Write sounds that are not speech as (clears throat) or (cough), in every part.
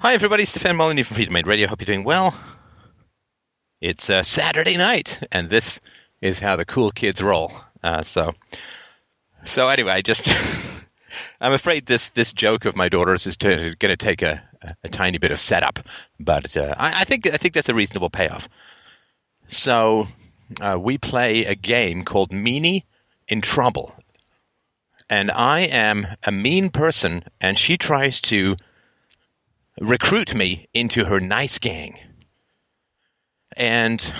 Hi, everybody. Stefan Molyneux from Freedomain Radio. Hope you're doing well. It's uh, Saturday night, and this is how the cool kids roll. Uh, so, so anyway, I just (laughs) I'm afraid this this joke of my daughter's is going to take a, a, a, tiny bit of setup, but uh, I, I, think I think that's a reasonable payoff. So uh, we play a game called Meanie in Trouble, and I am a mean person, and she tries to recruit me into her nice gang. And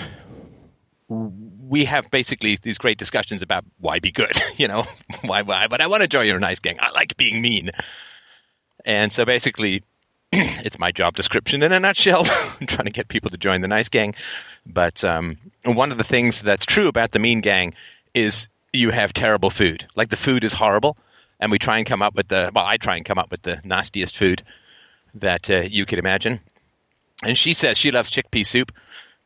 we have basically these great discussions about why be good, (laughs) you know, (laughs) why, why, but I want to join your nice gang. I like being mean. And so basically, (clears throat) it's my job description in a nutshell. (laughs) I'm trying to get people to join the nice gang. But um, one of the things that's true about the mean gang is you have terrible food. Like the food is horrible, and we try and come up with the well, I try and come up with the nastiest food that uh, you could imagine. And she says she loves chickpea soup,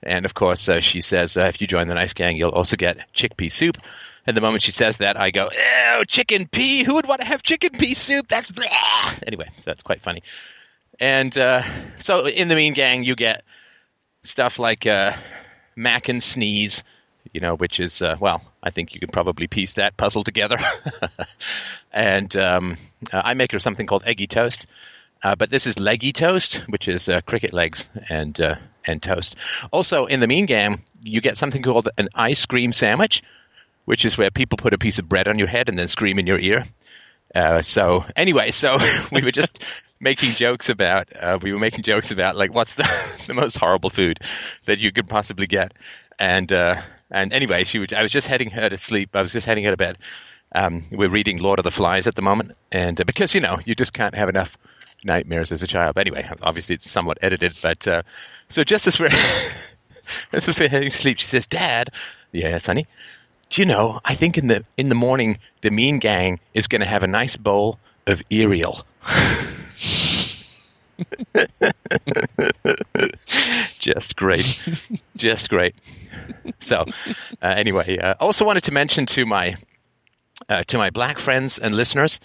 and of course uh, she says uh, if you join the nice gang, you'll also get chickpea soup. And the moment she says that, I go, "Ew, chicken pea! Who would want to have chicken pea soup? That's anyway." So that's quite funny. And uh, so in the mean gang, you get stuff like uh, mac and sneeze, you know, which is uh, well, I think you could probably piece that puzzle together. (laughs) and um, uh, I make her something called eggy toast. Uh, but this is leggy toast, which is uh, cricket legs and uh, and toast. Also, in the mean game, you get something called an ice cream sandwich, which is where people put a piece of bread on your head and then scream in your ear. Uh, so anyway, so (laughs) we were just making jokes about uh, we were making jokes about like what's the (laughs) the most horrible food that you could possibly get, and and anyway, she was, I was just heading her to sleep. I was just heading her to bed. Um, we're reading Lord of the Flies at the moment, and because you know you just can't have enough nightmares as a child. But anyway, obviously it's somewhat edited. But uh, so just as we're (laughs) as we're heading to sleep, she says, "Dad, yes, honey, do you know? I think in the in the morning, the mean gang is going to have a nice bowl of Ariel." (laughs) just great, just great. So, uh, anyway, uh, also wanted to mention to my uh, to my black friends and listeners,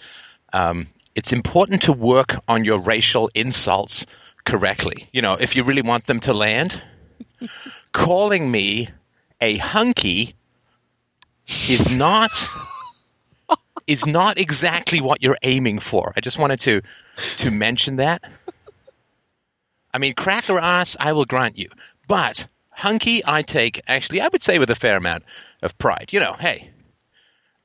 um, it's important to work on your racial insults correctly. You know, if you really want them to land, (laughs) calling me a hunky is not is not exactly what you're aiming for. I just wanted to to mention that. I mean, cracker ass, I will grant you, but hunky, I take actually, I would say with a fair amount of pride. You know, hey,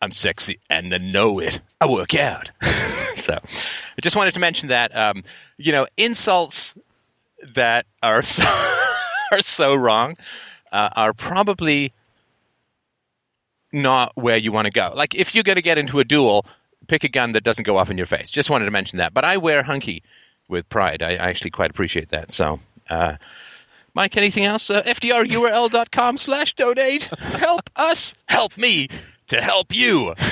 I'm sexy and I know it. I work out. (laughs) so I just wanted to mention that. Um, you know, insults that are (laughs) so, are so wrong uh, are probably not where you want to go. Like if you're going to get into a duel, pick a gun that doesn't go off in your face. Just wanted to mention that. But I wear hunky with pride. I, I actually quite appreciate that. So. Uh, Mike, anything else? Uh, FDRURL.com slash donate. Help us. Help me to help you. (laughs)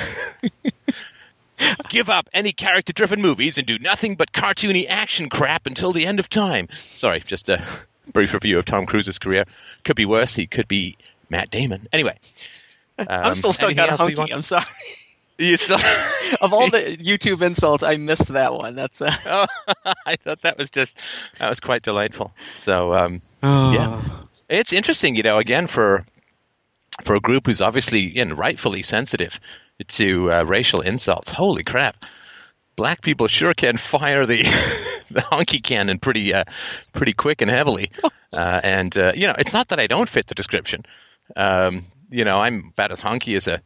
Give up any character driven movies and do nothing but cartoony action crap until the end of time. Sorry, just a (laughs) brief review of Tom Cruise's career. Could be worse. He could be Matt Damon. Anyway. Um, (laughs) I'm still stuck on hunky. I'm sorry. You still of all the YouTube insults, I missed that one. That's uh... oh, I thought that was just that was quite delightful. So um, (sighs) oh. yeah, it's interesting, you know. Again, for for a group who's obviously and rightfully sensitive to uh, racial insults. Holy crap! Black people sure can fire the (laughs) the honky cannon pretty uh, pretty quick and heavily. (laughs) Uh, and uh, you know, it's not that I don't fit the description. Um, you know, I'm about as honky as a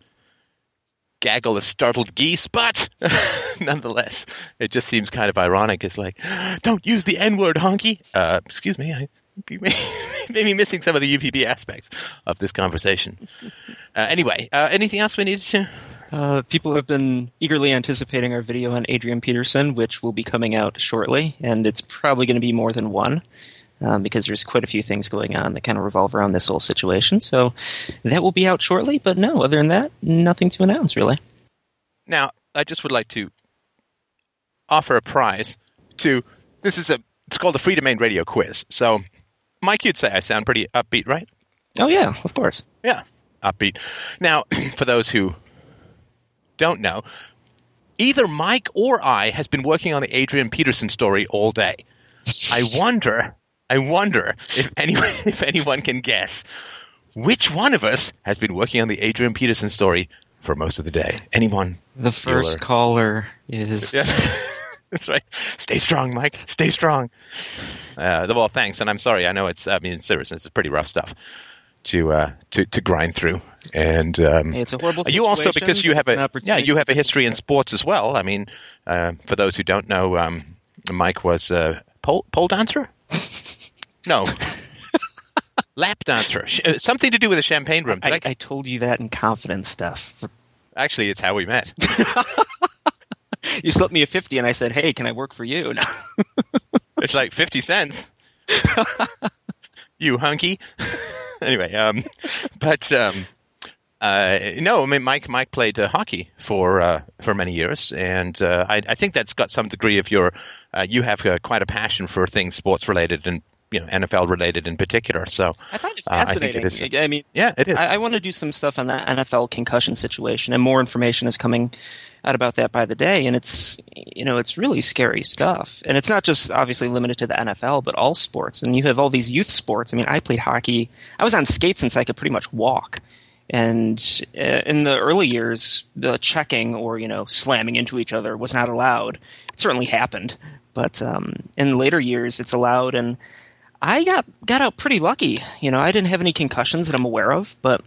gaggle of startled geese, but (laughs) nonetheless, it just seems kind of ironic. It's like, don't use the N word, honky. Uh, excuse me, I (laughs) maybe missing some of the UPB aspects of this conversation. (laughs) Uh, anyway, uh, anything else we needed to? Uh, people have been eagerly anticipating our video on Adrian Peterson, which will be coming out shortly, and it's probably going to be more than one. Um, because there's quite a few things going on that kind of revolve around this whole situation. So that will be out shortly, but no, other than that, nothing to announce really. Now, I just would like to offer a prize to this is a it's called the Freedomain Radio Quiz. So Mike, you'd say I sound pretty upbeat, right? Oh yeah, of course. Yeah, upbeat. Now, (clears throat) for those who don't know, either Mike or I has been working on the Adrian Peterson story all day. I (laughs) wonder, I wonder if anyone, (laughs) if anyone can guess which one of us has been working on the Adrian Peterson story for most of the day. Anyone? The first caller is. Yeah. (laughs) (laughs) That's right. Stay strong, Mike. Stay strong. Uh, well, thanks, and I'm sorry. I know it's. I mean, seriously, it's pretty rough stuff to uh, to to grind through. And um, It's a horrible Situation, you also because you have a yeah you have a history in sports as well. I mean, uh, for those who don't know, um, Mike was a pole pole dancer. (laughs) No. Lap dancer, uh, something to do with a champagne room. I, I- I told you that in confidence stuff. Actually, it's how we met. (laughs) (laughs) You slipped me a fifty, and I said, "Hey, can I work for you?" (laughs) No. It's like 50 cents. you hunky. (laughs) anyway, um, but um, uh, no, I mean Mike. Mike played uh, hockey for uh, for many years, and uh, I, I think that's got some degree of your. Uh, you have uh, quite a passion for things sports related and you know NFL related in particular. So I find it Uh, I fascinating. it is- I mean, yeah, it is. I, I want to do some stuff on that NFL concussion situation, and more information is coming out about that by the day. And it's you know it's really scary stuff, and it's not just obviously limited to the NFL, but all sports. And you have all these youth sports. I mean, I played hockey. I was on skates since I could pretty much walk. And uh, in the early years, the checking or you know slamming into each other was not allowed. It certainly happened, but um, in later years, it's allowed. And I got got out pretty lucky. You know, I didn't have any concussions that I'm aware of, but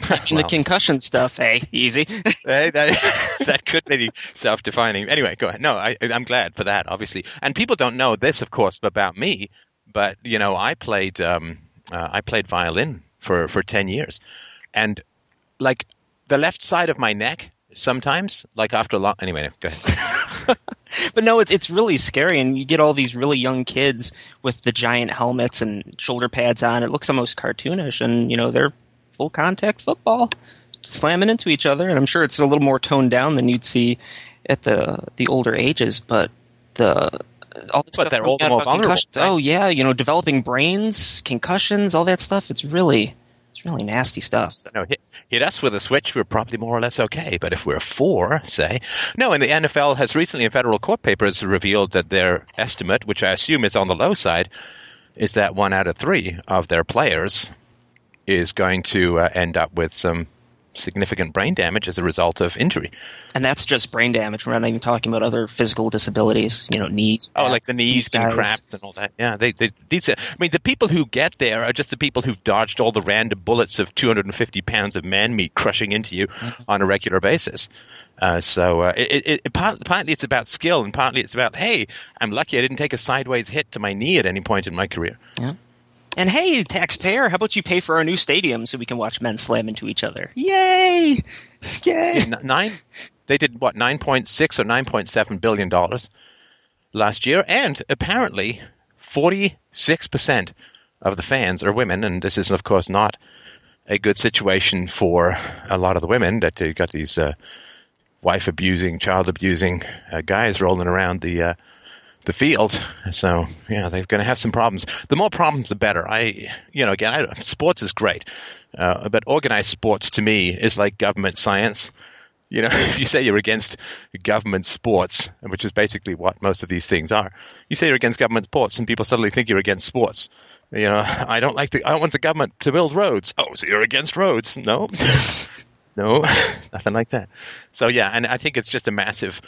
(laughs) in the Wow. concussion stuff, hey, easy. Hey, that, (laughs) that could be self-defining. Anyway, go ahead. No, I, I'm glad for that, obviously. And people don't know this, of course, about me. But you know, I played um, uh, I played violin for for ten years, and like the left side of my neck sometimes, like after a long. Anyway, go ahead. (laughs) (laughs) but no, it's it's really scary, and you get all these really young kids with the giant helmets and shoulder pads on. It looks almost cartoonish, and you know they're full contact football, slamming into each other. And I'm sure it's a little more toned down than you'd see at the the older ages, but the all the stuff they're all more vulnerable, concussions- right? Oh yeah, you know, developing brains, concussions, all that stuff. It's really it's really nasty stuff. So. No, hit, hit us with a switch, we're probably more or less okay. But if we're four, say, no, and the NFL has recently in federal court papers revealed that their estimate, which I assume is on the low side, is that one out of three of their players is going to uh, end up with some significant brain damage as a result of injury. And that's just brain damage. We're not even talking about other physical disabilities, you know, knees. Oh, like the knees guys. cracked and all that. Yeah, they, they these. I mean, the people who get there are just the people who've dodged all the random bullets of 250 pounds of man meat crushing into you on a regular basis. Uh, so uh, it, it, it part, partly it's about skill, and partly it's about hey, I'm lucky I didn't take a sideways hit to my knee at any point in my career. And hey, taxpayer, how about you pay for our new stadium so we can watch men slam into each other? Yay! (laughs) Yay! Nine, they did what 9.6 or 9.7 billion dollars last year, and apparently 46 percent of the fans are women, and this is of course not a good situation for a lot of the women that got these uh, wife abusing, child abusing uh, guys rolling around the. The field, so yeah, they're going to have some problems. The more problems, the better. I, you know, again, I, sports is great, uh, but organized sports to me is like government science. You know, (laughs) if you say you're against government sports, which is basically what most of these things are, you say you're against government sports, and people suddenly think you're against sports. You know, (laughs) I don't like the, I don't want the government to build roads. Oh, so you're against roads? No, (laughs) no, nothing like that. So yeah, and I think it's just a massive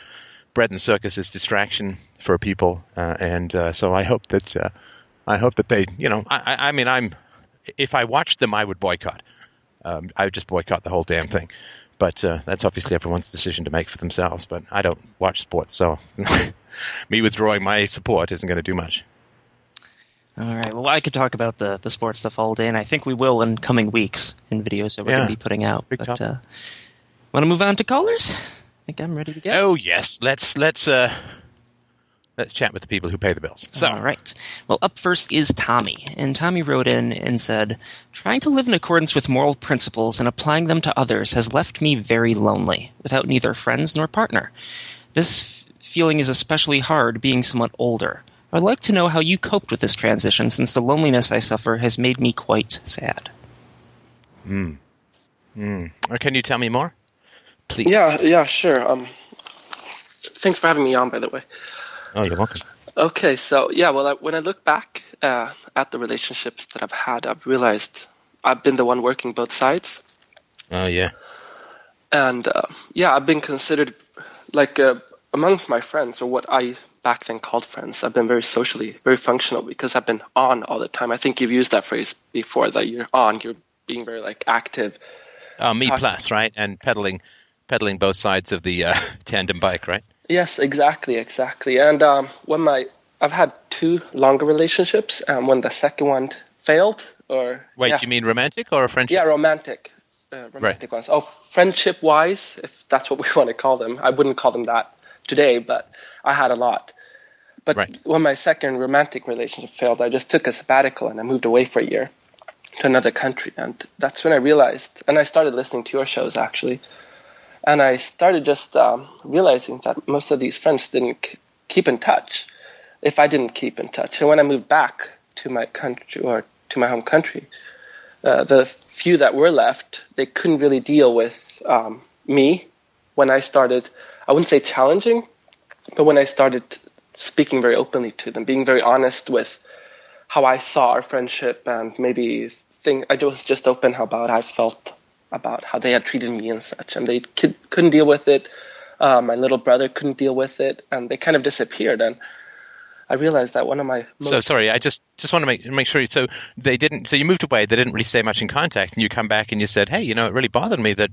bread and circuses distraction for people, uh, and uh, so I hope that uh, I hope that they, you know, I, I, mean, I'm if I watched them, I would boycott. Um, I would just boycott the whole damn thing. But uh, that's obviously everyone's decision to make for themselves. But I don't watch sports, so (laughs) me withdrawing my support isn't going to do much. All right. Well, I could talk about the, the sports stuff all day, and I think we will in coming weeks in videos that we're Yeah. going to be putting out. But uh, want to move on to callers? Think I'm ready to go. Oh yes, let's let's uh, let's chat with the people who pay the bills. So All right. Well, up first is Tommy. And Tommy wrote in and said, Trying to live in accordance with moral principles and applying them to others has left me very lonely, without neither friends nor partner. This f- feeling is especially hard being somewhat older. I'd like to know how you coped with this transition since the loneliness I suffer has made me quite sad. Hmm. Or can you tell me more, please? Yeah, yeah, sure. Um, thanks for having me on, by the way. Oh, you're welcome. Okay, so yeah, well, I, when I look back uh, at the relationships that I've had, I've realized I've been the one working both sides. Oh yeah. And uh, yeah, I've been considered like uh, amongst my friends, or what I back then called friends. I've been very socially, very functional because I've been on all the time. I think you've used that phrase before that you're on, you're being very like active. Oh, me plus, right? And pedaling, pedaling both sides of the uh, (laughs) tandem bike, right? Yes, exactly, exactly. And um, when my I've had two longer relationships, and when the second one failed, or wait, yeah. you mean romantic or a friendship? Yeah, romantic, uh, romantic right. ones. Oh, friendship wise, if that's what we (laughs) want to call them. I wouldn't call them that today, but I had a lot. But right. when my second romantic relationship failed, I just took a sabbatical and I moved away for a year to another country, and that's when I realized, and I started listening to your shows actually and I started just um, realizing that most of these friends didn't keep in touch if I didn't keep in touch. And when I moved back to my country or to my home country, uh, the few that were left, they couldn't really deal with um, me when I started, I wouldn't say challenging, but when I started speaking very openly to them, being very honest with how I saw our friendship and maybe think I was just open about how I felt about how they had treated me and such, and they could, couldn't deal with it. Uh, my little brother couldn't deal with it, and they kind of disappeared. And I realized that one of my so sorry, I just just want to make make sure. So they didn't. So you moved away. They didn't really stay much in contact, and you come back and you said, "Hey, you know, it really bothered me that."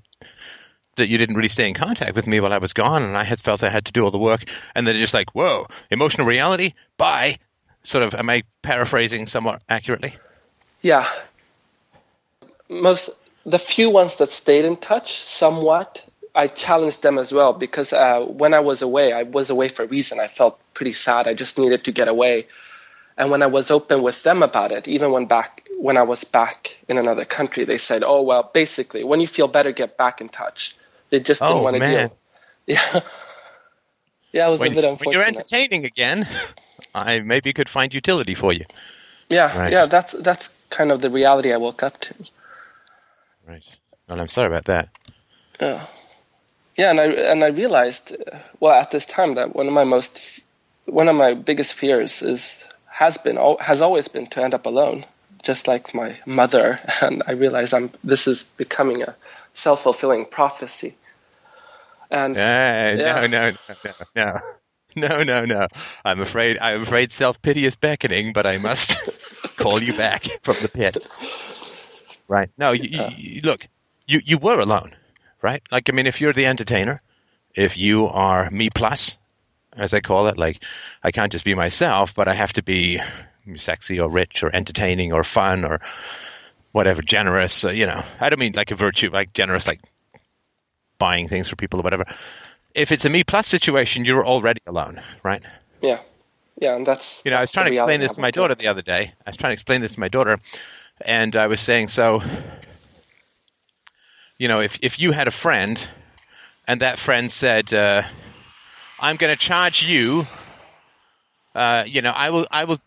That you didn't really stay in contact with me while I was gone, and I had felt I had to do all the work, and then just like, whoa, emotional reality, bye. Sort of, am I paraphrasing somewhat accurately? Yeah. Most the few ones that stayed in touch somewhat, I challenged them as well because uh, when I was away, I was away for a reason. I felt pretty sad. I just needed to get away. And when I was open with them about it, even when back when I was back in another country, they said, "Oh well, basically, when you feel better, get back in touch." They just didn't oh, want to deal. (laughs) Yeah, yeah, it was when, a bit unfortunate. When you're entertaining again, (laughs) I maybe could find utility for you. Yeah, right. yeah, that's that's kind of the reality I woke up to. Right. Well, I'm sorry about that. Yeah. Yeah, and I and I realized, well, at this time that one of my most, one of my biggest fears is has been has always been to end up alone, just like my mother. (laughs) And I realize I'm this is becoming a self fulfilling prophecy. And uh, yeah. no, no, no, no. (laughs) No, no, no. I'm afraid I'm afraid self pity is beckoning, but I must (laughs) call you back from the pit. Right. No, you, uh, you, look, you, you were alone, right? Like, I mean, if you're the entertainer, if you are me plus, as I call it, like, I can't just be myself, but I have to be sexy or rich or entertaining or fun or whatever, generous, uh, you know. I don't mean like a virtue, like generous, like buying things for people or whatever. If it's a me plus situation, you're already alone, right? Yeah. Yeah, and that's. You know, I was trying to explain this to my daughter the other day. I was trying to explain this to my daughter and I was saying, so, you know, if if you had a friend, and that friend said, uh, "I'm going to charge you," uh, you know, I will, I will,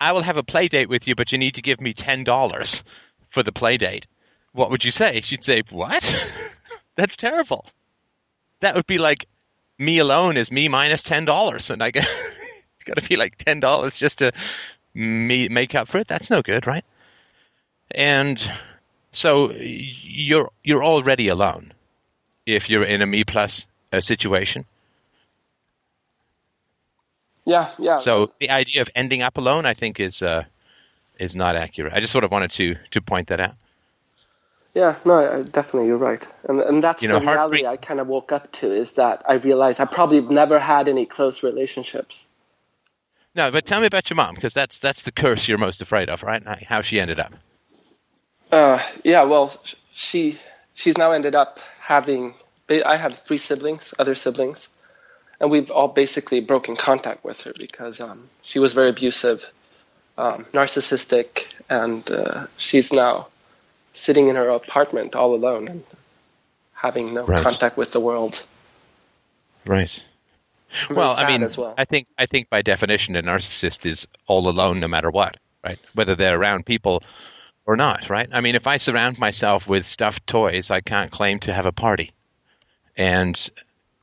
I will have a play date with you, but you need to give me ten dollars for the play date. What would you say? She'd say, "What? (laughs) That's terrible." That would be like me alone is me minus ten dollars, and I (laughs) got to be like ten dollars just to me make up for it. That's no good, right? And so you're you're already alone if you're in a me plus uh, situation. Yeah, yeah. So the idea of ending up alone, I think, is uh, is not accurate. I just sort of wanted to to point that out. Yeah, no, definitely, you're right, and and that's you know, the reality I kind of woke up to is that I realized I probably never had any close relationships. No, but tell me about your mom because that's that's the curse you're most afraid of, right? How she ended up. Uh, yeah, well, she she's now ended up having. I had three siblings, other siblings, and we've all basically broken contact with her because um, she was very abusive, um, narcissistic, and uh, she's now sitting in her apartment all alone and having no right. contact with the world. Right. well, I mean, well. I think I think by definition, a narcissist is all alone, no matter what, right? Whether they're around people or not, right? I mean, if I surround myself with stuffed toys, I can't claim to have a party. And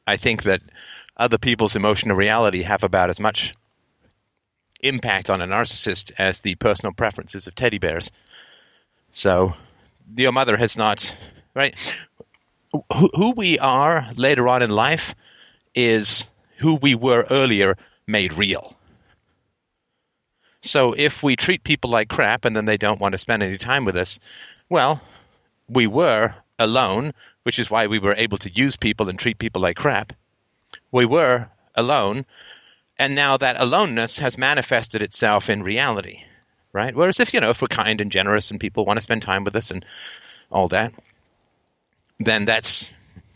I think that other people's emotional reality have about as much impact on a narcissist as the personal preferences of teddy bears. So your mother has not, right? Who, we are later on in life is who we were earlier made real. So if we treat people like crap and then they don't want to spend any time with us, well, we were alone, which is why we were able to use people and treat people like crap. We were alone, and now that aloneness has manifested itself in reality, right? Whereas if you know if we're kind and generous and people want to spend time with us and all that, then that's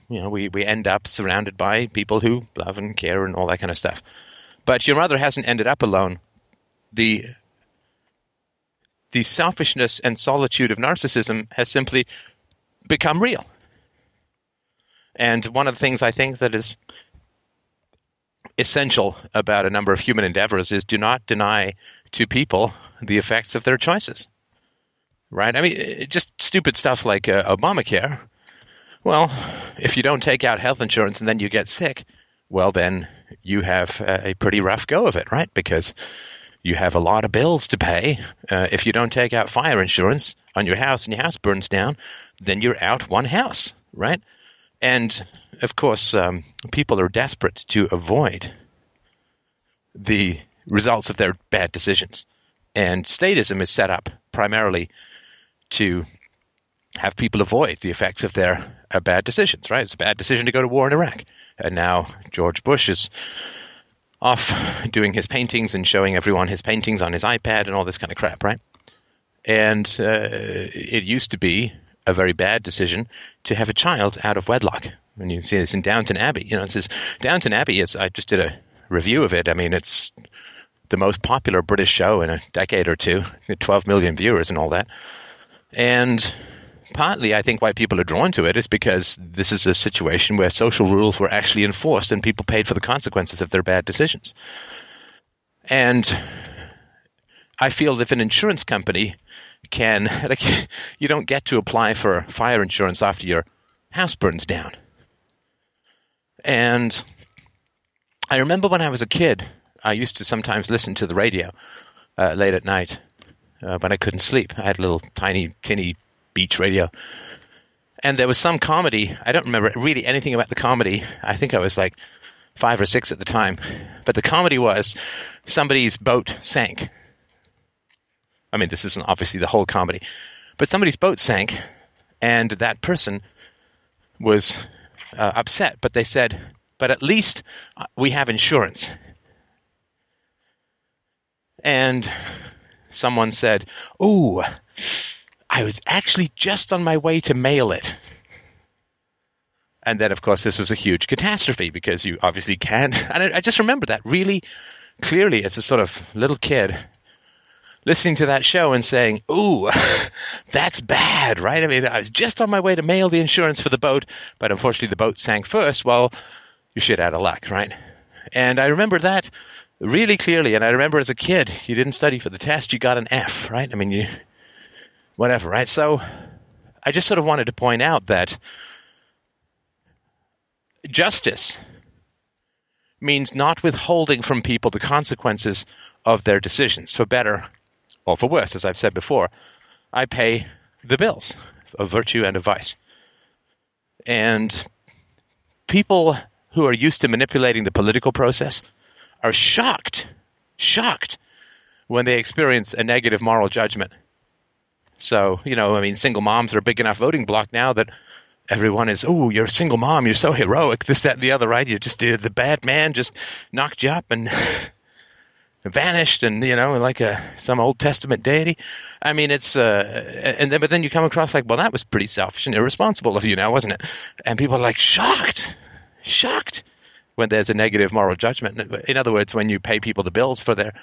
you know we we end up surrounded by people who love and care and all that kind of stuff. But your mother hasn't ended up alone. The the selfishness and solitude of narcissism has simply become real. And one of the things I think that is essential about a number of human endeavors is do not deny to people the effects of their choices. Right? I mean, just stupid stuff like uh, Obamacare. Well, if you don't take out health insurance and then you get sick, well, then you have a pretty rough go of it, right? Because you have a lot of bills to pay. Uh, if you don't take out fire insurance on your house and your house burns down, then you're out one house, right? And of course, um, people are desperate to avoid the results of their bad decisions. And statism is set up primarily to have people avoid the effects of their uh, bad decisions, right? It's a bad decision to go to war in Iraq. And now George Bush is off doing his paintings and showing everyone his paintings on his iPad and all this kind of crap, right? And uh, it used to be a very bad decision to have a child out of wedlock. And you see this in Downton Abbey. You know, this is Downton Abbey is I just did a review of it. I mean, it's the most popular British show in a decade or two, 12 million viewers and all that. And partly I think why people are drawn to it is because this is a situation where social rules were actually enforced and people paid for the consequences of their bad decisions. And I feel that if an insurance company can (laughs) like you don't get to apply for fire insurance after your house burns down. And I remember when I was a kid, I used to sometimes listen to the radio uh, late at night uh, when I couldn't sleep. I had a little tiny, tinny beach radio. And there was some comedy. I don't remember really anything about the comedy. I think I was like five or six at the time. But the comedy was somebody's boat sank I mean, this isn't obviously the whole comedy, but somebody's boat sank, and that person was uh, upset. But they said, "But at least uh, we have insurance." And someone said, "Oh, I was actually just on my way to mail it." And then, of course, this was a huge catastrophe because you obviously can't. (laughs) And I, just remember that really clearly as a sort of little kid listening to that show and saying, "Ooh, (laughs) that's bad," right? I mean, I was just on my way to mail the insurance for the boat, but unfortunately the boat sank first. Well, you're shit out of luck, right? And I remember that really clearly. And I remember as a kid, you didn't study for the test, you got an F, right? I mean, you, whatever, right? So I just sort of wanted to point out that justice means not withholding from people the consequences of their decisions, for better or for worse, as I've said before, I pay the bills of virtue and of vice. And people who are used to manipulating the political process are shocked, shocked when they experience a negative moral judgment. So, you know, I mean, single moms are a big enough voting block now that everyone is, oh, you're a single mom, you're so heroic, this, that, and the other, right? You just did the bad man just knocked you up and (laughs) vanished and you know like a some old testament deity. I mean it's uh and then but then you come across like well that was pretty selfish and irresponsible of you now wasn't it? And people are like shocked shocked when there's a negative moral judgment. In other words when you pay people the bills for their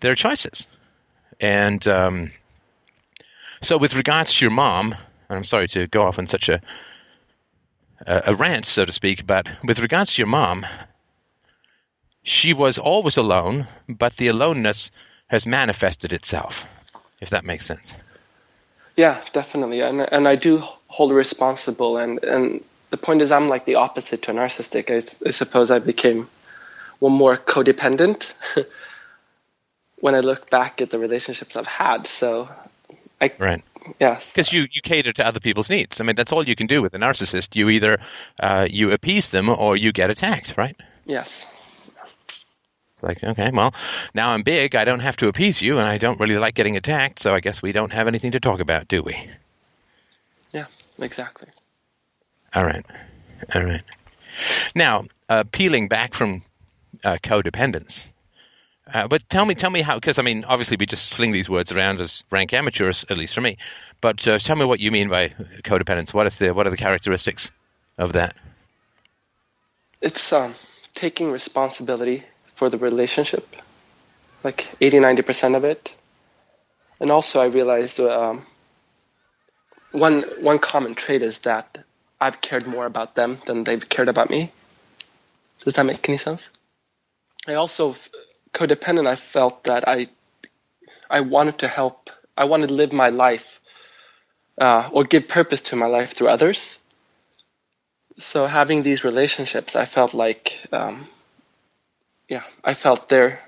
their choices. And um so with regards to your mom and i'm sorry to go off on such a a rant so to speak but with regards to your mom she was always alone, but the aloneness has manifested itself, if that makes sense. Yeah, definitely. And, and I do hold responsible. And, and the point is, I'm like the opposite to a narcissistic. I, I suppose I became one more codependent (laughs) when I look back at the relationships I've had. So, I right. Yeah. Because you, you cater to other people's needs. I mean, that's all you can do with a narcissist. You either uh, you appease them or you get attacked, right? Yes. It's like, okay, well, now I'm big. I don't have to appease you, and I don't really like getting attacked. So I guess we don't have anything to talk about, do we? Yeah, exactly. All right. All right. Now, uh, peeling back from uh, codependence. Uh, but tell me, tell me how, because I mean, obviously we just sling these words around as rank amateurs, at least for me. But uh, tell me what you mean by codependence. What is the, what are the characteristics of that? It's um, taking responsibility for the relationship, like 80, 90% of it. And also, I realized um, one one common trait is that I've cared more about them than they've cared about me. Does that make any sense? I also codependent. I felt that I I wanted to help. I wanted to live my life uh, or give purpose to my life through others. So having these relationships, I felt like, um, yeah, I felt they're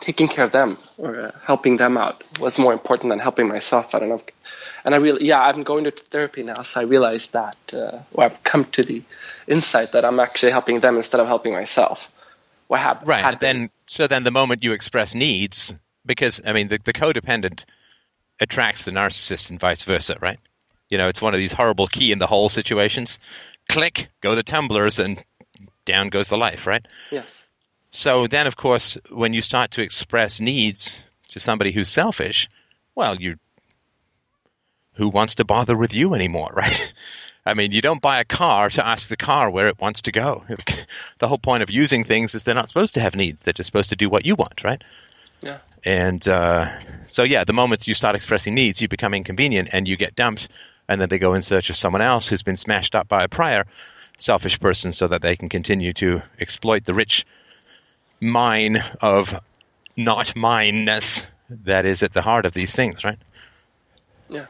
taking care of them or uh, helping them out was more important than helping myself. I don't know. If, and I really, yeah, I'm going to therapy now, so I realized that, uh, or I've come to the insight that I'm actually helping them instead of helping myself. What happened? Right. Then, so then the moment you express needs, because I mean, the, the codependent attracts the narcissist and vice versa, right? You know, it's one of these horrible key in the hole situations. Click, go the tumblers, and down goes the life, right? Yes. So then, of course, when you start to express needs to somebody who's selfish, well, you who wants to bother with you anymore, (laughs) right? I mean, you don't buy a car to ask the car where it wants to go. (laughs) the whole point of using things is they're not supposed to have needs; they're just supposed to do what you want, right? Yeah. And uh, so, yeah, the moment you start expressing needs, you become inconvenient and you get dumped, and then they go in search of someone else who's been smashed up by a prior selfish person so that they can continue to exploit the rich mine of not mineness that is at the heart of these things, right? Yeah.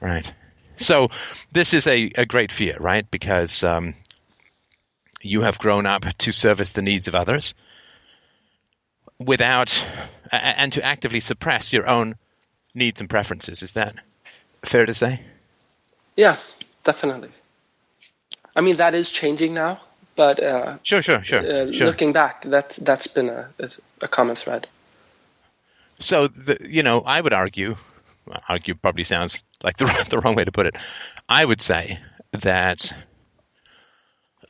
Right. So this is a, a great fear, right? Because um, you have grown up to service the needs of others without and to actively suppress your own needs and preferences. Is that fair to say? Yeah, definitely. I mean, that is changing now, but uh, sure, sure, sure, uh, sure. Looking back, that that's been a, a common thread. So, the, you know, I would argue, argue probably sounds like the, (laughs) the wrong way to put it. I would say that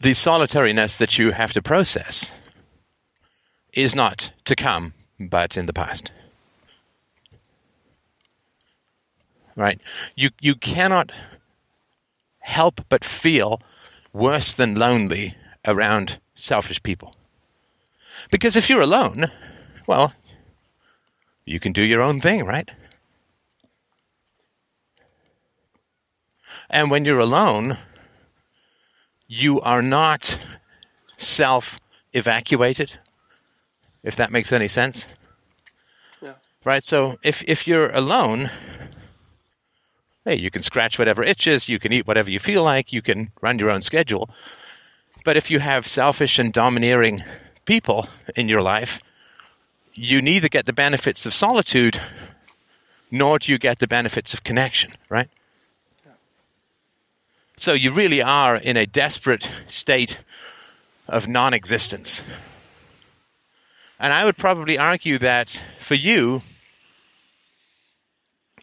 the solitariness that you have to process is not to come, but in the past. Right? You you cannot help but feel worse than lonely around selfish people. Because if you're alone, well, you can do your own thing, right? And when you're alone, you are not self evacuated, if that makes any sense. Yeah. Right? So if, if you're alone, hey, you can scratch whatever itches, you can eat whatever you feel like, you can run your own schedule. But if you have selfish and domineering people in your life, you neither get the benefits of solitude nor do you get the benefits of connection, right? So you really are in a desperate state of non existence. And I would probably argue that for you,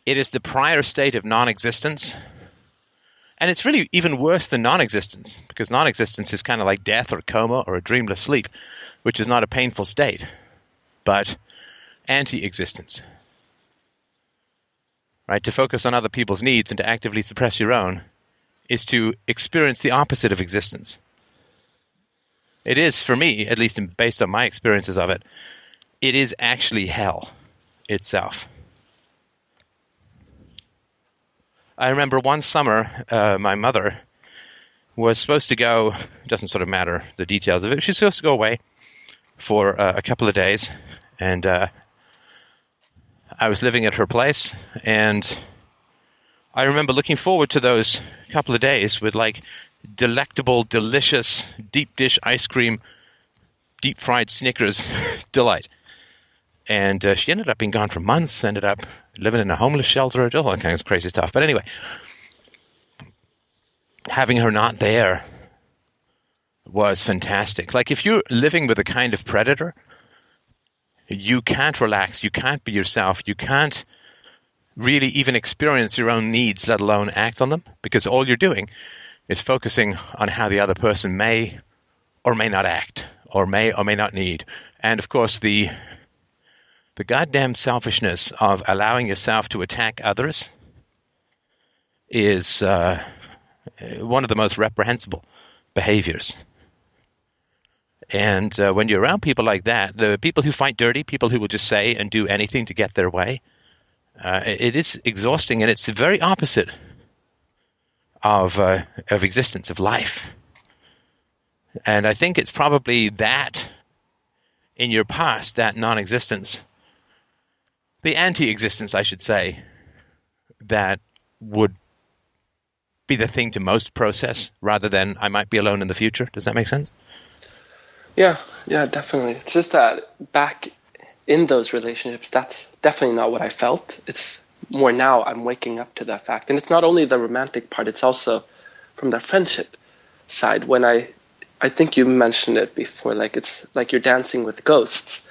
it is the prior state of non existence. And it's really even worse than non existence, because non existence is kind of like death or coma or a dreamless sleep, which is not a painful state, but anti existence. Right? To focus on other people's needs and to actively suppress your own is to experience the opposite of existence. It is, for me, at least based on my experiences of it, it is actually hell itself. I remember one summer, uh, my mother was supposed to go, doesn't sort of matter the details of it, she's supposed to go away for uh, a couple of days. And uh, I was living at her place, and I remember looking forward to those couple of days with like delectable, delicious deep dish ice cream, deep fried Snickers (laughs) delight. and uh, she ended up being gone for months. Ended up living in a homeless shelter, all that kind of crazy stuff. But anyway, having her not there was fantastic. Like if you're living with a kind of predator, you can't relax, you can't be yourself, you can't really even experience your own needs, let alone act on them, because all you're doing is focusing on how the other person may or may not act, or may or may not need. And of course, the the goddamn selfishness of allowing yourself to attack others is uh, one of the most reprehensible behaviors. And uh, when you're around people like that, the people who fight dirty, people who will just say and do anything to get their way, uh, it is exhausting, and it's the very opposite of uh, of existence of life. And I think it's probably that in your past, that non-existence, the anti-existence, I should say, that would be the thing to most process rather than I might be alone in the future. Does that make sense? Yeah, yeah, definitely. It's just that back in those relationships, that's definitely not what I felt. It's more now I'm waking up to that fact. And it's not only the romantic part, it's also from the friendship side. When I, I think you mentioned it before, like it's like you're dancing with ghosts.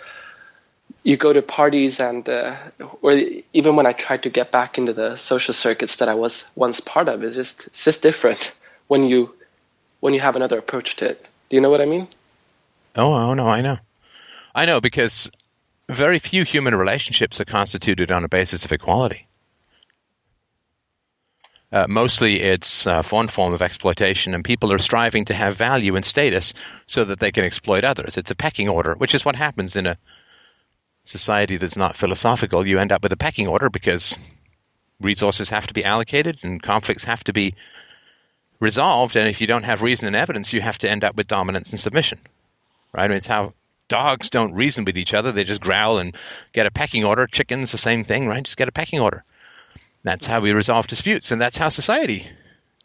You go to parties and, uh, or even when I tried to get back into the social circuits that I was once part of, it's just, it's just different (laughs) when you, when you have another approach to it. Do you know what I mean? Oh, oh no, I know. I know because very few human relationships are constituted on a basis of equality. Uh, mostly it's uh, one form of exploitation, and people are striving to have value and status so that they can exploit others. It's a pecking order, which is what happens in a society that's not philosophical. You end up with a pecking order because resources have to be allocated and conflicts have to be resolved. And if you don't have reason and evidence, you have to end up with dominance and submission. Right? I mean, it's how dogs don't reason with each other. They just growl and get a pecking order. Chickens, the same thing, right? Just get a pecking order. That's how we resolve disputes, and that's how society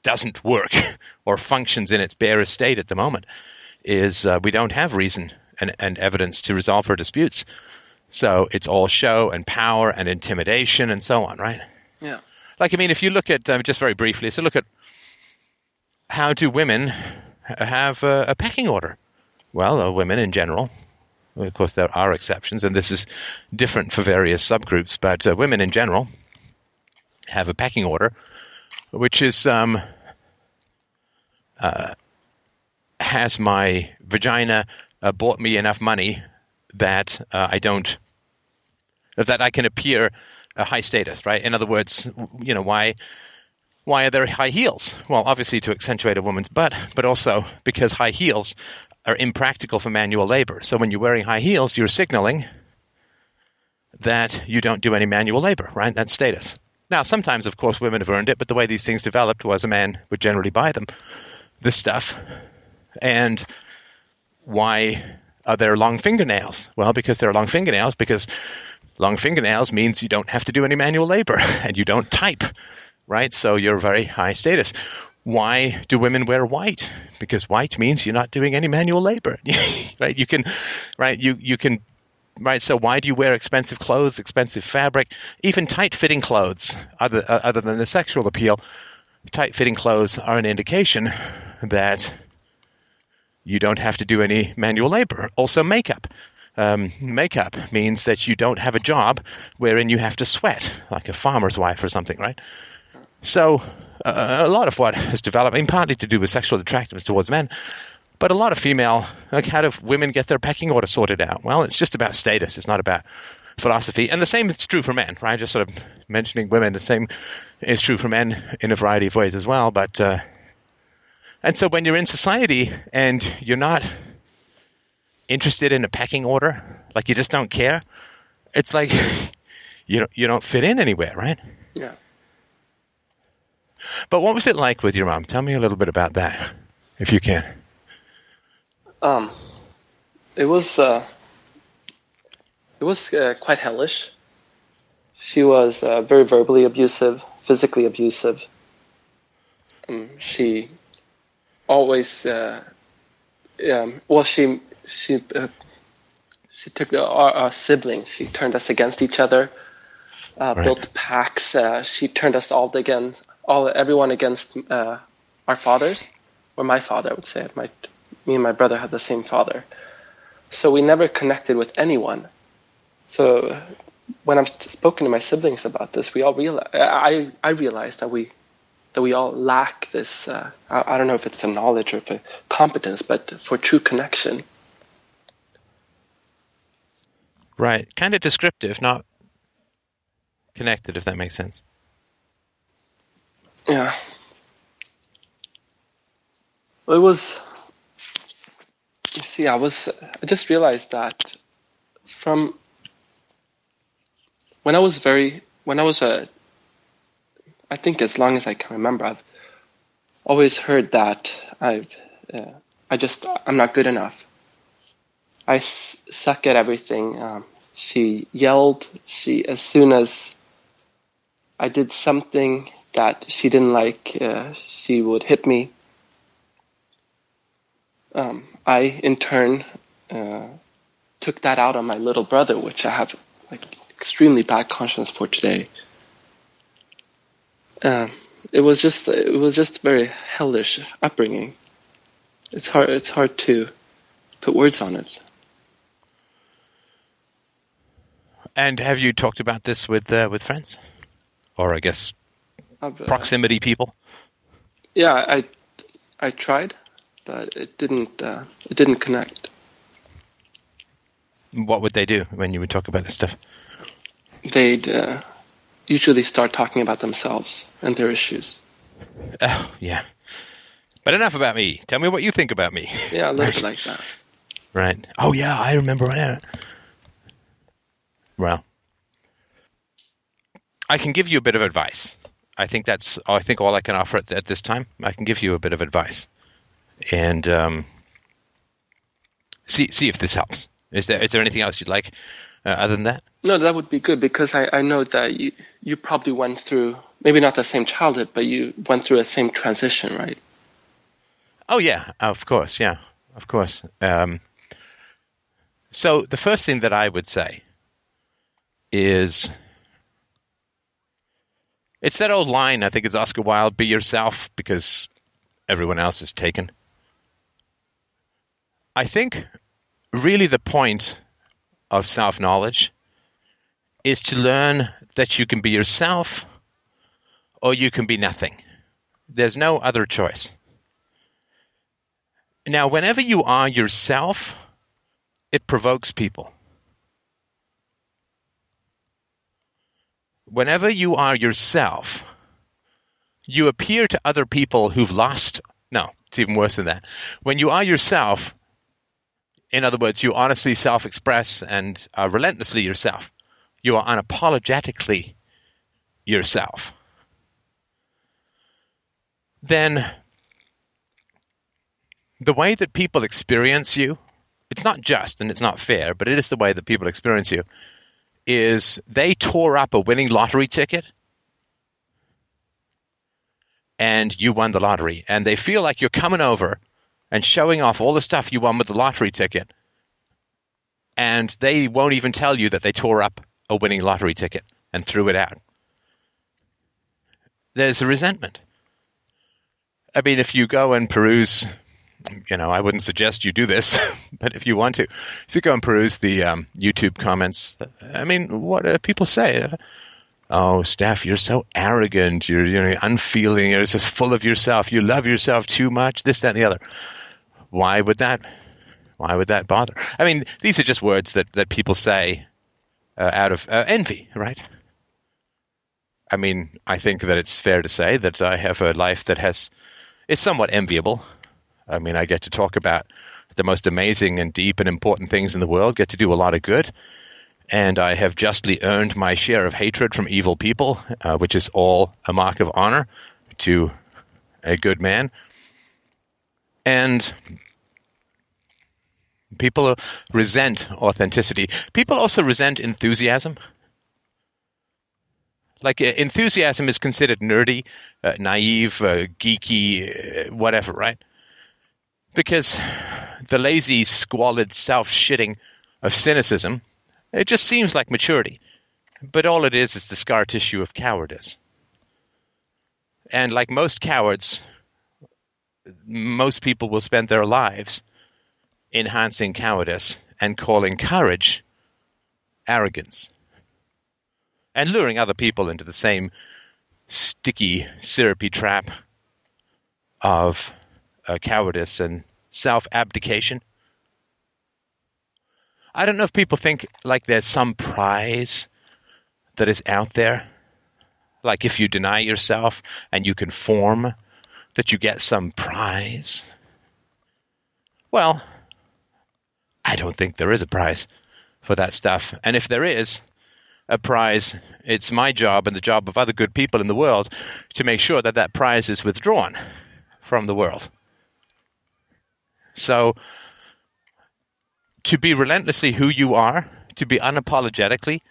doesn't work (laughs) or functions in its barest state at the moment. Is uh, we don't have reason and, and evidence to resolve our disputes, so it's all show and power and intimidation and so on, right? Yeah. Like I mean, if you look at um, just very briefly, so look at how do women have a, a pecking order? Well, uh, women in general, of course, there are exceptions, and this is different for various subgroups, but uh, women in general have a pecking order, which is um, uh, has my vagina uh, bought me enough money that uh, I don't that I can appear a high status, right? In other words, you know why why are there high heels? Well, obviously to accentuate a woman's butt, but also because high heels are impractical for manual labor. So when you're wearing high heels, you're signaling that you don't do any manual labor, right? That's status. Now, sometimes, of course, women have earned it, but the way these things developed was a man would generally buy them, this stuff. And why are there long fingernails? Well, because there are long fingernails, because long fingernails means you don't have to do any manual labor (laughs) and you don't type, right? So you're very high status. Why do women wear white? Because white means you're not doing any manual labor, (laughs) right? You can, right? You you can, right? So why do you wear expensive clothes, expensive fabric, even tight-fitting clothes? Other uh, other than the sexual appeal, tight-fitting clothes are an indication that you don't have to do any manual labor. Also, makeup. Um, makeup means that you don't have a job wherein you have to sweat, like a farmer's wife or something, right? So uh, a lot of what has developed, I mean, partly to do with sexual attractiveness towards men, but a lot of female, like how do women get their pecking order sorted out? Well, it's just about status. It's not about philosophy. And the same is true for men, right? Just sort of mentioning women. The same is true for men in a variety of ways as well. But uh, and so when you're in society and you're not interested in a pecking order, like you just don't care, it's like (laughs) you don't you don't fit in anywhere, right? Yeah. But what was it like with your mom? Tell me a little bit about that, if you can. Um, it was uh, it was uh, quite hellish. She was uh, very verbally abusive, physically abusive. Um, she always, uh, um, well, she she uh, she took our, our siblings. She turned us against each other. Uh, right. Built packs. Uh, she turned us all again, all everyone against uh, our fathers, or my father, I would say. My, me and my brother had the same father, so we never connected with anyone. So when I'm spoken to my siblings about this, we all realize I I realized that we that we all lack this. Uh, I, I, don't know if it's a knowledge or if a competence, but for true connection. Right, kind of descriptive, not connected, if that makes sense. Yeah. It was. You see, I was. I just realized that from when I was very when I was a I think as long as I can remember I've always heard that I've uh, I just I'm not good enough. I s- suck at everything. Um, she yelled. She as soon as I did something that she didn't like, uh, she would hit me. Um, I in turn uh, took that out on my little brother, which I have like extremely bad conscience for today. Uh, it was just it was just very hellish upbringing. It's hard it's hard to put words on it. And have you talked about this with uh, with friends, or I guess proximity people? Yeah, I I tried, but it didn't uh, it didn't connect. What would they do when you would talk about this stuff? they'd uh, usually start talking about themselves and their issues. Oh, yeah. But enough about me. Tell me what you think about me. Yeah, a little right. like that. Right. Oh, yeah, I remember that. Well, I can give you a bit of advice. I think that's. I think all I can offer at, at this time. I can give you a bit of advice, and um, see see if this helps. Is there is there anything else you'd like uh, other than that? No, that would be good because I, I know that you, you probably went through, maybe not the same childhood, but you went through a same transition, right? Oh, yeah, of course, yeah, of course. Um, so the first thing that I would say is it's that old line, I think it's Oscar Wilde, be yourself because everyone else is taken. I think really the point of self knowledge is to learn that you can be yourself or you can be nothing. There's no other choice. Now, whenever you are yourself, it provokes people. Whenever you are yourself, you appear to other people who've lost. No, it's even worse than that. When you are yourself, in other words, you honestly self express and are relentlessly yourself. You are unapologetically yourself. Then the way that people experience you, it's not just and it's not fair, but it is the way that people experience you, is they tore up a winning lottery ticket and you won the lottery. And they feel like you're coming over and showing off all the stuff you won with the lottery ticket, and they won't even tell you that they tore up a winning lottery ticket and threw it out. There's a resentment. I mean, if you go and peruse, you know, I wouldn't suggest you do this, (laughs) but if you want to, you go and peruse the um, YouTube comments, I mean, what do people say? oh, Steph, you're so arrogant. You're, you're unfeeling. You're just full of yourself. You love yourself too much. This, that, and the other. Why would that? Why would that bother? I mean, these are just words that, that people say uh, out of uh, envy, right? I mean, I think that it's fair to say that I have a life that has is somewhat enviable. I mean, I get to talk about the most amazing and deep and important things in the world, get to do a lot of good, and I have justly earned my share of hatred from evil people, uh, which is all a mark of honor to a good man. And people resent authenticity. People also resent enthusiasm. Like uh, enthusiasm is considered nerdy, uh, naive, uh, geeky, uh, whatever, right? Because the lazy, squalid, self-shitting of cynicism. It just seems like maturity. But all it is is the scar tissue of cowardice. And like most cowards, most people will spend their lives enhancing cowardice and calling courage arrogance and luring other people into the same sticky, syrupy trap of uh, cowardice and self abdication. I don't know if people think like there's some prize that is out there. Like if you deny yourself and you conform, that you get some prize. Well, I don't think there is a prize for that stuff. And if there is a prize, it's my job and the job of other good people in the world to make sure that that prize is withdrawn from the world. So, to be relentlessly who you are, to be unapologetically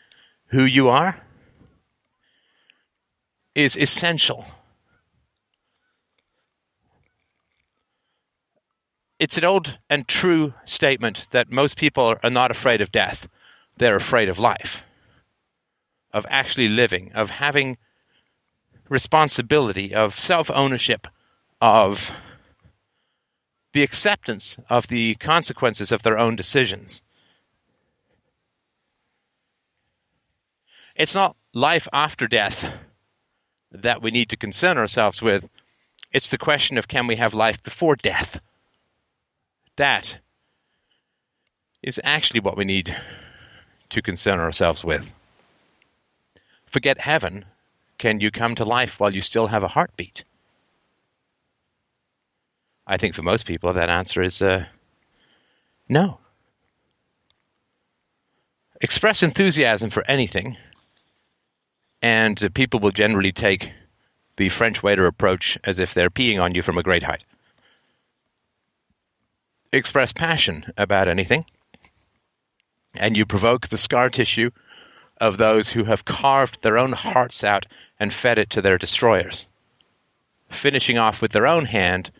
who you are, is essential. It's an old and true statement that most people are not afraid of death, they're afraid of life, of actually living, of having responsibility, of self ownership, of the acceptance of the consequences of their own decisions. It's not life after death that we need to concern ourselves with. It's the question of can we have life before death? That is actually what we need to concern ourselves with. Forget heaven. Can you come to life while you still have a heartbeat? I think for most people that answer is uh, no. Express enthusiasm for anything, and uh, people will generally take the French waiter approach as if they're peeing on you from a great height. Express passion about anything, and you provoke the scar tissue of those who have carved their own hearts out and fed it to their destroyers, finishing off with their own hand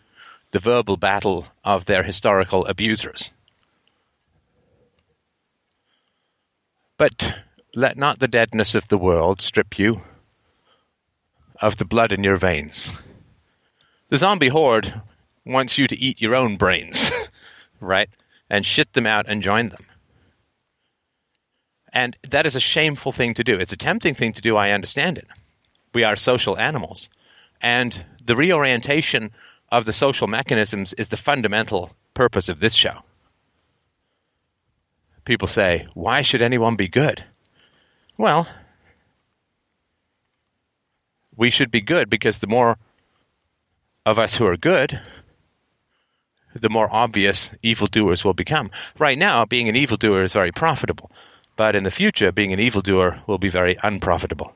the verbal battle of their historical abusers. But let not the deadness of the world strip you of the blood in your veins. The zombie horde wants you to eat your own brains, (laughs) right? And shit them out and join them. And that is a shameful thing to do. It's a tempting thing to do, I understand it. We are social animals. And the reorientation of the social mechanisms is the fundamental purpose of this show. People say, why should anyone be good? Well, we should be good because the more of us who are good, the more obvious evildoers will become. Right now, being an evildoer is very profitable, but in the future, being an evildoer will be very unprofitable.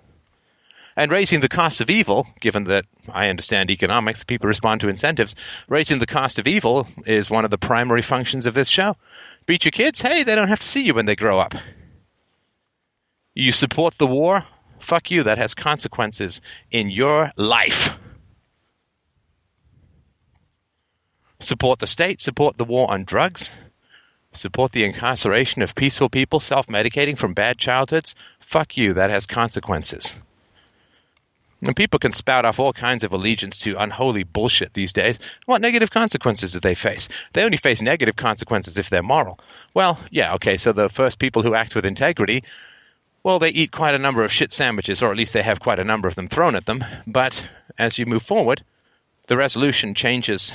And raising the cost of evil, given that I understand economics, people respond to incentives, raising the cost of evil is one of the primary functions of this show. Beat your kids? Hey, they don't have to see you when they grow up. You support the war? Fuck you, that has consequences in your life. Support the state, support the war on drugs, support the incarceration of peaceful people self medicating from bad childhoods. Fuck you, that has consequences. And people can spout off all kinds of allegiance to unholy bullshit these days. What negative consequences do they face? They only face negative consequences if they're moral. Well, yeah, okay, so the first people who act with integrity, well, they eat quite a number of shit sandwiches, or at least they have quite a number of them thrown at them. But as you move forward, the resolution changes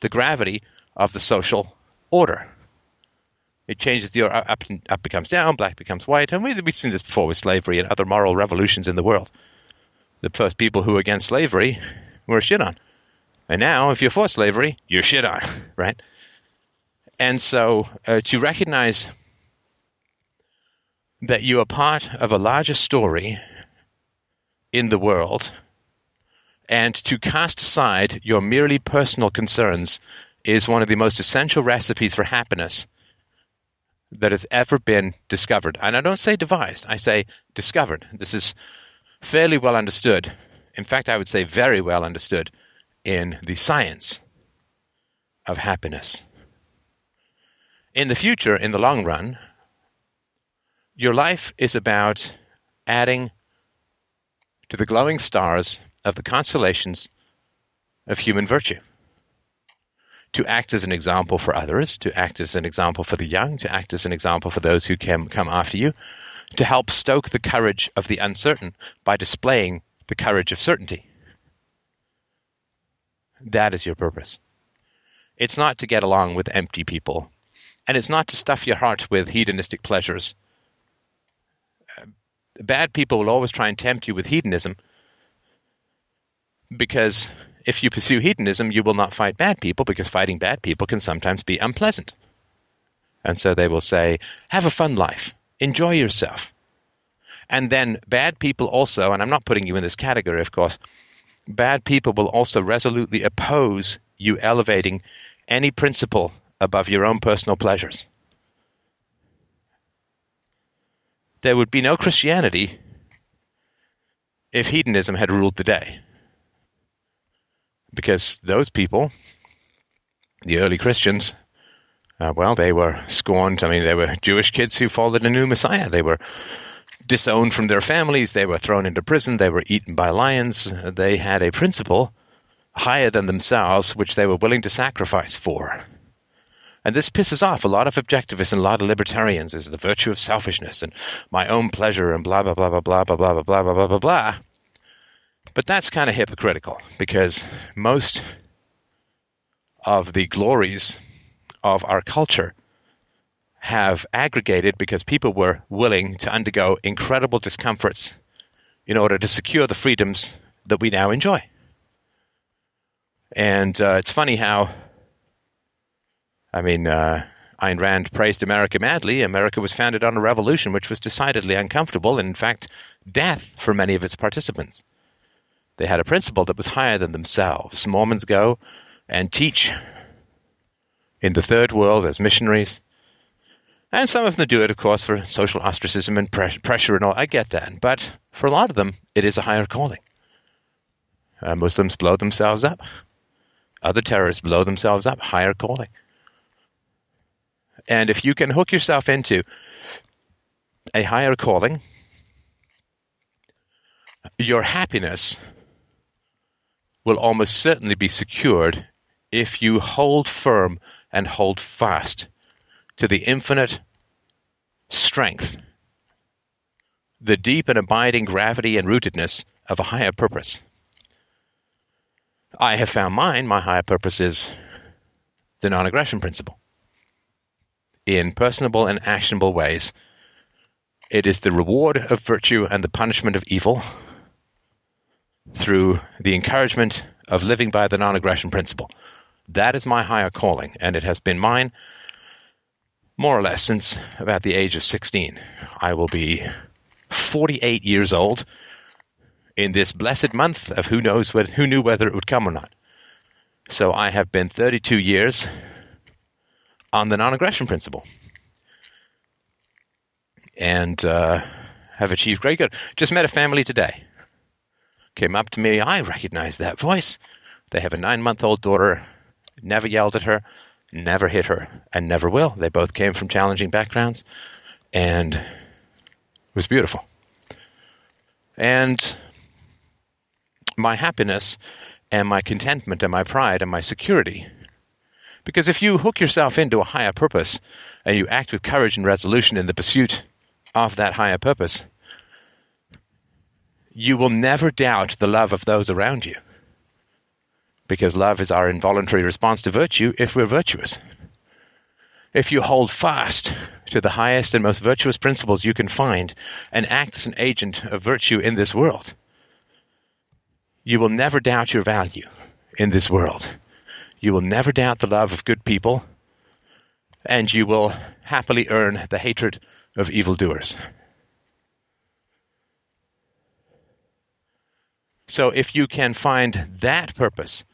the gravity of the social order. It changes the up, up becomes down, black becomes white, and we, we've seen this before with slavery and other moral revolutions in the world the first people who were against slavery were shit on. And now, if you're for slavery, you're shit on, (laughs) right? And so uh, to recognize that you are part of a larger story in the world and to cast aside your merely personal concerns is one of the most essential recipes for happiness that has ever been discovered. And I don't say devised, I say discovered. This is fairly well understood. In fact, I would say very well understood in the science of happiness. In the future, in the long run, Your life is about adding to the glowing stars of the constellations of human virtue. To act as an example for others, to act as an example for the young, to act as an example for those who can come after you, to help stoke the courage of the uncertain by displaying the courage of certainty. That is your purpose. It's not to get along with empty people, and it's not to stuff your heart with hedonistic pleasures. Uh, bad people will always try and tempt you with hedonism because if you pursue hedonism, you will not fight bad people because fighting bad people can sometimes be unpleasant. And so they will say, have a fun life, enjoy yourself. And then bad people also, and I'm not putting you in this category, of course, bad people will also resolutely oppose you elevating any principle above your own personal pleasures. There would be no Christianity if hedonism had ruled the day because those people, the early Christians, uh, well, they were scorned. I mean, they were Jewish kids who followed a new Messiah. They were disowned from their families. They were thrown into prison. They were eaten by lions. They had a principle higher than themselves, which they were willing to sacrifice for. And this pisses off a lot of objectivists and a lot of libertarians is the virtue of selfishness and my own pleasure and blah blah blah blah blah blah blah blah blah blah blah blah. But that's kind of hypocritical because most of the glories of our culture have aggregated because people were willing to undergo incredible discomforts in order to secure the freedoms that we now enjoy. And uh, it's funny how, I mean, uh, Ayn Rand praised America madly. America was founded on a revolution which was decidedly uncomfortable and, in fact, death for many of its participants. They had a principle that was higher than themselves. Mormons go and teach in the third world as missionaries. And some of them do it, of course, for social ostracism and pressure and all. I get that. But for a lot of them, it is a higher calling. Uh, Muslims blow themselves up. Other terrorists blow themselves up. Higher calling. And if you can hook yourself into a higher calling, your happiness will almost certainly be secured if you hold firm and hold fast to the infinite strength, the deep and abiding gravity and rootedness of a higher purpose. I have found mine, my higher purpose is the non aggression principle. In personable and actionable ways, it is the reward of virtue and the punishment of evil through the encouragement of living by the non aggression principle. That is my higher calling, and it has been mine more or less since about the age of 16. I will be 48 years old in this blessed month of who knows what, who knew whether it would come or not. So I have been 32 years on the non-aggression principle, and uh, have achieved great good. Just met a family today came up to me. I recognize that voice. They have a nine month old daughter, never yelled at her, never hit her, and never will. They both came from challenging backgrounds, and it was beautiful. And my happiness and my contentment and my pride and my security. Because if you hook yourself into a higher purpose and you act with courage and resolution in the pursuit of that higher purpose, you will never doubt the love of those around you. Because love is our involuntary response to virtue if we're virtuous. If you hold fast to the highest and most virtuous principles you can find and act as an agent of virtue in this world, you will never doubt your value in this world. You will never doubt the love of good people, and you will happily earn the hatred of evildoers. So if you can find that purpose,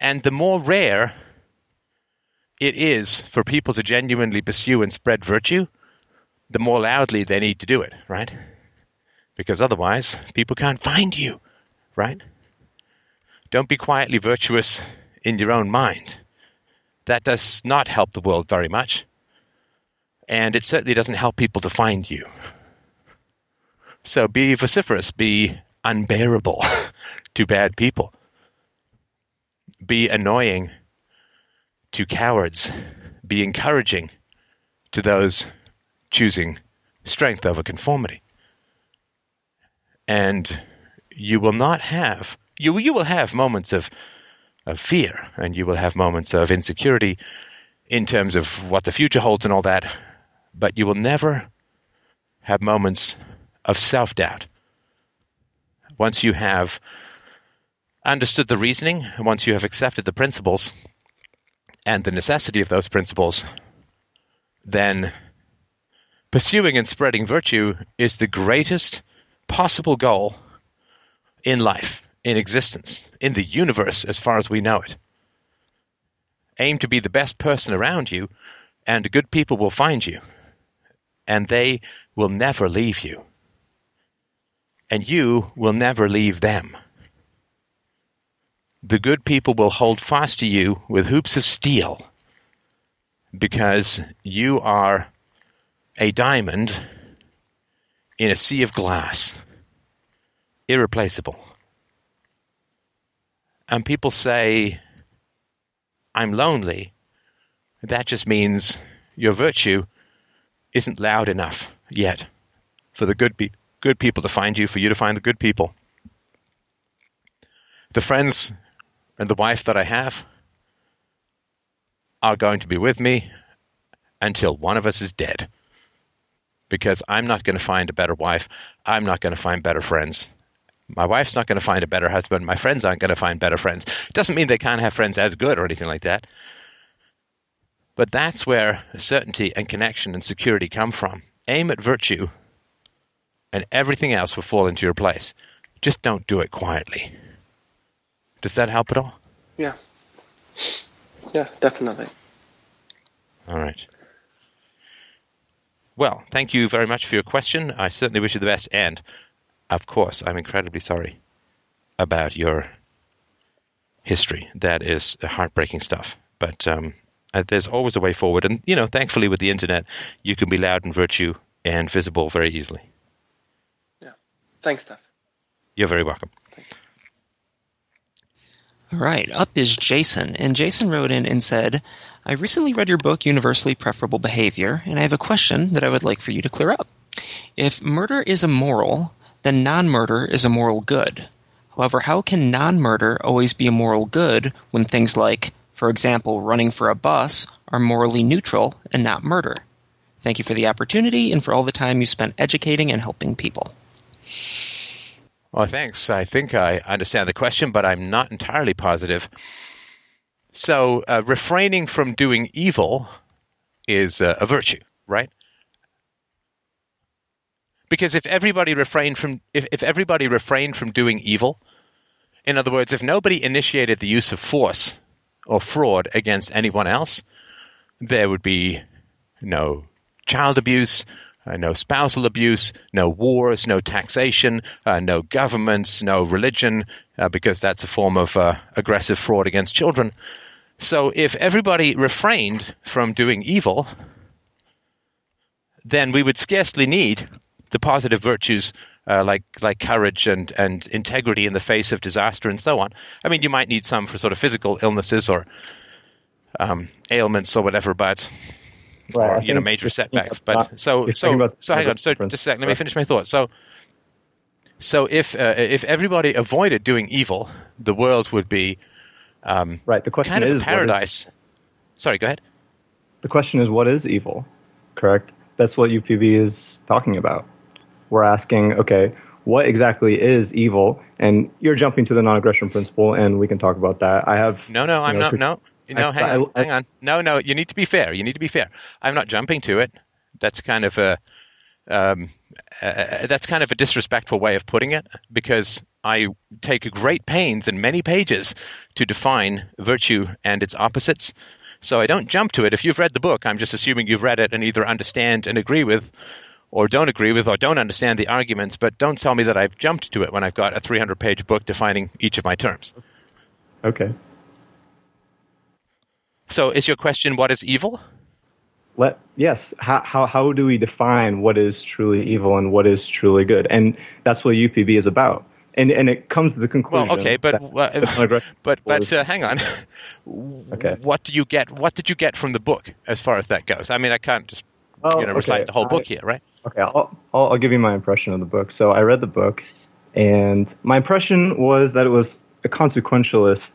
and the more rare it is for people to genuinely pursue and spread virtue, the more loudly they need to do it, right? Because otherwise, people can't find you, right? Don't be quietly virtuous in your own mind. That does not help the world very much. and it certainly doesn't help people to find you. So be vociferous, be unbearable (laughs) to bad people, be annoying to cowards, be encouraging to those choosing strength over conformity. And you will not have you you will have moments of of fear and you will have moments of insecurity in terms of what the future holds and all that, but you will never have moments of self doubt. Once you have understood the reasoning, once you have accepted the principles and the necessity of those principles, then pursuing and spreading virtue is the greatest possible goal in life, in existence, in the universe as far as we know it. Aim to be the best person around you, and good people will find you, and they will never leave you. And you will never leave them. The good people will hold fast to you with hoops of steel because you are a diamond in a sea of glass, irreplaceable. And people say, I'm lonely. That just means your virtue isn't loud enough yet for the good, be- good people to find you, for you to find the good people. The friends and the wife that I have are going to be with me until one of us is dead because I'm not going to find a better wife. I'm not going to find better friends. My wife's not going to find a better husband. My friends aren't going to find better friends. Doesn't mean they can't have friends as good or anything like that. But that's where certainty and connection and security come from. Aim at virtue, and everything else will fall into your place. Just don't do it quietly. Does that help at all? Yeah. Yeah, definitely. All right. Well, thank you very much for your question. I certainly wish you the best. And, of course, I'm incredibly sorry about your history. That is heartbreaking stuff. But um, uh, there's always a way forward. And, you know, thankfully with the internet, you can be loud in virtue and visible very easily. Yeah. Thanks, Steph. You're very welcome. All right, up is Jason. And Jason wrote in and said, I recently read your book, Universally Preferable Behavior, and I have a question that I would like for you to clear up. If murder is immoral, then non murder is a moral good. However, how can non murder always be a moral good when things like, for example, running for a bus are morally neutral and not murder? Thank you for the opportunity and for all the time you spent educating and helping people. Well, thanks. I think I understand the question, but I'm not entirely positive. So, uh, refraining from doing evil is uh, a virtue, right? Because if everybody refrained from if, if everybody refrained from doing evil, in other words, if nobody initiated the use of force or fraud against anyone else, there would be no child abuse, uh, no spousal abuse, no wars, no taxation, uh, no governments, no religion, uh, because that's a form of uh, aggressive fraud against children. So if everybody refrained from doing evil, then we would scarcely need the positive virtues uh, like like courage and, and integrity in the face of disaster and so on. I mean, you might need some for sort of physical illnesses or um, ailments or whatever, but right, or you know major setbacks. But so so so hang on. So just a sec. Let me finish my thought. So so if uh, if everybody avoided doing evil, the world would be um, right. The question kind is of paradise. Is, Sorry, go ahead. The question is, what is evil? Correct. That's what UPB is talking about. We're asking, okay, what exactly is evil? And you're jumping to the non-aggression principle, and we can talk about that. I have no, no, I'm know, not. no, no, hang I, on, I, hang on. No, no, you need to be fair. You need to be fair. I'm not jumping to it. That's kind of a um, uh, that's kind of a disrespectful way of putting it because I take great pains in many pages to define virtue and its opposites. So I don't jump to it. If you've read the book, I'm just assuming you've read it and either understand and agree with, or don't agree with, or don't understand the arguments. But don't tell me that I've jumped to it when I've got a 300 page book defining each of my terms. Okay. So is your question what is evil? let yes. How, how how do we define what is truly evil and what is truly good? And that's what upb is about. And and it comes to the conclusion well okay but uh, (laughs) but but uh, hang on. (laughs) Okay. What do you get what did you get from the book as far as that goes? I mean i can't just oh, you know recite the whole book here right? Okay I'll, I'll i'll give you my impression of the book. So i read the book and my impression was that it was a consequentialist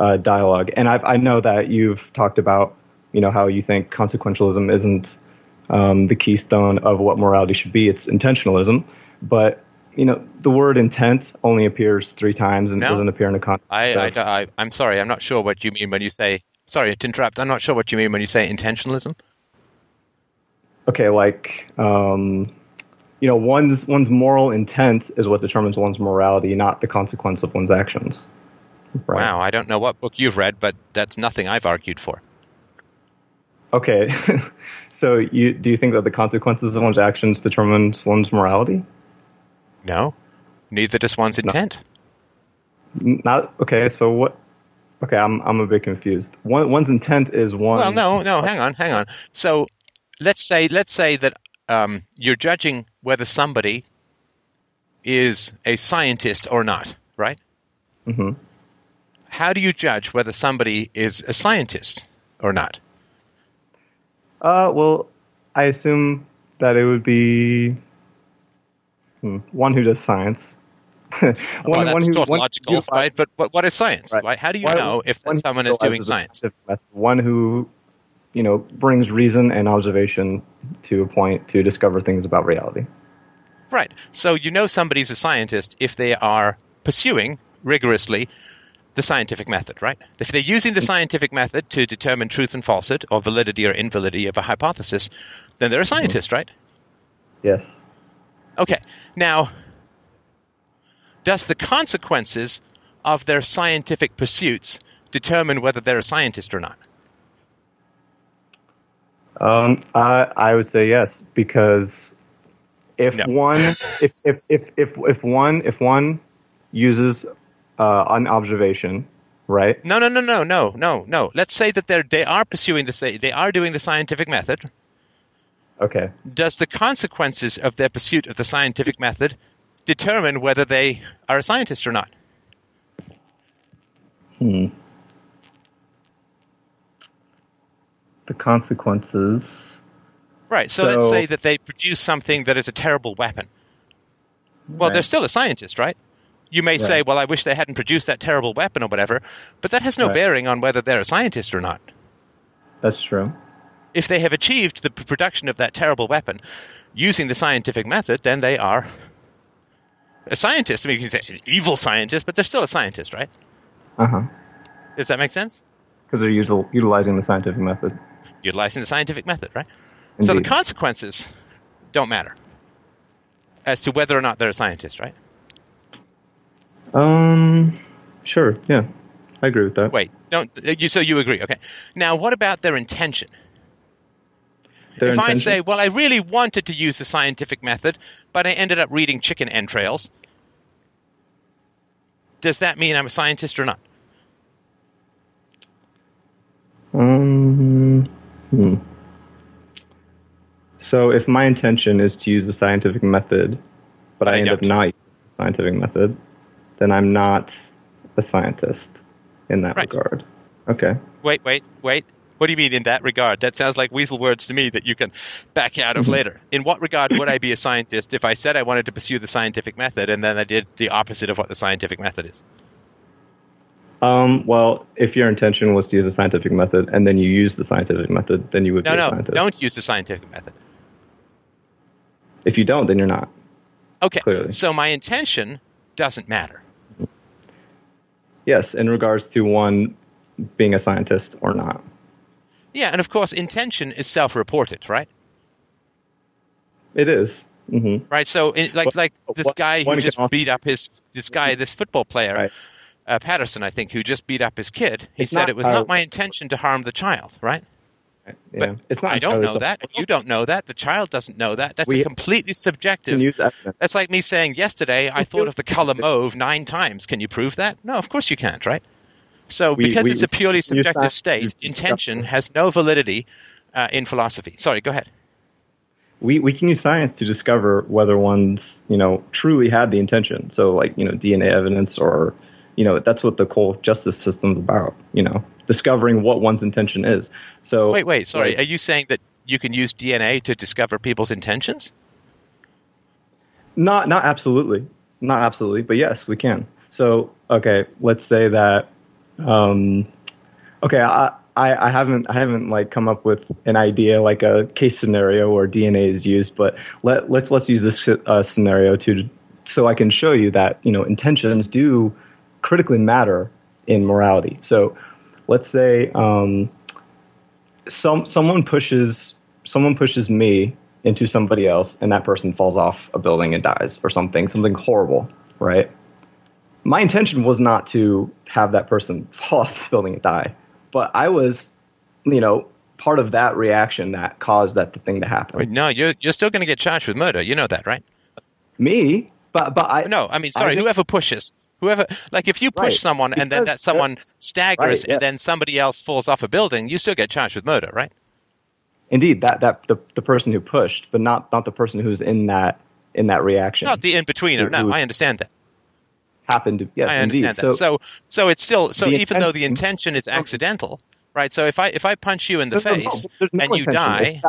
uh, dialogue and i i know that you've talked about you know how you think consequentialism isn't um, the keystone of what morality should be. It's intentionalism, but you know the word intent only appears three times and no. doesn't appear in a context. I, I, I, I'm sorry, I'm not sure what you mean when you say. Sorry to interrupt. I'm not sure what you mean when you say intentionalism. Okay, like um, you know, one's one's moral intent is what determines one's morality, not the consequence of one's actions. Right. Wow, I don't know what book you've read, but that's nothing I've argued for. Okay, (laughs) so you do you think that the consequences of one's actions determines one's morality? No, neither does one's intent. Not okay. So what? Okay, I'm I'm a bit confused. One, one's intent is one. Well, no, no. Hang on, hang on. So let's say let's say that um, you're judging whether somebody is a scientist or not, right? Mm-hmm. How do you judge whether somebody is a scientist or not? Uh, well, I assume that it would be hmm, one who does science. (laughs) one, well, that's one who, logical, one, right? But, but what is science? Right. right? How do you know if someone is doing science? One who, you know, brings reason and observation to a point to discover things about reality. Right. So you know somebody's a scientist if they are pursuing rigorously the scientific method, right? If they're using the scientific method to determine truth and falsehood or validity or invalidity of a hypothesis, then they're a scientist, mm-hmm. right? Yes. Okay. Now, does the consequences of their scientific pursuits determine whether they're a scientist or not? Um, I, I would say yes, because if no. one, if, if, if, if, if one, if one uses uh, on observation, right? No, no, no, no, no, no, no. Let's say that they're they are pursuing the they are doing the scientific method. Okay. Does the consequences of their pursuit of the scientific method determine whether they are a scientist or not? Hmm. The consequences. Right. So, so let's say that they produce something that is a terrible weapon. Well, right. they're still a scientist, right? You may right. say, well, I wish they hadn't produced that terrible weapon or whatever, but that has no right. bearing on whether they're a scientist or not. That's true. If they have achieved the production of that terrible weapon using the scientific method, then they are a scientist. I mean, you can say an evil scientist, but they're still a scientist, right? Uh huh. Does that make sense? Because they're util- utilizing the scientific method. Utilizing the scientific method, right? Indeed. So the consequences don't matter as to whether or not they're a scientist, right? Um, sure. Yeah, I agree with that. Wait, don't you? So you agree? Okay. Now, what about their intention? Their if intention? I say, well, I really wanted to use the scientific method, but I ended up reading chicken entrails, does that mean I'm a scientist or not? Um. Hmm. So, if my intention is to use the scientific method, but I, I end don't. up not using the scientific method, then I'm not a scientist in that right. regard. Okay. Wait, wait, wait. What do you mean in that regard? That sounds like weasel words to me that you can back out of mm-hmm. later. In what regard would I be a scientist if I said I wanted to pursue the scientific method and then I did the opposite of what the scientific method is? Um, well, if your intention was to use the scientific method and then you use the scientific method, then you would no, be no, a scientist. don't use the scientific method. If you don't, then you're not. Okay. Clearly. So my intention doesn't matter. Yes, in regards to one being a scientist or not. Yeah, and of course, intention is self-reported, right? It is. Mm-hmm. Right. So, in, like, like this guy who just beat up his this guy, this football player, right. uh, Patterson, I think, who just beat up his kid. He it's said not, it was uh, not my intention to harm the child, right? Yeah. But it's not I don't know that. You don't know that. The child doesn't know that. That's we, a completely subjective. That's like me saying yesterday I thought of the color mauve nine times. Can you prove that? No, of course you can't, right? So we, because we, it's a purely subjective state, intention has no validity uh, in philosophy. Sorry, go ahead. We we can use science to discover whether one's you know truly had the intention. So like you know DNA evidence or you know that's what the whole justice system's about. You know, discovering what one's intention is. So wait, wait, sorry. Like, Are you saying that you can use DNA to discover people's intentions? Not not absolutely, not absolutely, but yes, we can. So okay, let's say that. Um, okay, I, I, I haven't I haven't like come up with an idea like a case scenario where DNA is used, but let let's let's use this uh, scenario to so I can show you that you know intentions do critically matter in morality. So let's say um, some someone pushes someone pushes me into somebody else and that person falls off a building and dies or something something horrible right? My intention was not to have that person (laughs) fall off the building and die but i was you know part of that reaction that caused that thing to happen. Wait, no you're, you're still going to get charged with murder. You know that right? Me? But but i no i mean sorry I whoever pushes whoever like if you push right. someone because, and then that someone staggers right, yeah. and then somebody else falls off a building you still get charged with murder right Indeed, that that the, the person who pushed, but not not the person who's in that in that reaction. Not the in betweener. No, I understand that. Happened. To, yes, I understand indeed. that. So, so so it's still so even intent, though the intention is accidental, right? So if I if I punch you in the there's face no, no and you die,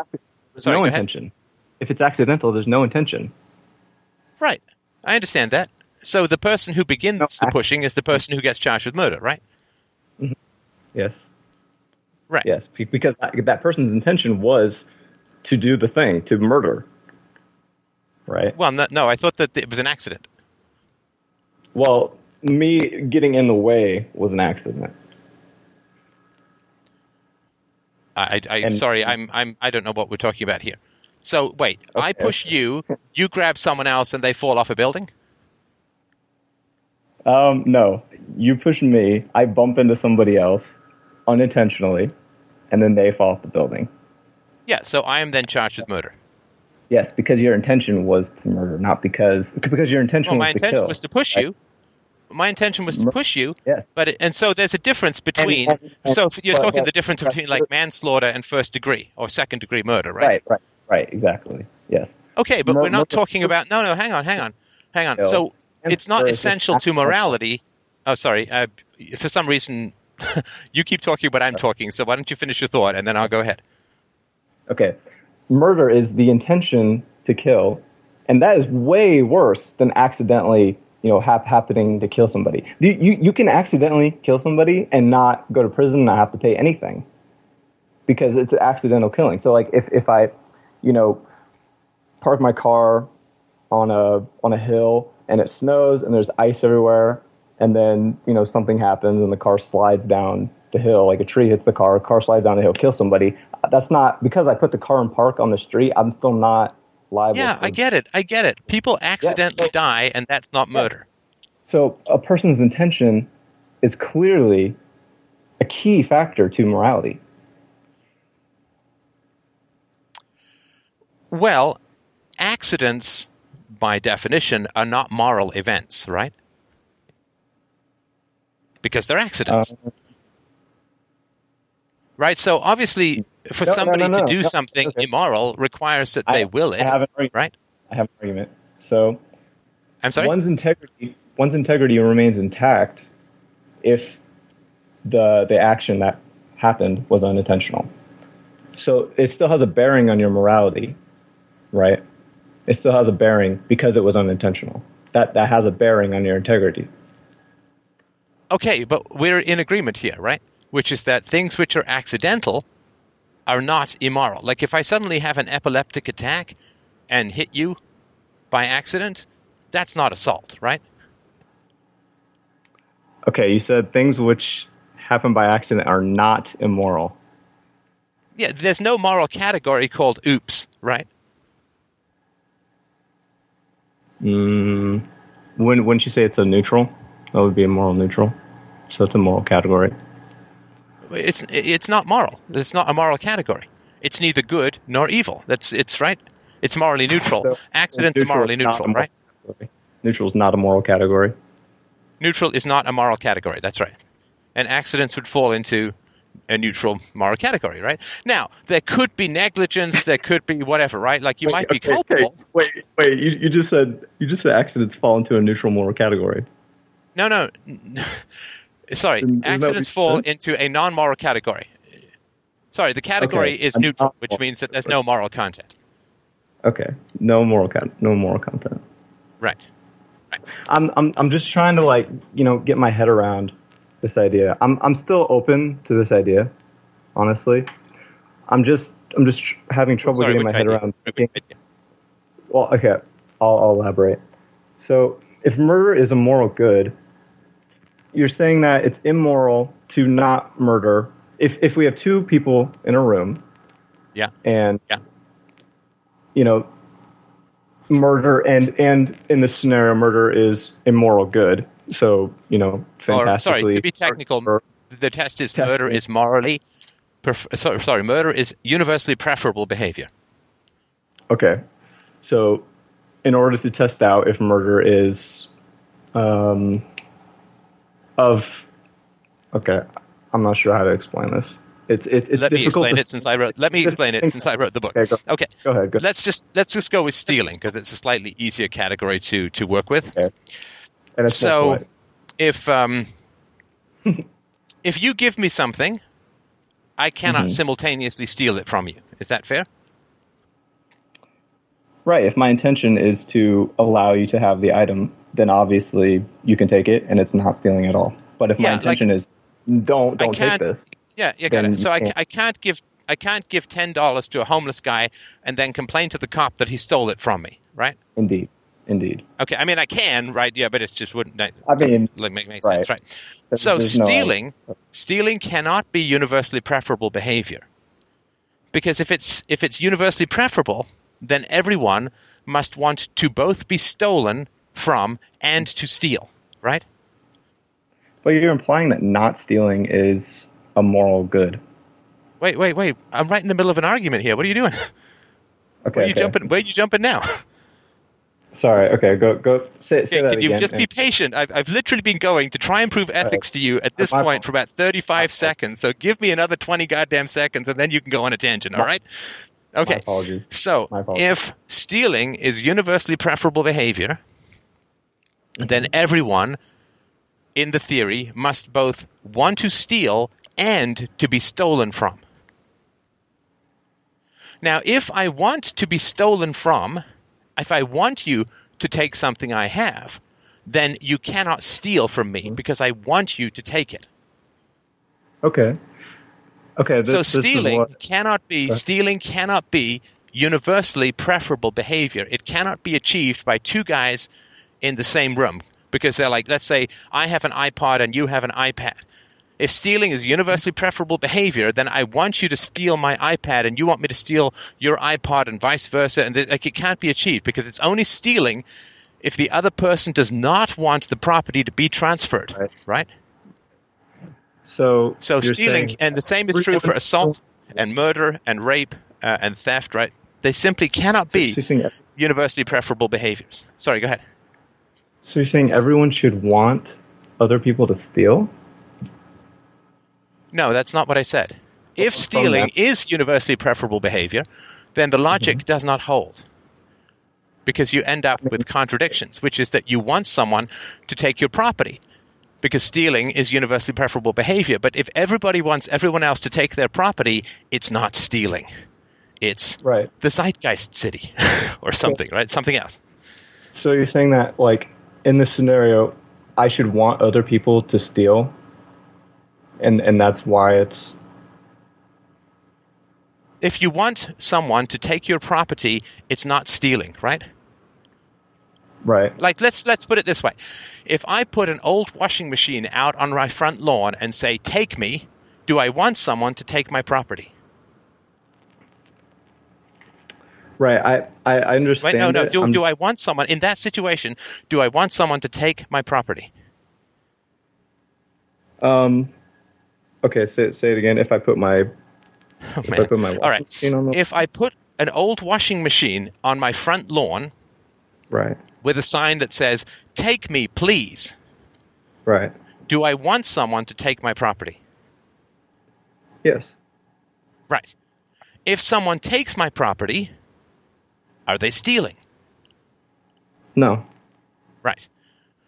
sorry, no intention. If it's accidental, there's no intention. Right. I understand that. So the person who begins no, the pushing is the person who gets charged with murder, right? Mm-hmm. Yes. Right. Yes, because that person's intention was to do the thing, to murder. Right. Well, no, no, I thought that it was an accident. Well, me getting in the way was an accident. I, I am sorry, I'm, I'm, I don't know what we're talking about here. So wait, okay, I push you, you grab someone else, and they fall off a building. Um, no, you push me. I bump into somebody else unintentionally and then they fall off the building. Yeah, so I am then charged with murder. Yes, because your intention was to murder, not because because your intention well, was my intention kill, was to push right? you. My intention was to push you. Yes. But it, and so there's a difference between. And, and, and, so you're talking well, the difference between like manslaughter and first degree or second degree murder, right? Right, right, right. Exactly. Yes. Okay, but we're not talking about. No, no. Hang on, hang on, hang on. So it's not essential to morality. Oh, sorry. Uh, for some reason, (laughs) you keep talking, but I'm talking. So why don't you finish your thought, and then I'll go ahead. Okay, murder is the intention to kill, and that is way worse than accidentally, you know, hap- happening to kill somebody. You, you you can accidentally kill somebody and not go to prison, and not have to pay anything, because it's an accidental killing. So like if if I, you know, park my car on a on a hill and it snows and there's ice everywhere. And then you know something happens and the car slides down the hill like a tree hits the car a car slides down the hill kills somebody. That's not because i put the car in park on the street i'm still not liable yeah i get it i get it. People accidentally die and that's not murder. Yes. so a person's intention is clearly a key factor to morality. Well accidents by definition are not moral events right because they're accidents. Uh, right? So obviously, for no, somebody no, no, to do something okay. immoral requires that they will it. I have an right? I have an argument. So, I'm sorry. One's integrity, one's integrity remains intact if the the action that happened was unintentional. So it still has a bearing on your morality, right? It still has a bearing because it was unintentional. That that has a bearing on your integrity. Okay, but we're in agreement here, right? Which is that things which are accidental are not immoral. Like if I suddenly have an epileptic attack and hit you by accident, that's not assault, right? Okay, you said things which happen by accident are not immoral. Yeah, there's no moral category called oops, right? Mm, when, wouldn't you say it's a neutral? That would be a moral neutral. So it's a moral category. It's it's not moral. It's not a moral category. It's neither good nor evil. That's it's right. It's morally neutral. So, Accidents are morally neutral, right? Category. Neutral is not a moral category. Neutral is not a moral category. That's right. And accidents would fall into a neutral moral category, right? Now, there could be negligence, there could be whatever, right? Like you wait, might be okay, culpable. Okay. Wait, wait, you, you just said you just said accidents fall into a neutral moral category. No, no. (laughs) Sorry, accidents fall into a non-moral category. Sorry, the category okay. is neutral, which means that there's no moral content. Okay, no moral con- no moral content. Right. right. I'm I'm I'm just trying to like you know get my head around this idea. I'm I'm still open to this idea, honestly. I'm just I'm just having trouble Sorry, getting my head idea? around. Well, okay, I'll, I'll elaborate. So, if murder is a moral good, you're saying that it's immoral to not murder. If if we have two people in a room, yeah, and yeah, you know, murder and and in this scenario, murder is immoral good. So you know, fantastically. Or, sorry, to be technical, or, the test is murder is morally. Pref- sorry, sorry, murder is universally preferable behavior. Okay, so in order to test out if murder is um, of okay, I'm not sure how to explain this. It's it's, it's let me explain it since I wrote. Let me explain it since I wrote the book. Okay, go, okay. go ahead. Go. Let's just let's just go with stealing because it's a slightly easier category to to work with. Okay. So, if um, (laughs) if you give me something, I cannot mm-hmm. simultaneously steal it from you. Is that fair? Right. If my intention is to allow you to have the item, then obviously you can take it, and it's not stealing at all. But if yeah, my intention like, is don't don't take this, yeah, you got it. So I, I can't give I can't give ten dollars to a homeless guy and then complain to the cop that he stole it from me, right? Indeed, indeed. Okay, I mean I can, right? Yeah, but it just wouldn't. I mean, like, make, make right. sense, right? There's, so there's stealing, no stealing cannot be universally preferable behavior, because if it's if it's universally preferable, then everyone must want to both be stolen from and to steal, right? But you're implying that not stealing is a moral good. Wait, wait, wait! I'm right in the middle of an argument here. What are you doing? Okay. Where are you okay. jumping? Where are you jumping now? (laughs) Sorry. Okay. Go. Go. Say, say okay, that you just be patient? I've, I've literally been going to try and prove ethics to you at this point fault. for about 35 seconds. So give me another 20 goddamn seconds, and then you can go on a tangent. All right? Okay. My apologies. So apologies. if stealing is universally preferable behavior, mm-hmm. then everyone, in the theory, must both want to steal and to be stolen from. Now, if I want to be stolen from, if I want you to take something I have, then you cannot steal from me mm-hmm. because I want you to take it. Okay. Okay. This, so stealing cannot be okay. stealing cannot be universally preferable behavior. It cannot be achieved by two guys in the same room because they're like, let's say I have an iPod and you have an iPad. If stealing is universally preferable behavior, then I want you to steal my iPad and you want me to steal your iPod and vice versa. And like it can't be achieved because it's only stealing if the other person does not want the property to be transferred, right? right? So, so stealing, and the same is true for assault and murder and rape uh, and theft, right? They simply cannot be universally preferable behaviors. Sorry, go ahead. So you're saying everyone should want other people to steal? No, that's not what I said. If stealing is universally preferable behavior, then the logic mm-hmm. does not hold. Because you end up with contradictions, which is that you want someone to take your property. Because stealing is universally preferable behavior. But if everybody wants everyone else to take their property, it's not stealing. It's right. the zeitgeist city (laughs) or something, right? Something else. So you're saying that, like, in this scenario, I should want other people to steal and and that's why it's if you want someone to take your property it's not stealing right? Right. Like let's let's put it this way. If i put an old washing machine out on my front lawn and say take me do i want someone to take my property? Right. I i, I understand right? no no. it. do, do i want someone in that situation do i want someone to take my property? Um Okay, say, say it again. If I put my, (laughs) oh, if I put my All right. The- if I put an old washing machine on my front lawn, right, with a sign that says "Take me, please," right, do I want someone to take my property? Yes. Right. If someone takes my property, are they stealing? No. Right.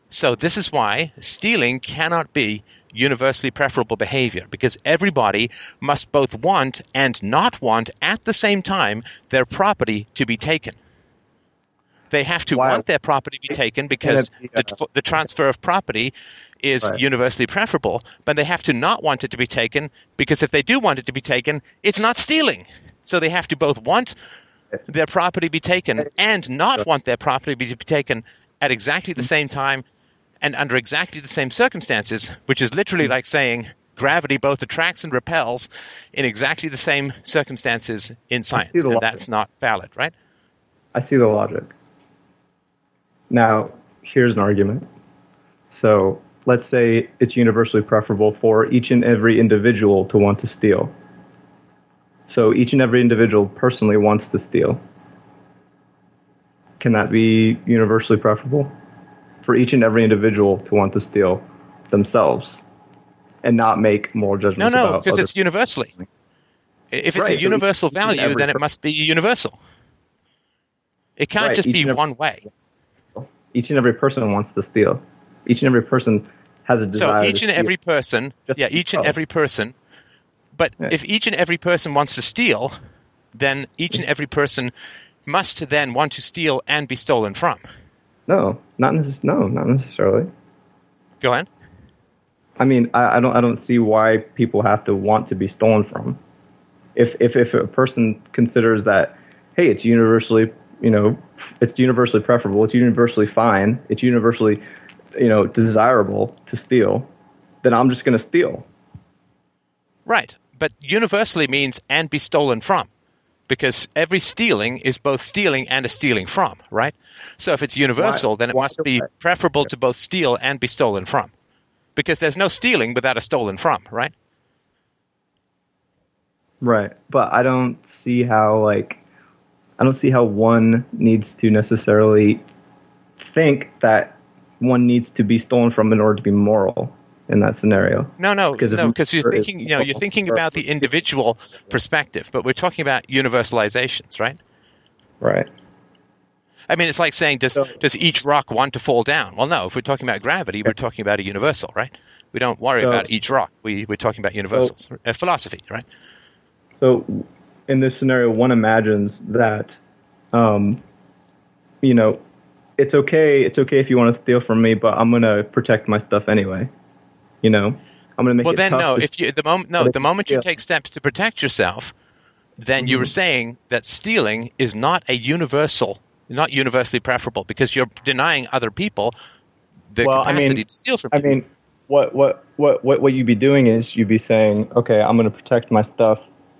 So this is why stealing cannot be universally preferable behavior because everybody must both want and not want at the same time their property to be taken. They have to want their property to be taken because the, the transfer of property is right. universally preferable, but they have to not want it to be taken because if they do want it to be taken, it's not stealing. So they have to both want their property be taken and not want their property to be taken at exactly the same time and under exactly the same circumstances, which is literally like saying gravity both attracts and repels in exactly the same circumstances in science. And that's not valid, right? I see the logic. Now, here's an argument. So let's say it's universally preferable for each and every individual to want to steal. So each and every individual personally wants to steal. Can that be universally preferable? For each and every individual to want to steal themselves and not make moral judgments. No, no, because it's universally. If it's right, a universal so value, then it must be universal. It can't right, just be one way each and every person wants to steal. Each and every person has a desire. So each and every person, yeah, each and every person. But yeah. if each and every person wants to steal, then each and every person must then want to steal and be stolen from. No, not necess- No, not necessarily. Go ahead. I mean, I, I don't. I don't see why people have to want to be stolen from. If if if a person considers that, hey, it's universally you know, it's universally preferable. It's universally fine. It's universally, you know, desirable to steal. Then I'm just going to steal. Right, but universally means and be stolen from, because every stealing is both stealing and a stealing from. Right. So if it's universal, Why? then it must be preferable to both steal and be stolen from, because there's no stealing without a stolen from. Right. Right, but I don't see how like I don't see how one needs to necessarily think that one needs to be stolen from in order to be moral in that scenario. No, no, because no, because you're thinking, you know, you're thinking about the individual perspective, but we're talking about universalizations, right? Right. I mean, it's like saying, does so, does each rock want to fall down? Well, no. If we're talking about gravity, we're talking about a universal, right? We don't worry so, about each rock. We we're talking about universals, so, uh, philosophy, right? So in this scenario, one imagines that, um, you know, it's okay. It's okay if you want to steal from me, but I'm gonna protect my stuff anyway. You know, I'm gonna make. Well, then no. If you the moment no the moment you take steps to protect yourself, then mm-hmm. you were saying that stealing is not a universal, not universally preferable because you're denying other people the well, capacity I mean, to steal from. People. I mean, what what what what what you'd be doing is you'd be saying, okay, I'm going to protect my stuff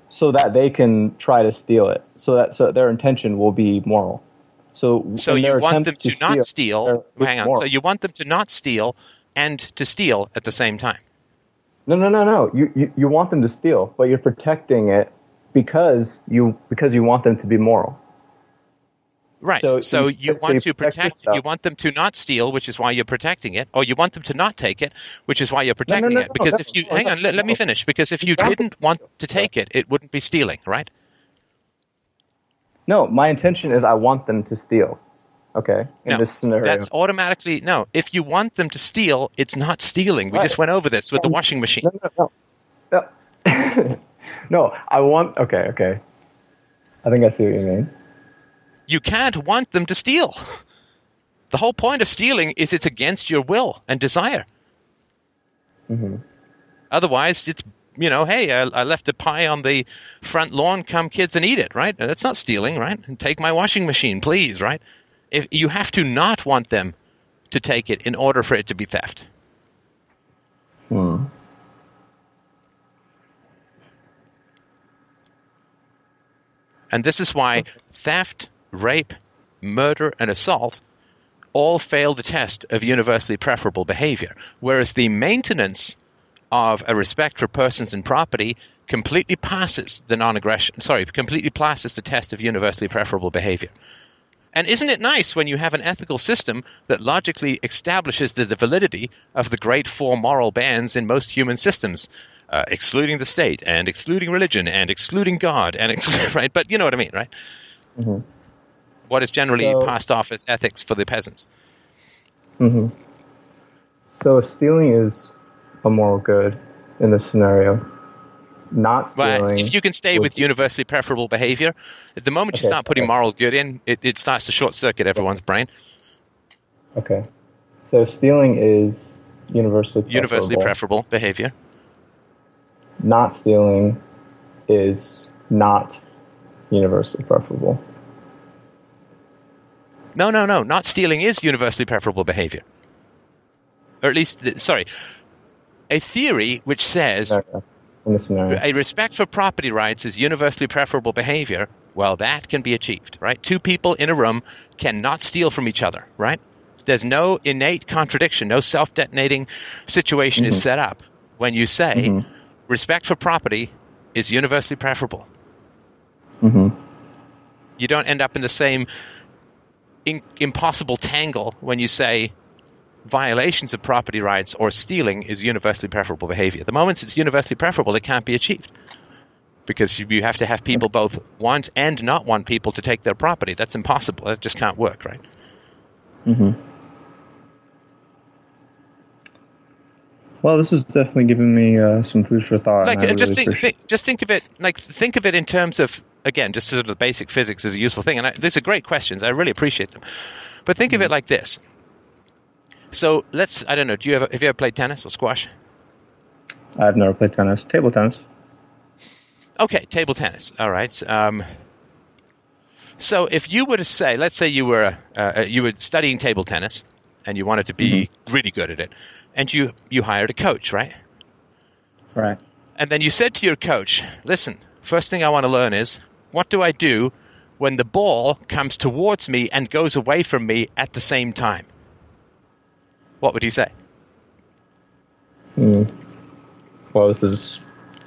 so that they can try to steal it. So that so their intention will be moral. So so you want them to, to not steal. hang on. Moral. So you want them to not steal and to steal at the same time. No, no, no, no. You, you you want them to steal, but you're protecting it because you because you want them to be moral. Right. So, so you, you want to protect, you want them to not steal, which is why you're protecting it, or you want them to not take it, which is why you're protecting no, no, no, it. Because if you hang on, let, let, me finish. Because if you didn't want to take it, it wouldn't be stealing, right? No, my intention is I want them to steal. Okay, in no, this scenario, that's automatically no. If you want them to steal, it's not stealing. We right. just went over this with the washing machine. No, no, no. (laughs) no, I want. Okay, okay. I think I see what you mean you can't want them to steal. The whole point of stealing is it's against your will and desire. Mm-hmm. Otherwise, it's you know, hey, I, I, left a pie on the front lawn. Come, kids, and eat it. Right? That's not stealing, right? And take my washing machine, please. Right? If you have to not want them to take it in order for it to be theft. Hmm. And this is why theft rape, murder, and assault all fail the test of universally preferable behavior, whereas the maintenance of a respect for persons and property completely passes the non-aggression. Sorry, completely passes the test of universally preferable behavior. And isn't it nice when you have an ethical system that logically establishes the validity of the great four moral bands in most human systems, uh, excluding the state and excluding religion and excluding God and ex- (laughs) right? But you know what I mean, right? Mm-hmm. What is generally so, passed off as ethics for the peasants. Mm-hmm. So stealing is a moral good in this scenario, not stealing. Well, if you can stay with universally preferable behavior, at the moment okay, you start putting okay. moral good in, it, it starts to short circuit everyone's brain. Okay. So stealing is universally preferable. universally preferable behavior. Not stealing is not universally preferable. No, no, no. Not stealing is universally preferable behavior. Or at least, sorry, a theory which says okay in this scenario. A respect for property rights is universally preferable behavior. Well, that can be achieved, right? Two people in a room cannot steal from each other, right? There's no innate contradiction, no self detonating situation mm-hmm. is set up when you say mm-hmm. respect for property is universally preferable. Mm-hmm. You don't end up in the same in- impossible tangle when you say violations of property rights or stealing is universally preferable behavior. The moment it's universally preferable, it can't be achieved because you have to have people both want and not want people to take their property. That's impossible. That just can't work, right? Mm-hmm. Well, this is definitely giving me uh, some food for thought. Like, just really think, think, just think of it like think of it in terms of again, just sort of the basic physics is a useful thing. And I, these are great questions. I really appreciate them. But think mm-hmm. of it like this: so let's, I don't know, do you ever, have you ever played tennis or squash? I've never played tennis. Table tennis. Okay, table tennis. All right. Um, so if you were to say, let's say you were uh, uh you were studying table tennis and you wanted to be mm-hmm. really good at it, and you you hired a coach, right? Right. And then you said to your coach, "Listen, first thing I want to learn is what do I do when the ball comes towards me and goes away from me at the same time?" What would you say? Hmm. Well, this is,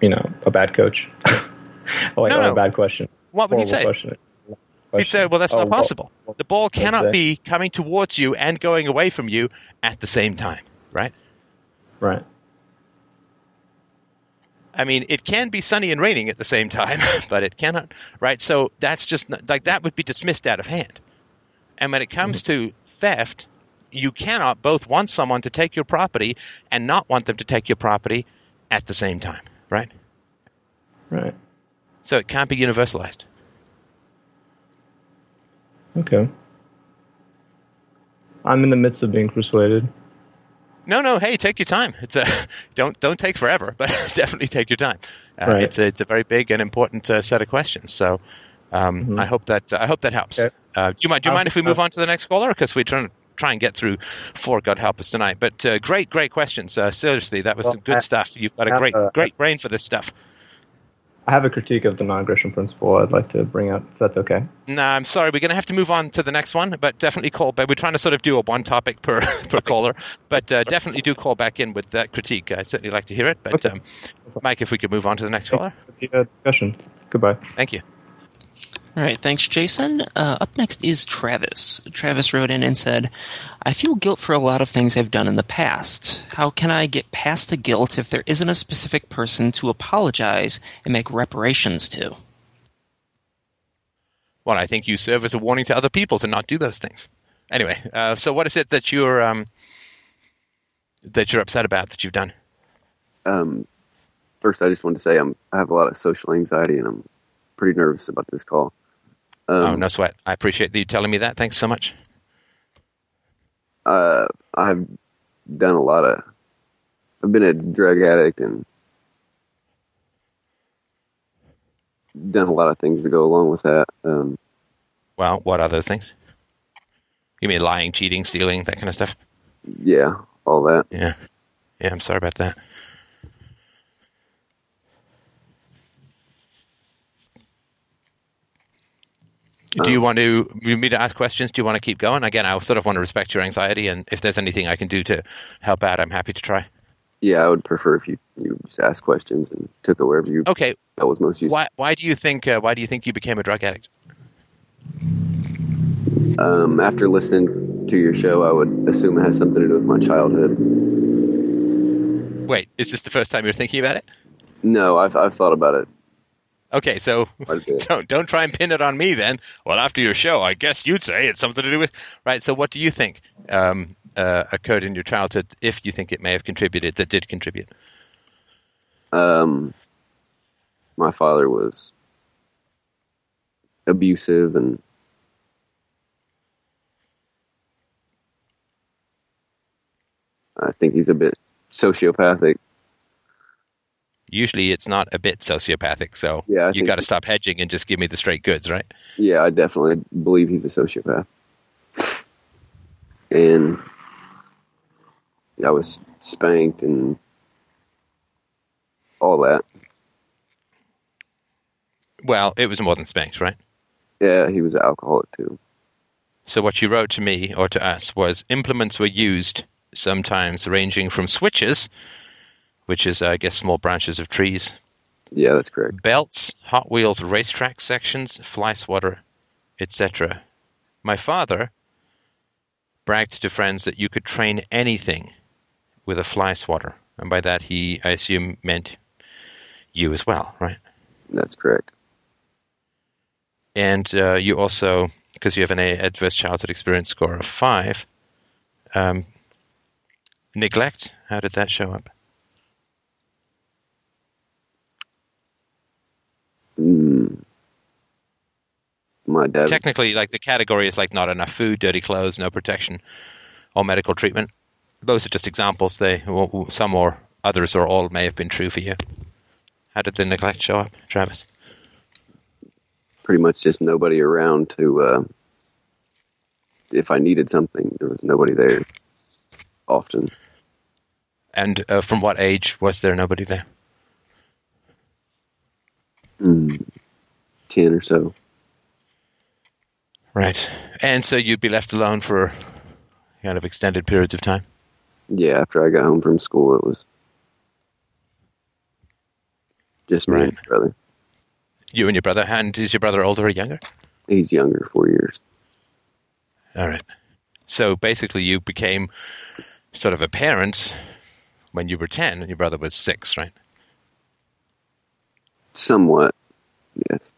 you know, a bad coach. (laughs) oh, wait, no, no. a bad question. What would you say? Question. You'd say, well, that's oh, not possible. Well, the ball cannot be coming towards you and going away from you at the same time, right? Right. I mean, it can be sunny and raining at the same time, (laughs) but it cannot, right? So that's just like that would be dismissed out of hand. And when it comes mm-hmm. to theft, you cannot both want someone to take your property and not want them to take your property at the same time, right? Right. So it can't be universalized. Okay. I'm in the midst of being persuaded. No, no. Hey, take your time. It's a (laughs) don't don't take forever, but (laughs) definitely take your time. Uh, right. It's a it's a very big and important uh, set of questions. So um, mm-hmm. I hope that uh, I hope that helps. Okay. Uh, do you mind? Do you mind if we move on to the next caller? Because we're trying to try and get through four. God help us tonight. But uh, great, great questions. Uh, seriously, that was well, some good I, stuff. You've got a great, a, great brain for this stuff. I have a critique of the non-aggression principle. I'd like to bring up. If that's okay. No, I'm sorry. We're going to have to move on to the next one, but definitely call. But we're trying to sort of do a one topic per (laughs) per caller. But uh, definitely do call back in with that critique. I'd certainly like to hear it. But okay. um, Mike, if we could move on to the next caller. The, discussion. Goodbye. Thank you. All right, thanks, Jason. Uh, up next is Travis. Travis wrote in and said, I feel guilt for a lot of things I've done in the past. How can I get past the guilt if there isn't a specific person to apologize and make reparations to? Well, I think you serve as a warning to other people to not do those things. Anyway, uh, so what is it that you're um, that you're upset about that you've done? Um, first, I just want to say I'm, I have a lot of social anxiety, and I'm pretty nervous about this call. Um, oh, no sweat. I appreciate you telling me that. Thanks so much. Uh, I've done a lot of. I've been a drug addict and done a lot of things to go along with that. Um, well, what are those things? You mean lying, cheating, stealing, that kind of stuff? Yeah, all that. Yeah, yeah. I'm sorry about that. Do you want to me to ask questions? Do you want to keep going? Again, I sort of want to respect your anxiety, and if there's anything I can do to help out, I'm happy to try. Yeah, I would prefer if you, you just asked questions and took it wherever you okay that was most useful. Why why do you think uh, why do you think you became a drug addict? Um, after listening to your show, I would assume it has something to do with my childhood. Wait, is this the first time you're thinking about it? No, I've I've thought about it. Okay, so (laughs) don't don't try and pin it on me then. Well, after your show, I guess you'd say it's something to do with right. So, what do you think um, uh, occurred in your childhood, if you think it may have contributed, that did contribute? Um, my father was abusive and I think he's a bit sociopathic. Usually it's not a bit sociopathic, so yeah, you got to stop hedging and just give me the straight goods, right? Yeah, I definitely believe he's a sociopath. And I was spanked and all that. Well, it was more than spanked, right? Yeah, he was an alcoholic too. So what you wrote to me or to us was implements were used sometimes ranging from switches, which is, I guess, small branches of trees. Yeah, that's correct. Belts, Hot Wheels racetrack sections, fly swatter, etc. My father bragged to friends that you could train anything with a fly swatter. And by that, he, I assume, meant you as well, right? That's correct. And uh, you also, because you have an adverse childhood experience score of five, um, Neglect, how did that show up? Mm. My dad. Technically, like the category is like not enough food, dirty clothes, no protection, or medical treatment. Those are just examples. They some or others or all may have been true for you. How did the neglect show up, Travis? Pretty much just nobody around to. Uh, if I needed something, there was nobody there. Often. And uh, from what age was there nobody there? Mm, Ten or so. Right. And so you'd be left alone for kind of extended periods of time? Yeah, after I got home from school, it was just me right. and my brother. You and your brother. And is your brother older or younger? He's younger, four years. All right. So basically, you became sort of a parent when you were 10 and your brother was 6, right? Somewhat, yes.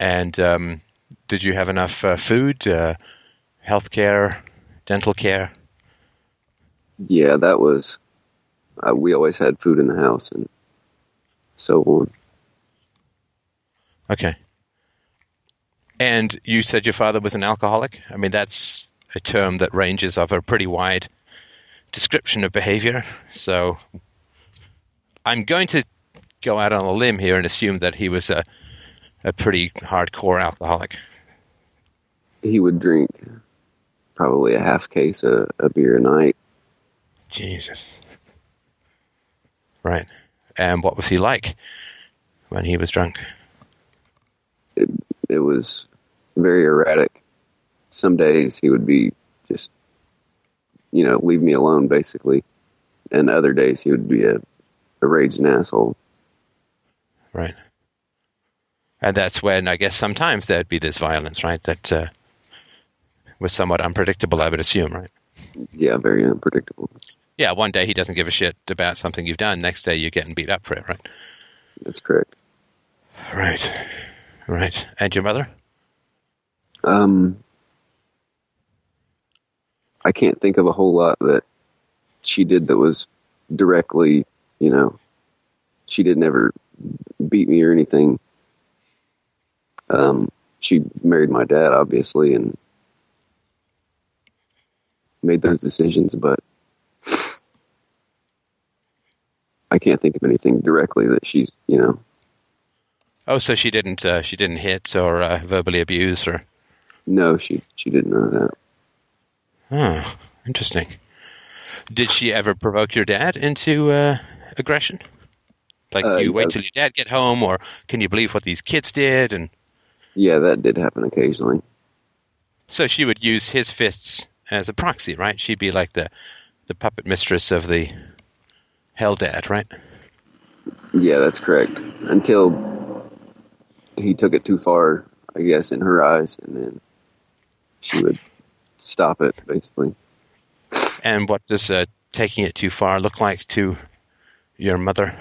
And um, did you have enough uh, food, uh, health care, dental care? Yeah, that was. Uh, we always had food in the house and so on. Okay. And you said your father was an alcoholic? I mean, that's a term that ranges over a pretty wide description of behavior. So I'm going to go out on a limb here and assume that he was a, a pretty hardcore alcoholic. He would drink probably a half case of, of beer a night. Jesus. Right. And what was he like when he was drunk? It, it was very erratic some days he would be just, you know, leave me alone basically. And other days he would be a, a raging asshole. Right. And that's when I guess sometimes there'd be this violence, right? That uh, was somewhat unpredictable, I would assume, right? Yeah, very unpredictable. Yeah, one day he doesn't give a shit about something you've done. Next day you're getting beat up for it, right? That's correct. Right. Right. And your mother? Um, I can't think of a whole lot that she did that was directly, you know, she didn't ever beat me or anything. Um, she married my dad, obviously, and made those decisions, but I can't think of anything directly that she's, you know. Oh, so she didn't uh, she didn't hit or uh, verbally abuse or? No, she she didn't know that. Oh, interesting. Did she ever provoke your dad into uh, aggression? Like uh, you wait till your dad get home, or can you believe what these kids did? And yeah, that did happen occasionally. So she would use his fists as a proxy, right? She'd be like the the puppet mistress of the hell dad, right? Yeah, that's correct. Until he took it too far, I guess, in her eyes, and then she would stop it, basically. And what does uh, taking it too far look like to your mother?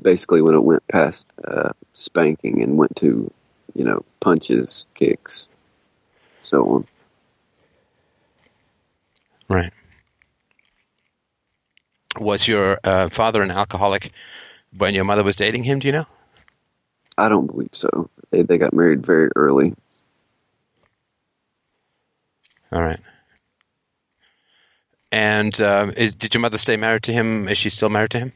Basically, when it went past uh, spanking and went to, you know, punches, kicks, so on. Right. Was your uh, father an alcoholic when your mother was dating him? Do you know? I don't believe so. They they got married very early. All right. And um, is, did your mother stay married to him? Is she still married to him?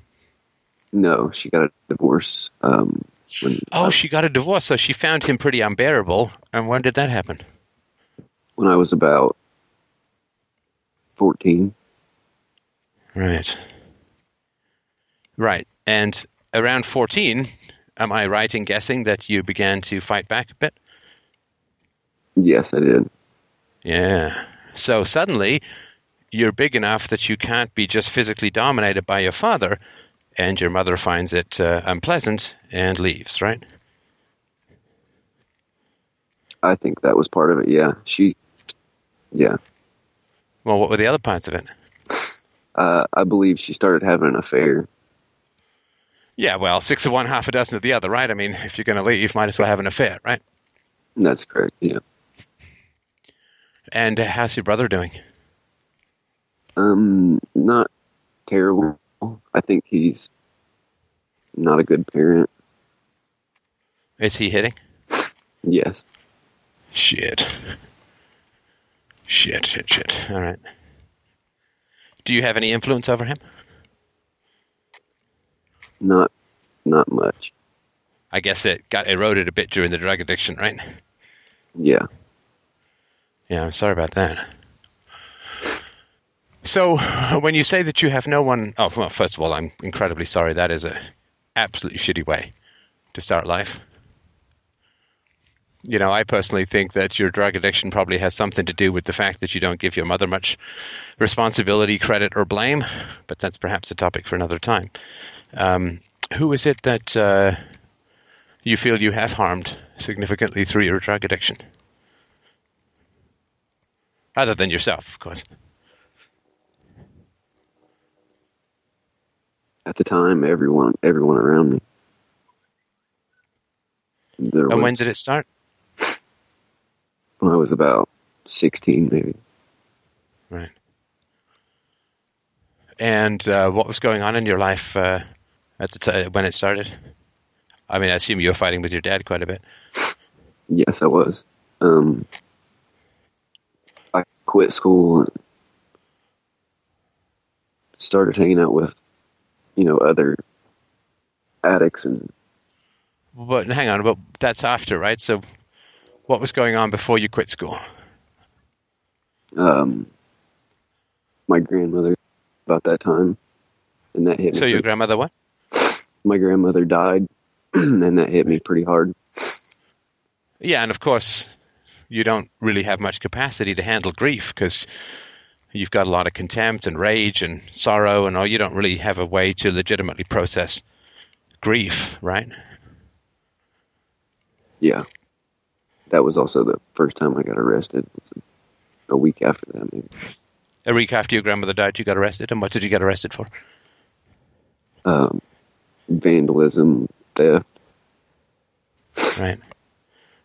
No, she got a divorce. Um, when, oh, uh, she got a divorce, so she found him pretty unbearable. And when did that happen? When I was about 14. Right. Right. And around 14, am I right in guessing that you began to fight back a bit? Yes, I did. Yeah. So suddenly, you're big enough that you can't be just physically dominated by your father, and your mother finds it uh, unpleasant and leaves, right? I think that was part of it, yeah. She, yeah. Well, what were the other parts of it? Uh, I believe she started having an affair. Yeah, well, six of one, half a dozen of the other, right? I mean, if you're going to leave, might as well have an affair, right? That's correct, yeah. And how's your brother doing? Um, not terrible. I think he's not a good parent. Is he hitting? Yes. Shit. Shit, shit, shit. All right. Do you have any influence over him? Not, not much. I guess it got eroded a bit during the drug addiction, right? Yeah. Yeah, I'm sorry about that. So, (laughs) when you say that you have no one, oh, well, first of all, I'm incredibly sorry. That is a absolutely shitty way to start life. You know, I personally think that your drug addiction probably has something to do with the fact that you don't give your mother much responsibility, credit, or blame, but that's perhaps a topic for another time. Um, who is it that uh, you feel you have harmed significantly through your drug addiction? Other than yourself, of course. At the time, everyone, everyone around me. There and was, when did it start? When I was about sixteen, maybe. Right. And uh, what was going on in your life uh, at the time when it started? I mean, I assume you were fighting with your dad quite a bit. Yes, I was. Um, I quit school and started hanging out with, you know, other addicts and. But hang on, but that's after, right? So, what was going on before you quit school? Um, my grandmother about that time, and that hit. So your grandmother what? My grandmother died, (clears throat) and that hit me pretty hard. Yeah, and of course, you don't really have much capacity to handle grief because you've got a lot of contempt and rage and sorrow and all. You don't really have a way to legitimately process grief, right? Yeah. That was also the first time I got arrested. A week after that, maybe. A week after your grandmother died, you got arrested. And what did you get arrested for? Um, vandalism, theft. Right.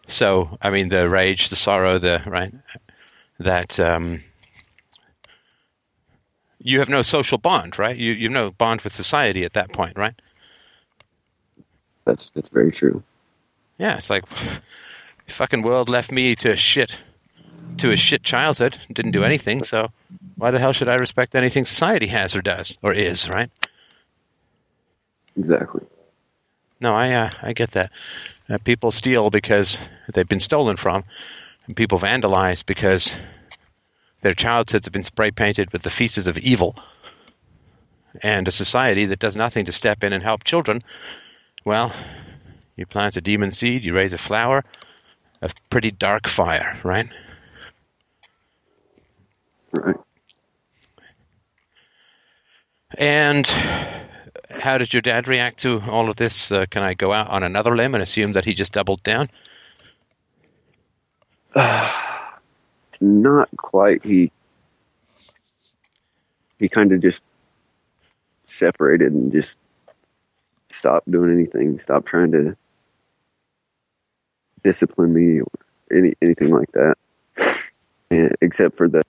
So, I mean, the rage, the sorrow, the right that um, you have no social bond, right? You you have no bond with society at that point, right? That's that's very true. Yeah, it's like (sighs) fucking world left me to a shit to a shit childhood, didn't do anything, so why the hell should I respect anything society has or does or is, right? Exactly. No, I uh, I get that. Uh, people steal because they've been stolen from, and people vandalize because their childhoods have been spray painted with the feces of evil. And a society that does nothing to step in and help children, well, you plant a demon seed, you raise a flower of pretty dark fire, right? Right. And how did your dad react to all of this? Uh, can I go out on another limb and assume that he just doubled down? (sighs) (sighs) (sighs) Not quite. He he kind of just separated and just stopped doing anything, stopped trying to discipline me or any anything like that, and, except for the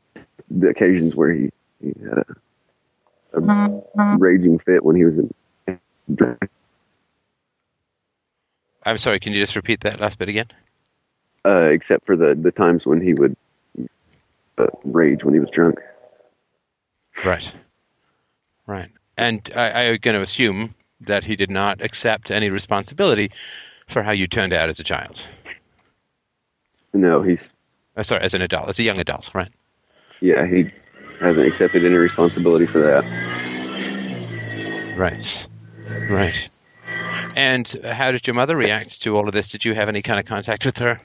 the occasions where he, he had a, a raging fit when he was in. I'm sorry. Can you just repeat that last bit again? Uh, except for the the times when he would uh, rage when he was drunk. Right. Right. And I, I'm going to assume that he did not accept any responsibility for how you turned out as a child. No, he's. Uh, sorry, as an adult, as a young adult, right? Yeah, he hasn't accepted any responsibility for that. Right. Right. And how did your mother react to all of this? Did you have any kind of contact with her?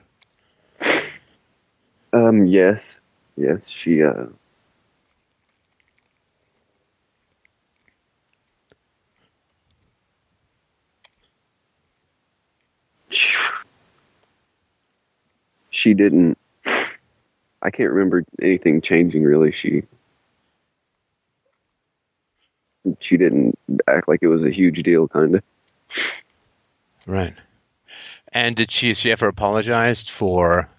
Um, yes. Yes, she, uh, she didn't I can't remember anything changing really. She she didn't act like it was a huge deal kind of. Right. And did she she ever apologized for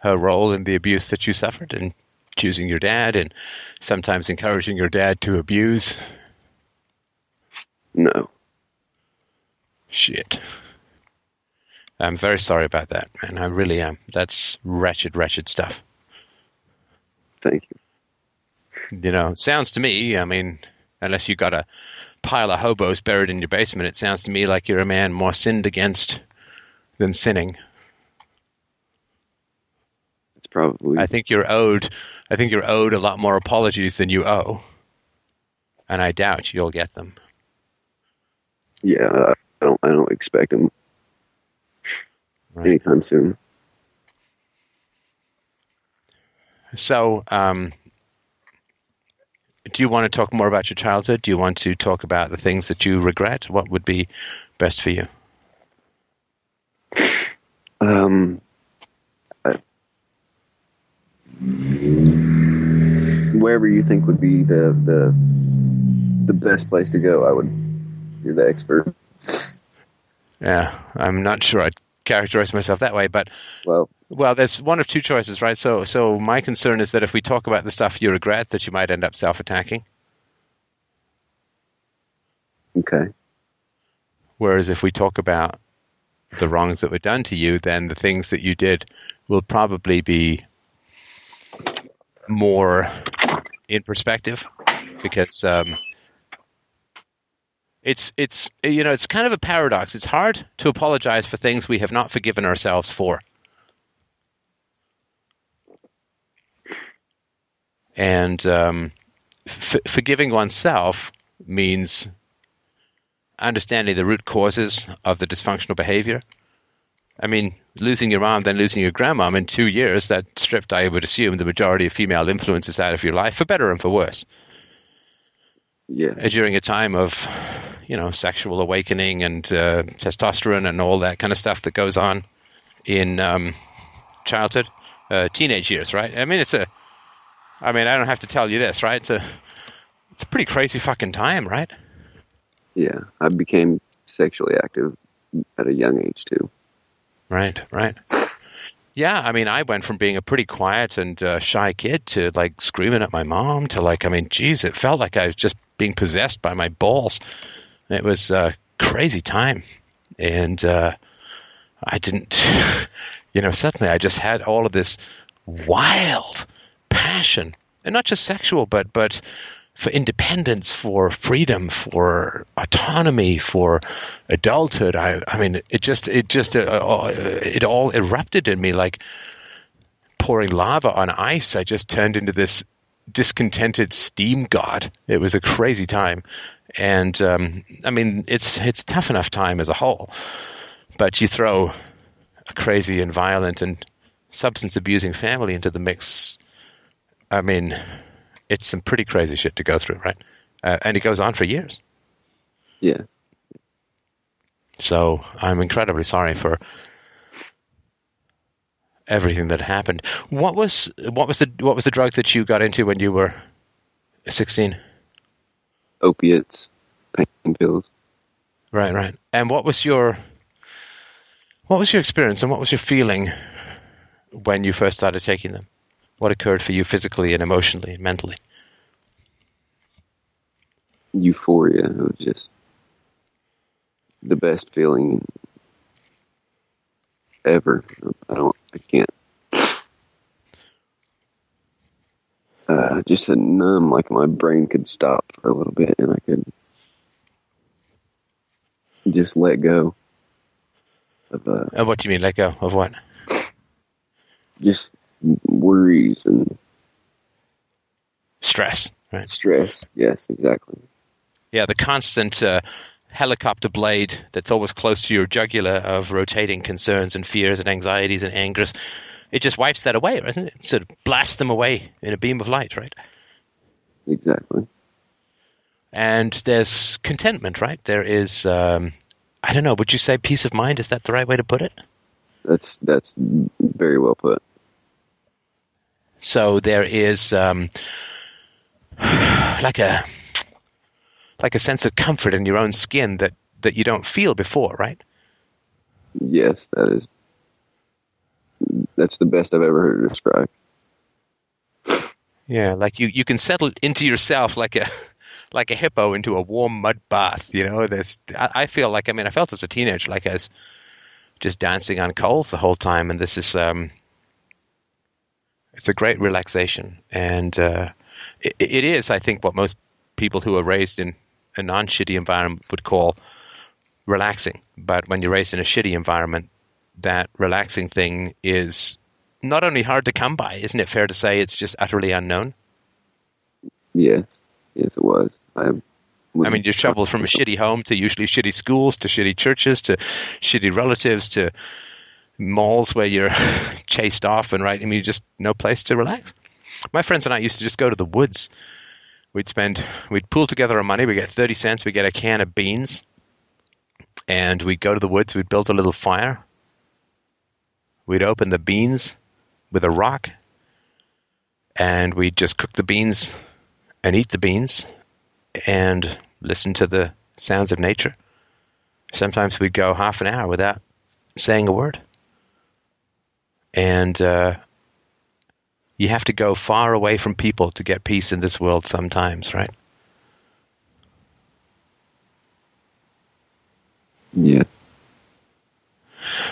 her role in the abuse that you suffered and choosing your dad and sometimes encouraging your dad to abuse? No. Shit. I'm very sorry about that, man. I really am. That's wretched, wretched stuff. Thank you. You know, sounds to me, I mean, unless you've got a pile of hobos buried in your basement, it sounds to me like you're a man more sinned against than sinning. It's probably. I think you're owed. I think you're owed a lot more apologies than you owe, and I doubt you'll get them. Yeah, I don't. I don't expect them right. anytime soon. So, um, do you want to talk more about your childhood? Do you want to talk about the things that you regret? What would be best for you? Um, wherever you think would be the the the best place to go, I would. You're the expert. Yeah, I'm not sure I'd characterize myself that way, but well, well, there's one of two choices, right? So, so my concern is that if we talk about the stuff you regret, that you might end up self-attacking. Okay. Whereas if we talk about the wrongs that were done to you, then the things that you did will probably be more in perspective, because um, it's it's you know it's kind of a paradox. It's hard to apologize for things we have not forgiven ourselves for. And um, f- forgiving oneself means understanding the root causes of the dysfunctional behavior. I mean, losing your mom, then losing your grandmom in two years, that stripped, I would assume, the majority of female influences out of your life, for better and for worse. Yeah. During a time of, you know, sexual awakening and uh, testosterone and all that kind of stuff that goes on in um, childhood, uh, teenage years, right? I mean, it's a I mean, I don't have to tell you this, right? It's a it's a pretty crazy fucking time, right? Yeah, I became sexually active at a young age too. Right, right. Yeah, I mean, I went from being a pretty quiet and uh, shy kid to like screaming at my mom to like, I mean, geez, it felt like I was just being possessed by my balls. It was a crazy time, and uh, I didn't, (laughs) you know, suddenly I just had all of this wild passion, and not just sexual, but but for independence, for freedom, for autonomy, for adulthood. I, I mean, it just, it just, uh, uh, it all erupted in me like pouring lava on ice. I just turned into this discontented steam god. It was a crazy time, and um, I mean, it's it's tough enough time as a whole, but you throw a crazy and violent and substance abusing family into the mix I mean, it's some pretty crazy shit to go through, right? Uh, and it goes on for years. Yeah. So I'm incredibly sorry for everything that happened. What was what was the what was the drug that you got into when you were 16? Opiates, pain pills. Right, right. And what was your what was your experience and what was your feeling when you first started taking them? What occurred for you physically and emotionally and mentally? Euphoria. It was just the best feeling ever. I don't. I can't. Uh, just a numb, like my brain could stop for a little bit, and I could just let go. Of, uh, and what do you mean, let go of what? Just worries and stress, right? Stress, yes, exactly. Yeah, the constant uh, helicopter blade that's always close to your jugular of rotating concerns and fears and anxieties and angers. It just wipes that away, doesn't it? Sort of blasts them away in a beam of light, right? Exactly. And there's contentment, right? There is, um, I don't know, would you say peace of mind? Is that the right way to put it? That's that's very well put. So there is um, (sighs) like a like a sense of comfort in your own skin that that you don't feel before, right? Yes, that is. That's the best I've ever heard it described. Yeah, like you, you can settle into yourself like a (laughs) like a hippo into a warm mud bath. You know, this I, I feel like I mean I felt as a teenager like I was just dancing on coals the whole time, and this is um, it's a great relaxation, and uh, it, it is I think what most people who are raised in a non-shitty environment would call relaxing. But when you're raised in a shitty environment, that relaxing thing is not only hard to come by, isn't it fair to say it's just utterly unknown? Yes, yes, it was. I, I mean, you traveled from a shitty home to usually shitty schools to shitty churches to shitty relatives to malls where you're (laughs) chased off and right. I mean, just no place to relax. My friends and I used to just go to the woods we'd spend we'd pool together our money. We get thirty cents. We get a can of beans, and we'd go to the woods. We'd build a little fire. We'd open the beans with a rock, and we'd just cook the beans and eat the beans, and listen to the sounds of nature. Sometimes we'd go half an hour without saying a word, and uh, you have to go far away from people to get peace in this world sometimes, right? Yeah.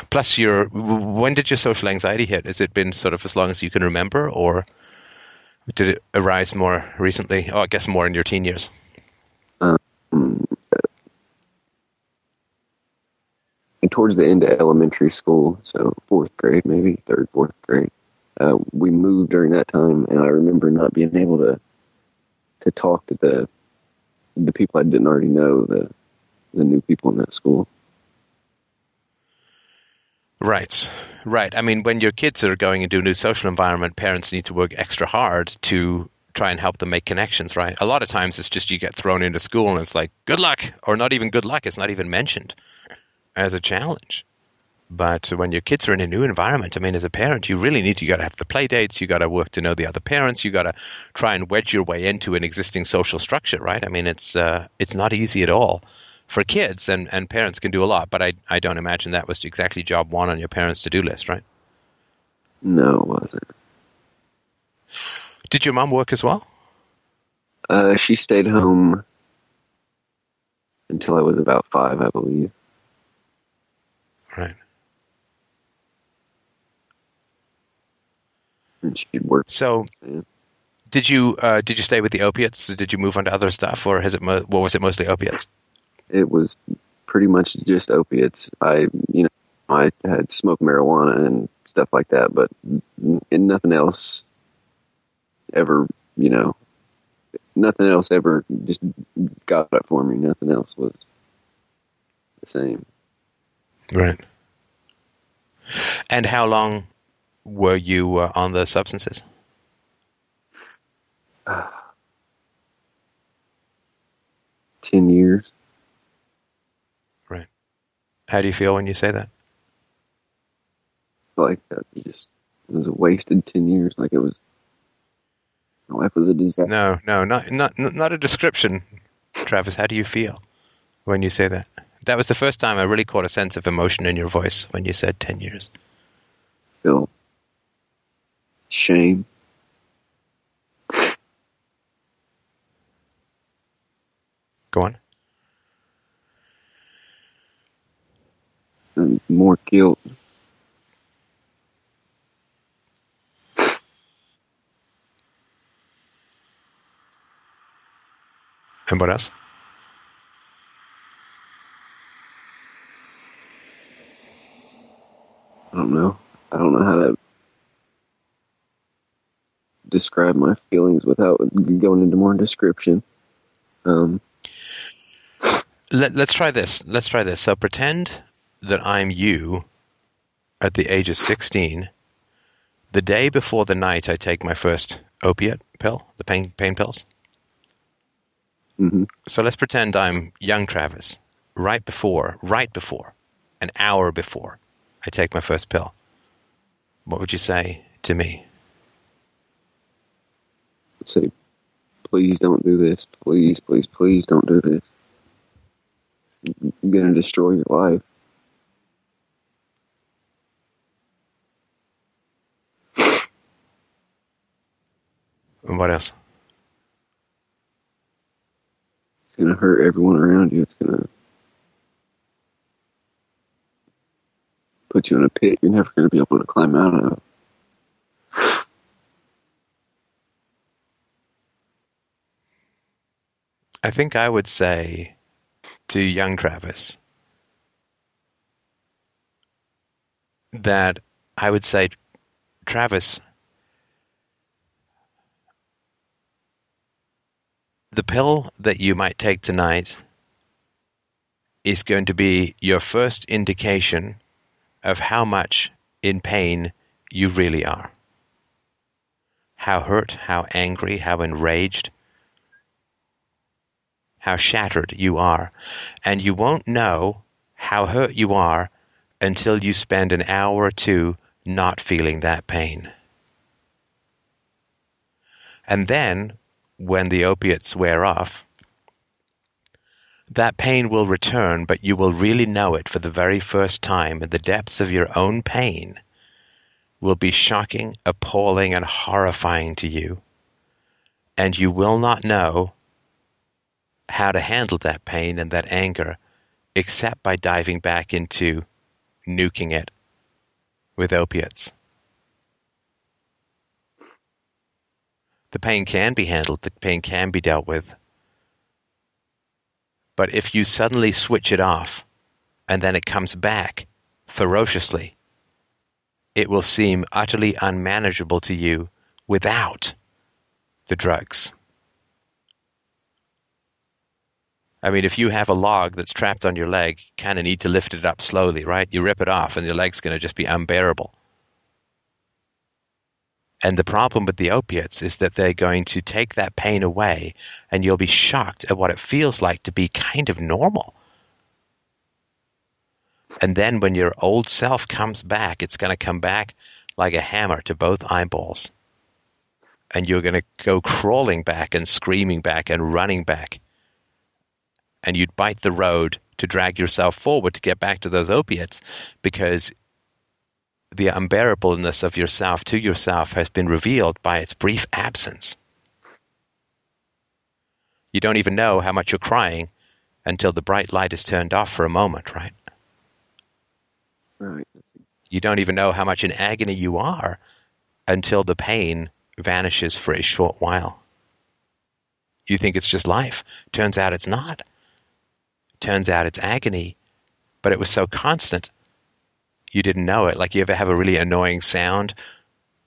Plus, your when did your social anxiety hit? Has it been sort of as long as you can remember, or did it arise more recently? Oh, I guess more in your teen years. Um, towards the end of elementary school, so fourth grade, maybe third, fourth grade uh, we moved during that time, and I remember not being able to to talk to the the people I didn't already know, the the new people in that school. Right, right. I mean, when your kids are going into a new social environment, parents need to work extra hard to try and help them make connections. Right. A lot of times, it's just you get thrown into school and it's like good luck, or not even good luck. It's not even mentioned as a challenge. But when your kids are in a new environment, I mean, as a parent, you really need to, you got to have the play dates, you got to work to know the other parents, you got to try and wedge your way into an existing social structure, right? I mean, it's uh, it's not easy at all for kids, and, and parents can do a lot, but I I don't imagine that was exactly job one on your parents' to do list, right? No, it wasn't. Did your mom work as well? Uh, she stayed home until I was about five, I believe. Right. And she'd work. So, yeah. did you uh, did you stay with the opiates? Did you move on to other stuff, or has it mo- what was it mostly opiates? It was pretty much just opiates. I you know I had smoked marijuana and stuff like that, but and nothing else ever you know nothing else ever just got it for me. Nothing else was the same. Right. And how long were you uh, on the substances? (sighs) Ten years. Right. How do you feel when you say that? Like that, just it was a wasted ten years. Like it was, my life was a disaster. No, no, not not not a description, Travis. How do you feel when you say that? That was the first time I really caught a sense of emotion in your voice when you said ten years. Feel shame. Go on. And more guilt. And what else? I don't know. I don't know how to describe my feelings without going into more description. Um, Let, us try this. Let's try this. So pretend that I'm you at the age of 16, the day before the night I take my first opiate pill, the pain, pain pills. Mm-hmm. So let's pretend I'm young Travis, right before, right before, an hour before I take my first pill. What would you say to me? Say, please don't do this. Please, please, please don't do this. It's going to destroy your life. And what else? It's going to hurt everyone around you. It's going to put you in a pit you're never going to be able to climb out of. I think I would say to young Travis that I would say, Travis, the pill that you might take tonight is going to be your first indication of how much in pain you really are. How hurt, how angry, how enraged, how shattered you are. And you won't know how hurt you are until you spend an hour or two not feeling that pain. And then, when the opiates wear off, that pain will return, but you will really know it for the very first time, and the depths of your own pain will be shocking, appalling, and horrifying to you. And you will not know how to handle that pain and that anger except by diving back into nuking it with opiates. The pain can be handled, the pain can be dealt with. But if you suddenly switch it off and then it comes back ferociously, it will seem utterly unmanageable to you without the drugs. I mean, if you have a log that's trapped on your leg, you kind of need to lift it up slowly, right? You rip it off, and your leg's going to just be unbearable. And the problem with the opiates is that they're going to take that pain away, and you'll be shocked at what it feels like to be kind of normal. And then when your old self comes back, it's going to come back like a hammer to both eyeballs. And you're going to go crawling back and screaming back and running back and you'd bite the road to drag yourself forward to get back to those opiates because the unbearableness of yourself to yourself has been revealed by its brief absence. You don't even know how much you're crying until the bright light is turned off for a moment, right? Right. You don't even know how much in agony you are until the pain vanishes for a short while. You think it's just life. Turns out it's not. Turns out it's agony, but it was so constant you didn't know it. Like you ever have a really annoying sound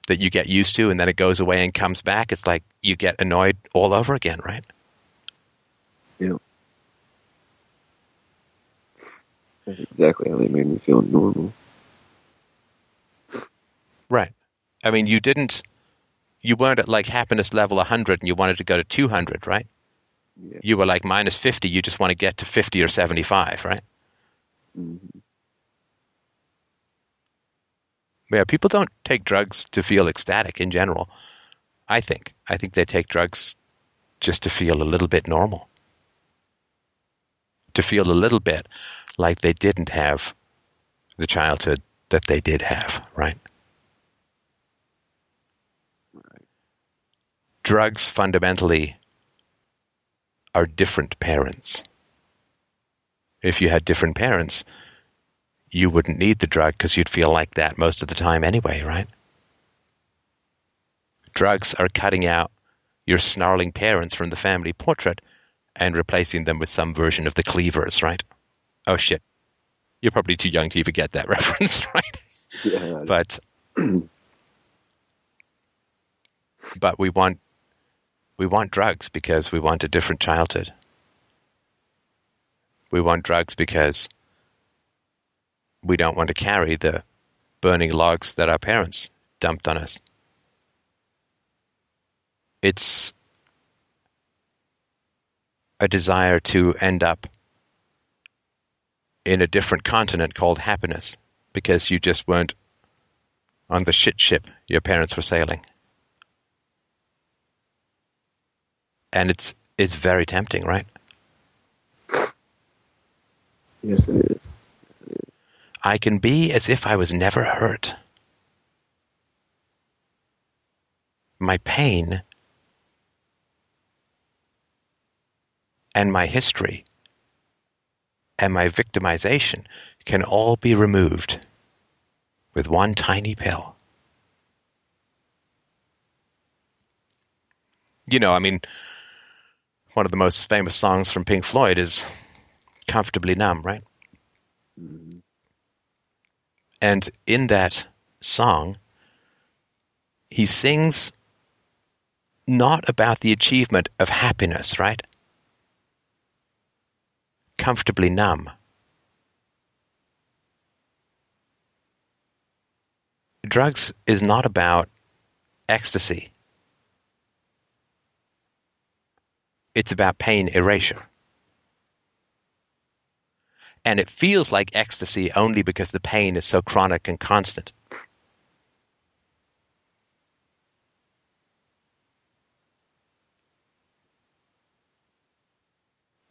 that you get used to and then it goes away and comes back? It's like you get annoyed all over again, right? Yeah. That's exactly how they made me feel normal. Right. I mean, you didn't, you weren't at like happiness level 100 and you wanted to go to 200, right? yeah. you were like minus 50, you just want to get to 50 or 75, right? Mm-hmm. Yeah, people don't take drugs to feel ecstatic in general. I think. I think they take drugs just to feel a little bit normal, to feel a little bit like they didn't have the childhood that they did have, right? right. Drugs fundamentally are different parents. If you had different parents, you wouldn't need the drug because you'd feel like that most of the time anyway, right? Drugs are cutting out your snarling parents from the family portrait and replacing them with some version of the cleavers, right? Oh shit. You're probably too young to even get that (laughs) reference, right? Yeah. but (clears throat) but we want we want drugs because we want a different childhood. We want drugs because we don't want to carry the burning logs that our parents dumped on us. It's a desire to end up in a different continent called happiness because you just weren't on the shit ship your parents were sailing. And it's it's very tempting, right? Yes, it is. Yes, it is. I can be as if I was never hurt. My pain and my history and my victimization can all be removed with one tiny pill. You know, I mean, one of the most famous songs from Pink Floyd is Comfortably Numb, right? Mm-hmm. And in that song, he sings not about the achievement of happiness, right? Comfortably numb. Drugs is not about ecstasy. It's about pain erasure. And it feels like ecstasy only because the pain is so chronic and constant.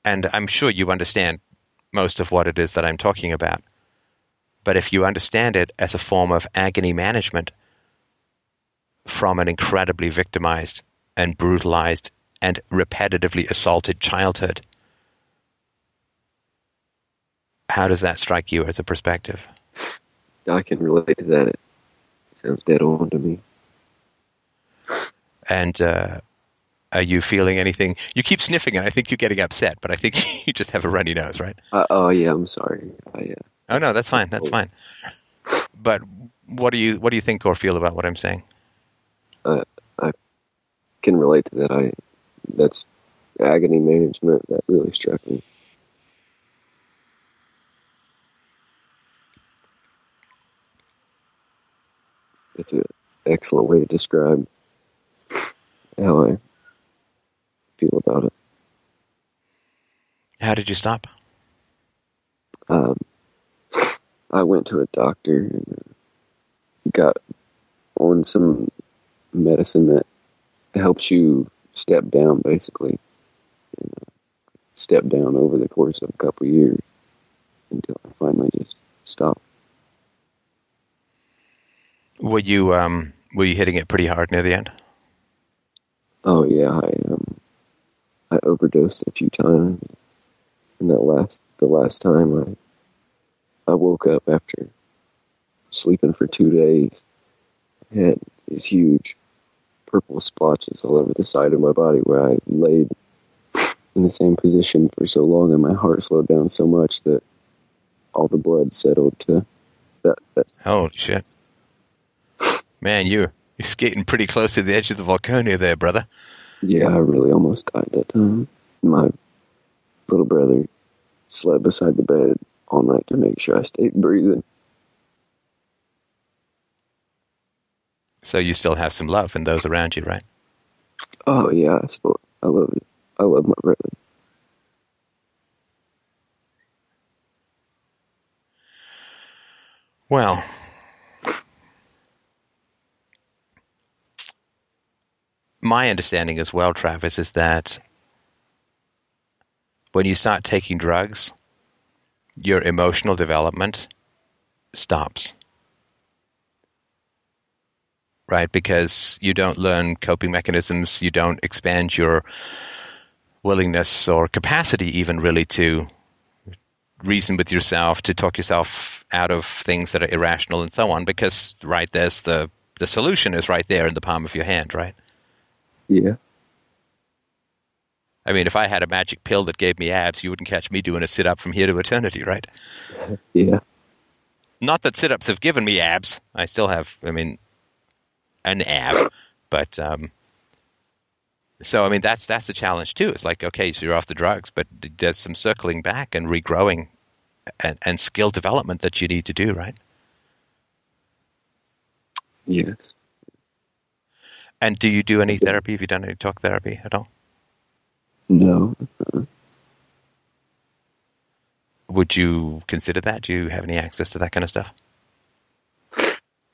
And I'm sure you understand most of what it is that I'm talking about. But if you understand it as a form of agony management from an incredibly victimized and brutalized and repetitively assaulted childhood. How does that strike you as a perspective? I can relate to that. It sounds dead on to me. And uh, are you feeling anything? You keep sniffing, and I think you're getting upset. But I think (laughs) you just have a runny nose, right? Uh, oh yeah, I'm sorry. I, uh, oh no, that's fine. That's fine. But what do you what do you think or feel about what I'm saying? Uh, I can relate to that. I that's agony management that really struck me. It's an excellent way to describe how I feel about it. How did you stop? Um, I went to a doctor and got on some medicine that helps you step down basically, and uh, step down over the course of a couple of years until I finally just stopped. Were you um, were you hitting it pretty hard near the end? Oh yeah, I um, I overdosed a few times, and that last the last time I I woke up after sleeping for two days, had huge purple splotches all over the side of my body where I laid in the same position for so long and my heart slowed down so much that all the blood settled to that. That's Holy shit. Man, you're, you're skating pretty close to the edge of the volcano there, brother. Yeah, I really almost died that time. My little brother slept beside the bed all night to make sure I stayed breathing. So you still have some love in those around you, right? Oh yeah, I still I love it. I love my brother. Well, my understanding as well, Travis, is that when you start taking drugs, your emotional development stops. Right? Because you don't learn coping mechanisms, you don't expand your willingness or capacity, even really, to reason with yourself, to talk yourself out of things that are irrational and so on, because, right, there's the, the solution is right there in the palm of your hand, right? Yeah. I mean, if I had a magic pill that gave me abs, you wouldn't catch me doing a sit up from here to eternity, right? Yeah. Not that sit ups have given me abs. I still have, I mean, an ab, but um, so I mean that's that's the challenge too. It's like okay, so you're off the drugs, but there's some circling back and regrowing and, and skill development that you need to do, right? Yes. And do you do any therapy? Have you done any talk therapy at all? No. Would you consider that? Do you have any access to that kind of stuff?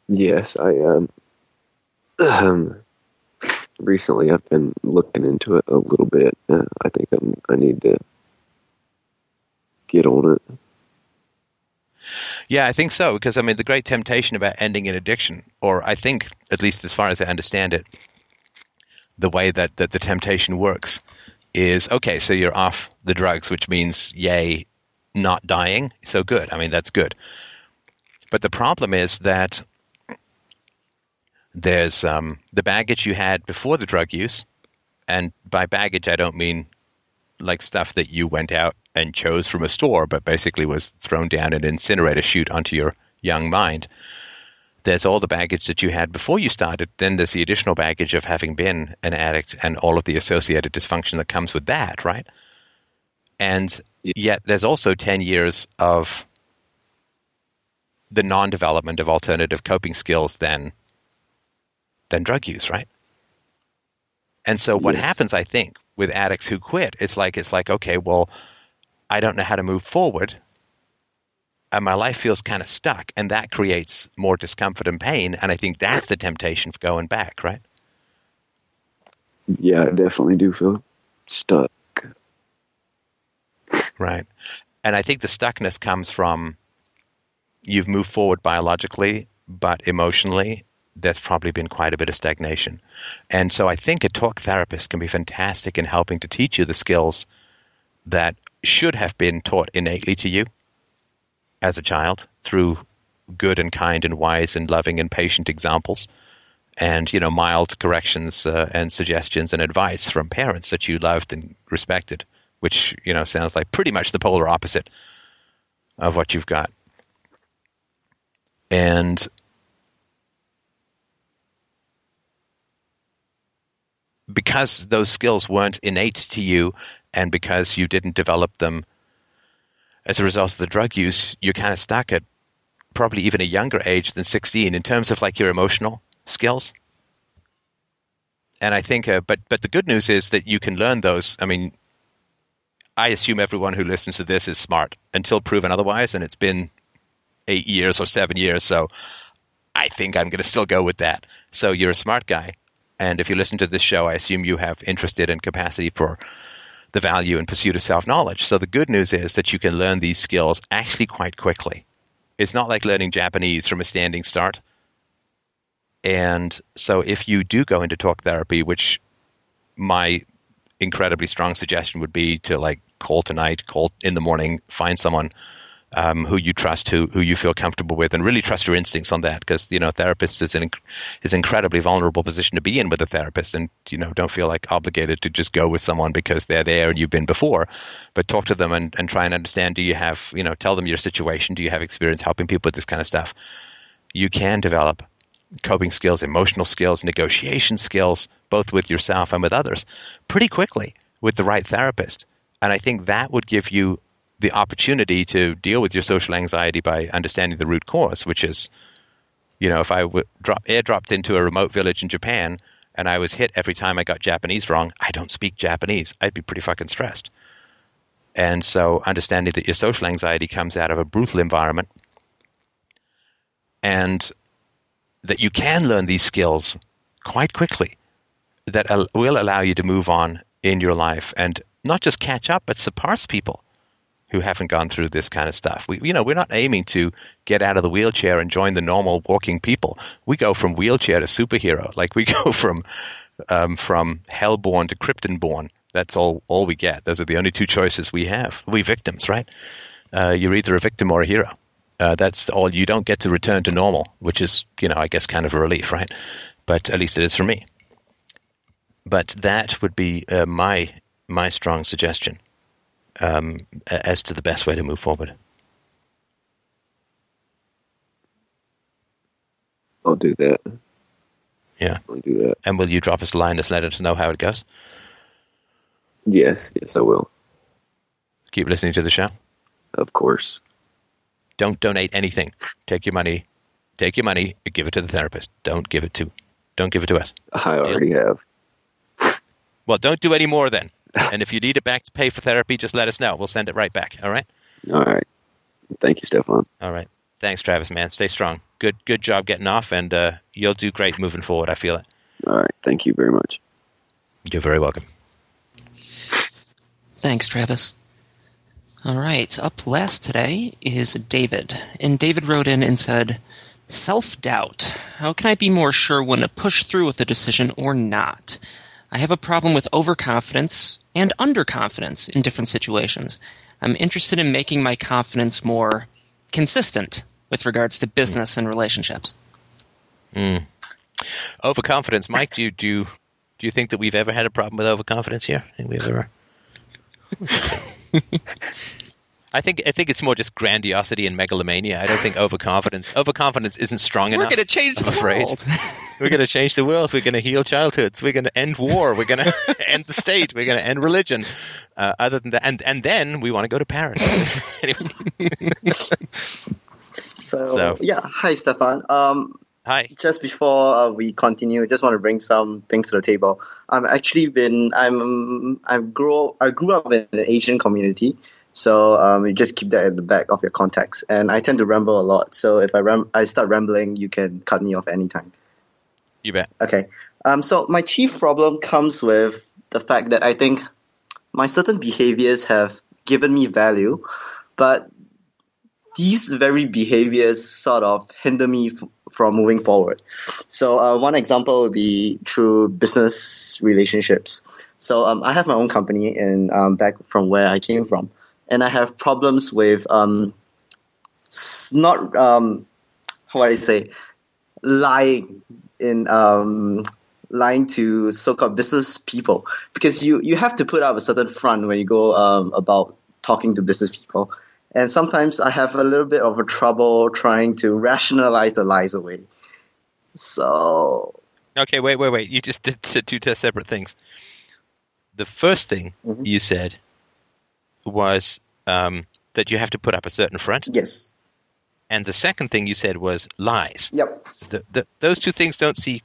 Yes, I um, um recently I've been looking into it a little bit. Uh, I think I'm, I need to get on it. Yeah, I think so because I mean the great temptation about ending an addiction, or I think at least as far as I understand it, the way that, that the temptation works is okay. So you're off the drugs, which means yay, not dying. So good. I mean that's good. But the problem is that there's um, the baggage you had before the drug use, and by baggage I don't mean like stuff that you went out and chose from a store, but basically was thrown down an incinerator chute onto your young mind. There's all the baggage that you had before you started. Then there's the additional baggage of having been an addict and all of the associated dysfunction that comes with that, right? And yet there's also 10 years of the non development of alternative coping skills then than drug use, right? And so what yes. happens, I think, with addicts who quit, it's like it's like, okay, well, I don't know how to move forward. And my life feels kind of stuck, and that creates more discomfort and pain. And I think that's the temptation for going back, right? Yeah, I definitely do feel stuck. Right. And I think the stuckness comes from you've moved forward biologically, but emotionally there's probably been quite a bit of stagnation. And so I think a talk therapist can be fantastic in helping to teach you the skills that should have been taught innately to you as a child through good and kind and wise and loving and patient examples and you know mild corrections uh, and suggestions and advice from parents that you loved and respected which you know sounds like pretty much the polar opposite of what you've got and because those skills weren't innate to you and because you didn't develop them as a result of the drug use, you're kind of stuck at probably even a younger age than 16 in terms of like your emotional skills. And I think, uh, but but the good news is that you can learn those. I mean, I assume everyone who listens to this is smart until proven otherwise, and it's been eight years or seven years. So I think I'm going to still go with that. So you're a smart guy, and if you listen to this show, I assume you have interested and capacity for the value and pursuit of self knowledge. So the good news is that you can learn these skills actually quite quickly. It's not like learning Japanese from a standing start. And so if you do go into talk therapy, which my incredibly strong suggestion would be to like call tonight, call in the morning, find someone um, who you trust, who who you feel comfortable with, and really trust your instincts on that. Because you know, therapist is an is an incredibly vulnerable position to be in with a therapist, and you know, don't feel like obligated to just go with someone because they're there and you've been before, but talk to them and, and try and understand. Do you have you know, tell them your situation. Do you have experience helping people with this kind of stuff? You can develop coping skills, emotional skills, negotiation skills, both with yourself and with others, pretty quickly with the right therapist. And I think that would give you the opportunity to deal with your social anxiety by understanding the root cause, which is, you know, if I w- drop, airdropped into a remote village in Japan and I was hit every time I got Japanese wrong, I don't speak Japanese. I'd be pretty fucking stressed. And so understanding that your social anxiety comes out of a brutal environment and that you can learn these skills quite quickly that will allow you to move on in your life and not just catch up, but surpass people who haven't gone through this kind of stuff. We, you know, we're not aiming to get out of the wheelchair and join the normal walking people. We go from wheelchair to superhero. (laughs) Like we go from um, from hellborn to kryptonborn. That's all all we get. Those are the only two choices we have. We victims, right? Uh, you're either a victim or a hero. Uh, that's all. You don't get to return to normal, which is, you know, I guess kind of a relief, right? But at least it is for me. But that would be uh, my my strong suggestion um, as to the best way to move forward. I'll do that. Yeah, I'll do that. And will you drop us a line to letter to know how it goes? Yes, yes, I will. Keep listening to the show. Of course. Don't donate anything. Take your money. Take your money. Give it to the therapist. Don't give it to. Don't give it to us. I already Deal? have. Well, don't do any more then. And if you need it back to pay for therapy, just let us know. We'll send it right back. All right. All right. Thank you, Stefan. All right. Thanks, Travis. Man, stay strong. Good, good job getting off, and uh, you'll do great moving forward. I feel it. All right. Thank you very much. You're very welcome. Thanks, Travis. All right. Up last today is David, and David wrote in and said. Self doubt. How can I be more sure when to push through with a decision or not? I have a problem with overconfidence and underconfidence in different situations. I'm interested in making my confidence more consistent with regards to business and relationships. Mm. Overconfidence, Mike. Do you do you, do you think that we've ever had a problem with overconfidence here? Think we've ever? (laughs) I think I think it's more just grandiosity and megalomania. I don't think overconfidence overconfidence isn't strong We're enough. (laughs) We're going to change the world. We're going to change the world. We're going to heal childhoods. We're going to end war. We're going (laughs) to end the state. We're going to end religion. Uh, other than that, and and then we want to go to Paris. (laughs) so, so, yeah, hi Stefan. Um, Hi. Just before uh, we continue, I just want to bring some things to the table. I'm actually been I'm I grew I grew up in an Asian community, so um, you just keep that at the back of your contacts. And I tend to ramble a lot. So if I ram- I start rambling, you can cut me off anytime. You bet. Okay. Um, so my chief problem comes with the fact that I think my certain behaviors have given me value, but these very behaviors sort of hinder me f- from moving forward. So uh, one example would be through business relationships. So um, I have my own company in um, back from where I came from and I have problems with um, not um, how would I say lying in um, lying to so-called business people because you you have to put up a certain front when you go um, about talking to business people, and sometimes I have a little bit of a trouble trying to rationalize the lies away. So okay, wait, wait, wait! You just did two separate things. The first thing mm-hmm. you said was um, that you have to put up a certain front. Yes. And the second thing you said was lies. Yep. The, the, those two things don't see,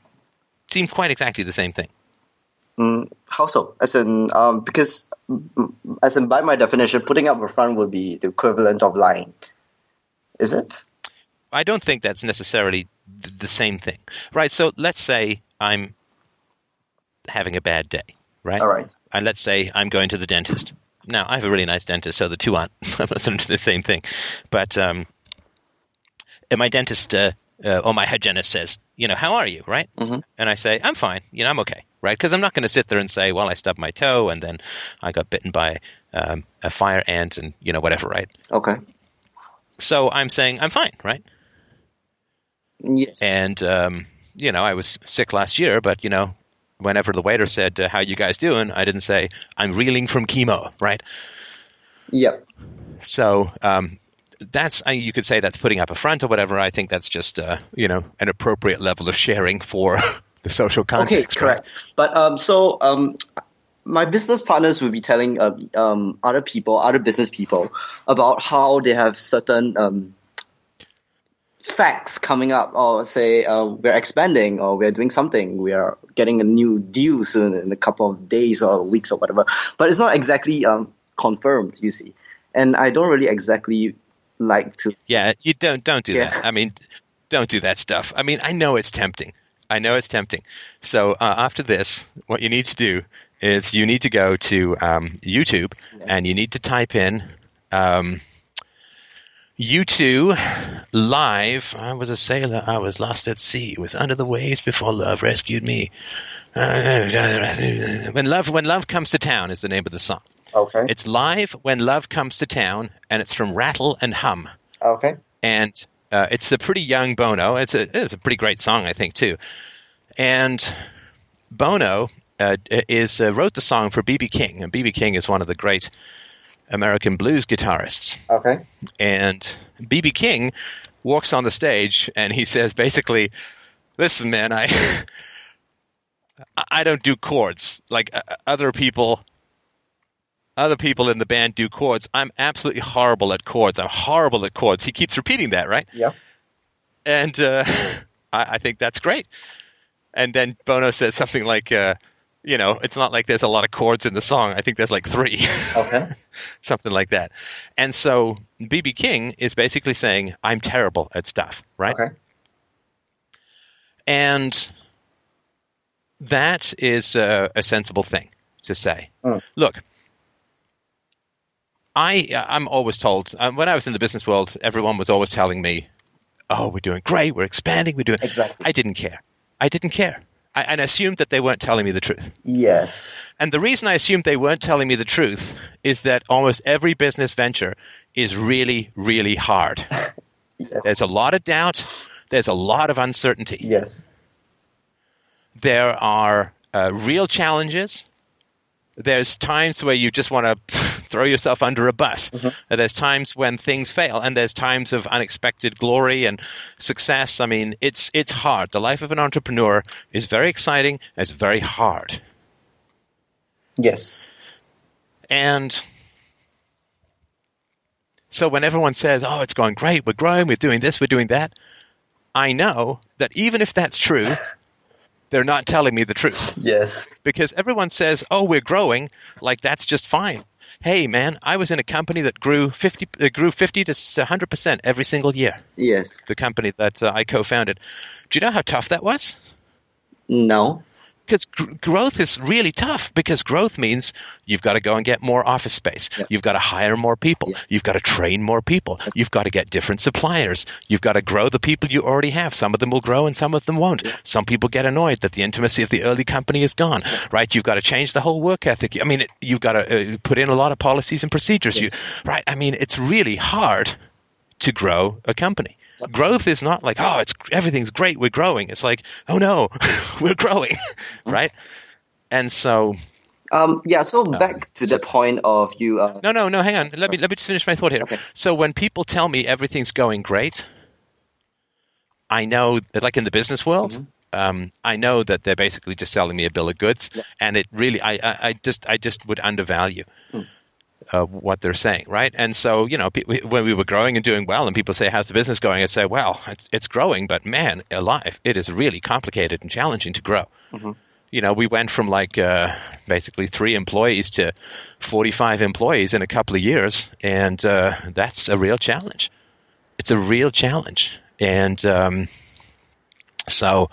seem quite exactly the same thing. Mm, how so? As in, um, because, mm, as in, by my definition, putting up a front would be the equivalent of lying. Is it? I don't think that's necessarily the same thing, right? So let's say I'm having a bad day, right? All right. And let's say I'm going to the dentist. Now, I have a really nice dentist, so the two aren't (laughs) the same thing. But um, my dentist uh, uh, or my hygienist says, you know, how are you, right? Mm-hmm. And I say, I'm fine. You know, I'm okay, right? Because I'm not going to sit there and say, well, I stubbed my toe and then I got bitten by um, a fire ant and you know whatever, right? Okay. So I'm saying I'm fine, right? Yes. And um, you know, I was sick last year, but you know, whenever the waiter said, uh, "How you guys doing?" I didn't say, "I'm reeling from chemo," right? Yep. So um, that's I, you could say that's putting up a front or whatever. I think that's just uh, you know an appropriate level of sharing for (laughs) the social context. Okay, correct. Right? But um, so um, my business partners will be telling uh, um, other people, other business people, about how they have certain um, facts coming up, or say uh, we're expanding, or we're doing something, we are getting a new deal soon in a couple of days or weeks or whatever. But it's not exactly um, confirmed, you see. And I don't really exactly like to. Yeah, you don't don't do yeah. that. I mean, don't do that stuff. I mean, I know it's tempting I know it's tempting. So uh, after this, what you need to do is you need to go to um, YouTube yes. and you need to type in um, U2 live. I was a sailor. I was lost at sea. Was under the waves before love rescued me. when love when love comes to town is the name of the song. Okay. It's live when love comes to town, and it's from Rattle and Hum. Okay. And uh, it's a pretty young Bono. It's a it's a pretty great song, I think, too. And Bono uh, is uh, wrote the song for BB King, and BB King is one of the great American blues guitarists. Okay. And BB King walks on the stage and he says basically, "Listen, man, I (laughs) I don't do chords like uh, other people." Other people in the band do chords. I'm absolutely horrible at chords. I'm horrible at chords. He keeps repeating that, right? Yeah. And uh, (laughs) I, I think that's great. And then Bono says something like, uh, you know, it's not like there's a lot of chords in the song. I think there's like three. Okay. (laughs) something like that. And so BB King is basically saying, I'm terrible at stuff, right? Okay. And that is a, a sensible thing to say. Mm. Look, I I'm always told um, when I was in the business world, everyone was always telling me, "Oh, we're doing great, we're expanding, we're doing." Exactly. I didn't care. I didn't care. I, and assumed that they weren't telling me the truth. Yes. And the reason I assumed they weren't telling me the truth is that almost every business venture is really, really hard. (laughs) yes. There's a lot of doubt. There's a lot of uncertainty. Yes. There are uh, real challenges there's times where you just want to (laughs) throw yourself under a bus. Mm-hmm. There's times when things fail, and there's times of unexpected glory and success. I mean, it's it's hard. The life of an entrepreneur is very exciting. It's very hard. Yes. And so when everyone says, "Oh, it's going great. We're growing. We're doing this. We're doing that," I know that even if that's true. (laughs) they're not telling me the truth. Yes. Because everyone says, "Oh, we're growing," like that's just fine. Hey, man, I was in a company that grew fifty, uh, grew fifty to hundred percent every single year. Yes. The company that uh, I co-founded. Do you know how tough that was? No because gr- growth is really tough because growth means you've got to go and get more office space. Yeah. You've got to hire more people. Yeah. You've got to train more people. You've got to get different suppliers. You've got to grow the people you already have. Some of them will grow and some of them won't. Yeah. Some people get annoyed that the intimacy of the early company is gone, right? You've got to change the whole work ethic. I mean, it, you've got to uh, put in a lot of policies and procedures. Yes. You, right? I mean, it's really hard to grow a company. Growth is not like, oh, it's everything's great, we're growing. It's like, oh no, (laughs) we're growing, right? And so, um, yeah. So back to the point of you. Uh, no, no, no. Hang on. Let me let me just finish my thought here. Okay. So when people tell me everything's going great, I know that, like in the business world. Mm-hmm. Um, I know that they're basically just selling me a bill of goods, Yeah. and it really, I, I, I just, I just would undervalue Mm. Uh, what they're saying, right? And so, you know, pe- when we were growing and doing well, and people say, "How's the business going?" I say, "Well, it's it's growing, but man, alive, it is really complicated and challenging to grow." Mhm. You know, we went from like uh, basically three employees to forty-five employees in a couple of years, and uh, that's a real challenge. It's a real challenge, and um, so,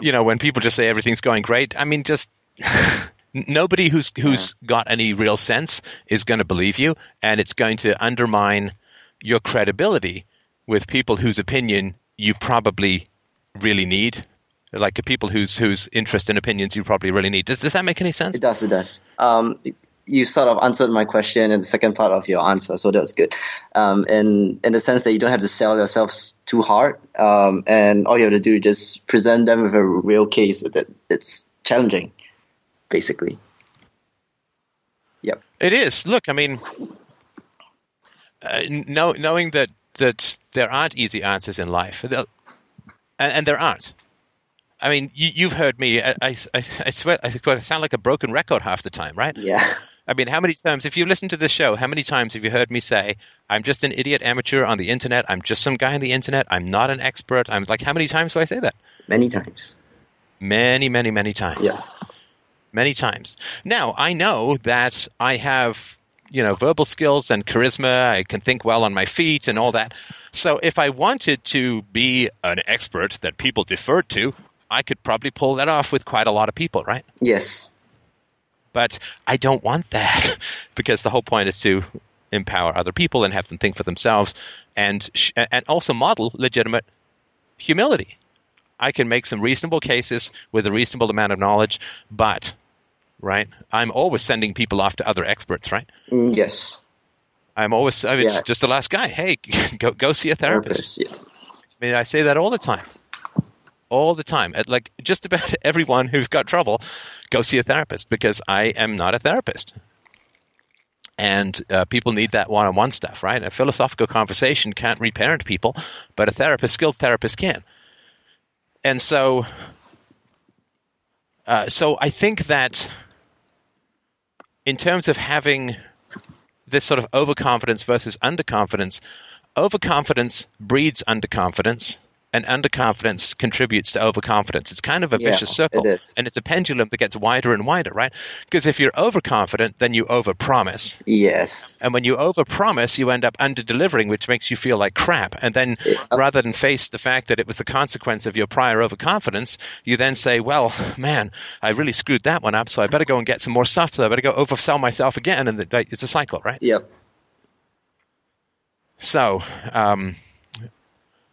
you know, when people just say everything's going great, I mean, just (laughs) nobody who's who's got any real sense is going to believe you, and it's going to undermine your credibility with people whose opinion you probably really need, like people whose whose interest and opinions you probably really need. Does does that make any sense? It does. It does. Um, you sort of answered my question in the second part of your answer, so that's good. Um, in in the sense that you don't have to sell yourselves too hard, um, and all you have to do is just present them with a real case that it's challenging, basically. Yep. It is. Look, I mean, uh, know, knowing that that there aren't easy answers in life, and, and there aren't. I mean, you, you've heard me. I, I, I swear, I swear, I sound like a broken record half the time, right? Yeah. I mean, how many times, if you listen to this show, how many times have you heard me say, I'm just an idiot amateur on the internet. I'm just some guy on the internet. I'm not an expert. I'm like, how many times do I say that? Many times. Many, many, many times. Yeah. Many times. Now, I know that I have, you know, verbal skills and charisma. I can think well on my feet and all that. So if I wanted to be an expert that people deferred to, I could probably pull that off with quite a lot of people, right? Yes. But I don't want that (laughs) because the whole point is to empower other people and have them think for themselves and sh- and also model legitimate humility. I can make some reasonable cases with a reasonable amount of knowledge, but right, I'm always sending people off to other experts, right? Mm, yes. I'm always I mean, yeah. just the last guy. Hey, (laughs) go go see a therapist. therapist yeah. I mean, I say that all the time, all the time. At like just about (laughs) everyone who's got trouble, go see a therapist because I am not a therapist and uh, people need that one-on-one stuff, right? A philosophical conversation can't reparent people, but a therapist, skilled therapist, can. And so, uh, so I think that in terms of having this sort of overconfidence versus underconfidence, overconfidence breeds underconfidence and underconfidence contributes to overconfidence. It's kind of a yeah, vicious circle, it and it's a pendulum that gets wider and wider, right? Because if you're overconfident, then you overpromise. Yes. And when you overpromise, you end up underdelivering, which makes you feel like crap. And then, yeah. rather than face the fact that it was the consequence of your prior overconfidence, you then say, "Well, man, I really screwed that one up, so I better go and get some more stuff. So I better go oversell myself again." And it's a cycle, right? Yep. So. Um,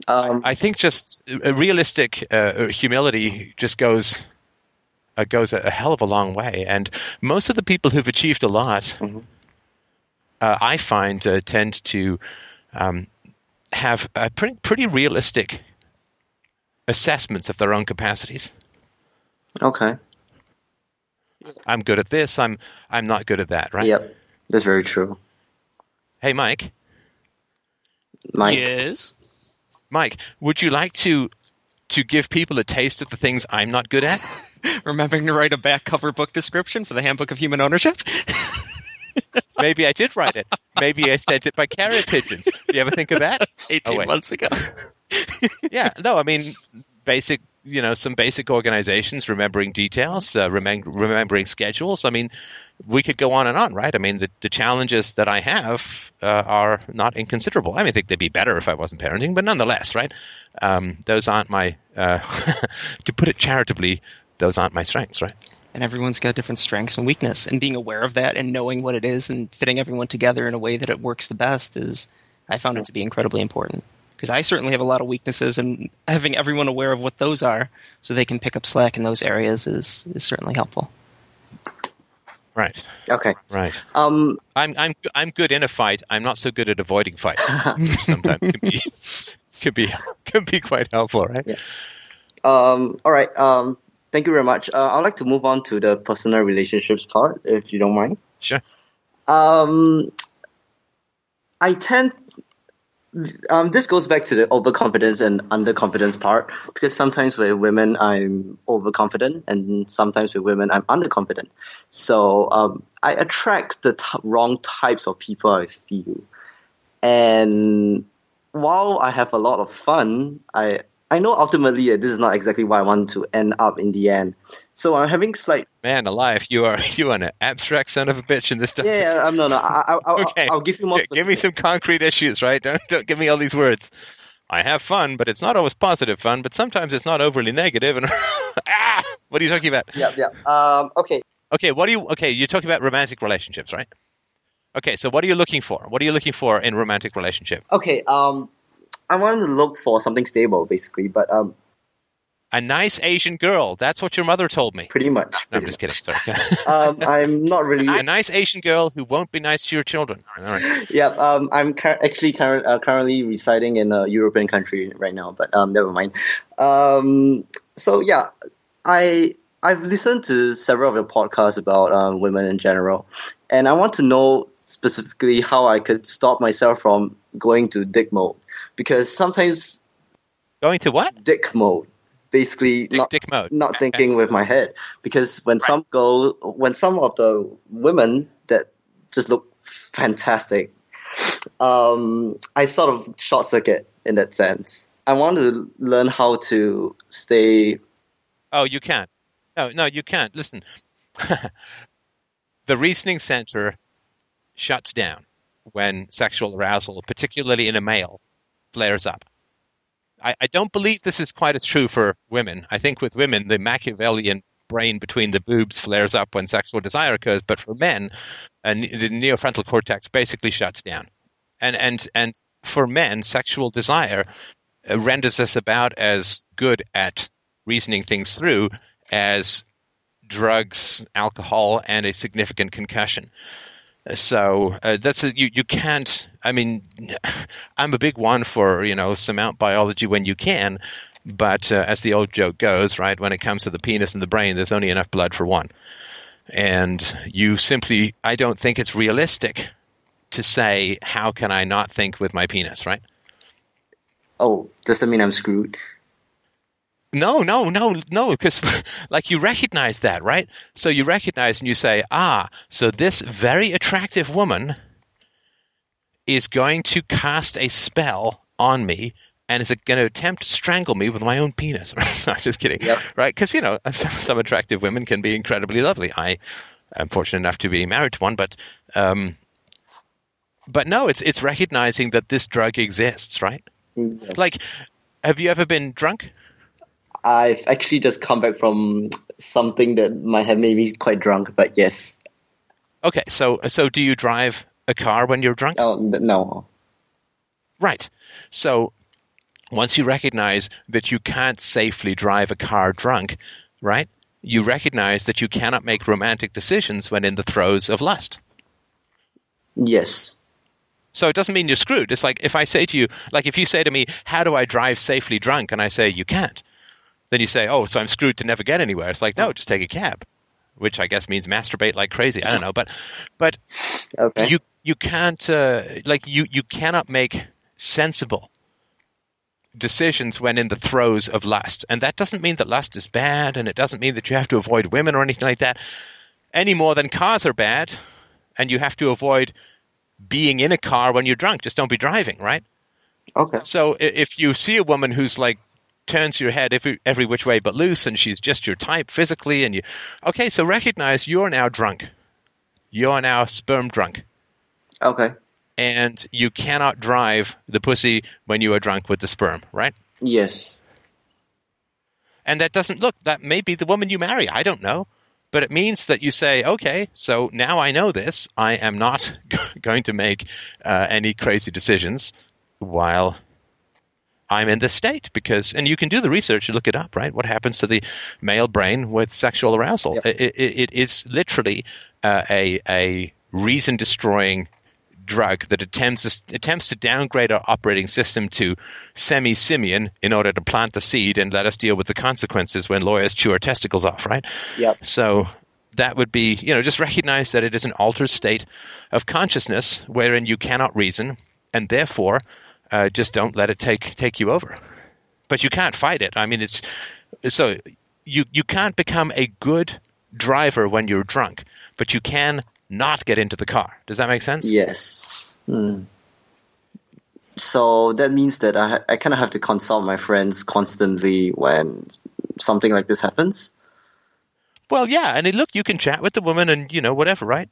um, I think just a realistic uh, humility just goes uh, goes a, a, hell of a long way, and most of the people who've achieved a lot, mm-hmm. uh, I find, uh, tend to um, have pretty pretty realistic assessments of their own capacities. Okay. I'm good at this. I'm I'm not good at that. Right. Yep, that's very true. Hey, Mike. Mike. Yes. Mike, would you like to to give people a taste of the things I'm not good at? (laughs) Remembering to write a back cover book description for the Handbook of Human Ownership? (laughs) Maybe I did write it. Maybe I sent it by carrier pigeons. Do you ever think of that? (laughs) 18 oh, months ago. yeah, no, I mean, basic, you know, some basic organizations, remembering details, uh, remem- remembering schedules. I mean, we could go on and on, right? I mean, the, the challenges that I have uh, are not inconsiderable. I mean, I think they'd be better if I wasn't parenting, but nonetheless, right? Um, those aren't my, uh, (laughs) to put it charitably, those aren't my strengths, right? And everyone's got different strengths and weakness, and being aware of that and knowing what it is and fitting everyone together in a way that it works the best is, I found it to be incredibly important. Because I certainly have a lot of weaknesses, and having everyone aware of what those are so they can pick up slack in those areas is, is certainly helpful. Right. Okay. Right. Um, I'm I'm I'm good in a fight. I'm not so good at avoiding fights. (laughs) sometimes can be (laughs) can be can be quite helpful, right? Yeah. Um. All right. Um. Thank you very much. Uh, I'd like to move on to the personal relationships part, if you don't mind. Sure. Um. I tend um, this goes back to the overconfidence and underconfidence part because sometimes with women I'm overconfident and sometimes with women I'm underconfident. So um, I attract the t- wrong types of people I feel. And while I have a lot of fun, I I know ultimately this is not exactly what I want to end up in the end. So I'm having slight. Man alive, you are (laughs) you are an abstract son of a bitch in this stuff. Yeah, yeah I'm no, no. I, I, okay. I'll, give you more. Give me some concrete issues, right? Don't don't give me all these words. I have fun, but it's not always positive fun. But sometimes it's not overly negative. And (laughs) ah, what are you talking about? Yeah, yeah. Um, okay. Okay, what do you? Okay, you're talking about romantic relationships, right? Okay, so what are you looking for? What are you looking for in romantic relationship? Okay, um, I wanted to look for something stable, basically, but um, a nice Asian girl. That's what your mother told me. Pretty much. Pretty no, I'm just kidding. Sorry. (laughs) (laughs) um, I'm not really a nice Asian girl who won't be nice to your children. All right. Yeah. Um, I'm actually current, uh, currently residing in a European country right now, but um, never mind. Um, so yeah, I I've listened to several of your podcasts about um, women in general, and I want to know specifically how I could stop myself from going to dick mode because sometimes going to what? dick mode. Basically dick, not, dick mode. not okay. thinking with my head. Because when right. some go when some of the women that just look fantastic um, i sort of short circuit in that sense. I want to learn how to stay oh you can't no no you can't. Listen. (laughs) The reasoning center shuts down when sexual arousal particularly in a male flares up. I, I don't believe this is quite as true for women. I think with women, the Machiavellian brain between the boobs flares up when sexual desire occurs, but for men, the neofrontal cortex basically shuts down. And and and for men, sexual desire uh, renders us about as good at reasoning things through as drugs, alcohol, and a significant concussion. So uh, that's a, you. You can't. I mean, (sighs) I'm a big one for you know surmount biology when you can, but uh, as the old joke goes, right, when it comes to the penis and the brain, there's only enough blood for one, and you simply. I don't think it's realistic to say how can I not think with my penis, right? Oh, does that mean I'm screwed? No, no, no, no, because (laughs) like you recognize that, right? So you recognize and you say, ah, so this very attractive woman is going to cast a spell on me and is going to attempt to strangle me with my own penis. (laughs) no, just kidding. Yep. Right? Because, you know, (laughs) some, some, attractive women can be incredibly lovely. I am fortunate enough to be married to one, but, um, but no, it's, it's recognizing that this drug exists, right? Yes. Like, have you ever been drunk? I've actually just come back from something that might have made me quite drunk, but yes. Okay, so so do you drive a car when you're drunk? Oh no. Right. So once you recognize that you can't safely drive a car drunk, right? You recognize that you cannot make romantic decisions when in the throes of lust. Yes. So it doesn't mean you're screwed. It's like if I say to you, like if you say to me, "How do I drive safely drunk?" and I say you can't, then you say, "Oh, so I'm screwed to never get anywhere." It's like, no, just take a cab, which I guess means masturbate like crazy. I don't know, but but okay. you you can't uh, like you you cannot make sensible decisions when in the throes of lust, and that doesn't mean that lust is bad, and it doesn't mean that you have to avoid women or anything like that, any more than cars are bad, and you have to avoid being in a car when you're drunk. Just don't be driving, right? Okay. So if you see a woman who's like turns your head every every which way but loose, and she's just your type physically, and you okay, so recognize you're now drunk. You're now sperm drunk. Okay. And you cannot drive the pussy when you are drunk with the sperm, right? Yes. And that doesn't look that may be the woman you marry. I don't know. But it means that you say, okay, so now I know this. I am not (laughs) going to make uh, any crazy decisions while I'm in this state because, and you can do the research and look it up, right? What happens to the male brain with sexual arousal? Yep. It, it, it is literally uh, a a reason destroying drug that attempts to, attempts to downgrade our operating system to semi simian in order to plant the seed and let us deal with the consequences when lawyers chew our testicles off, right? Yep. So that would be, you know, just recognize that it is an altered state of consciousness wherein you cannot reason and therefore uh, just don't let it take take you over. But you can't fight it. I mean, it's so you you can't become a good driver when you're drunk, but you can not get into the car. Does that make sense? Yes. Hmm. So that means that I I kind of have to consult my friends constantly when something like this happens. Well, yeah, and look, you can chat with the woman and you know whatever, right?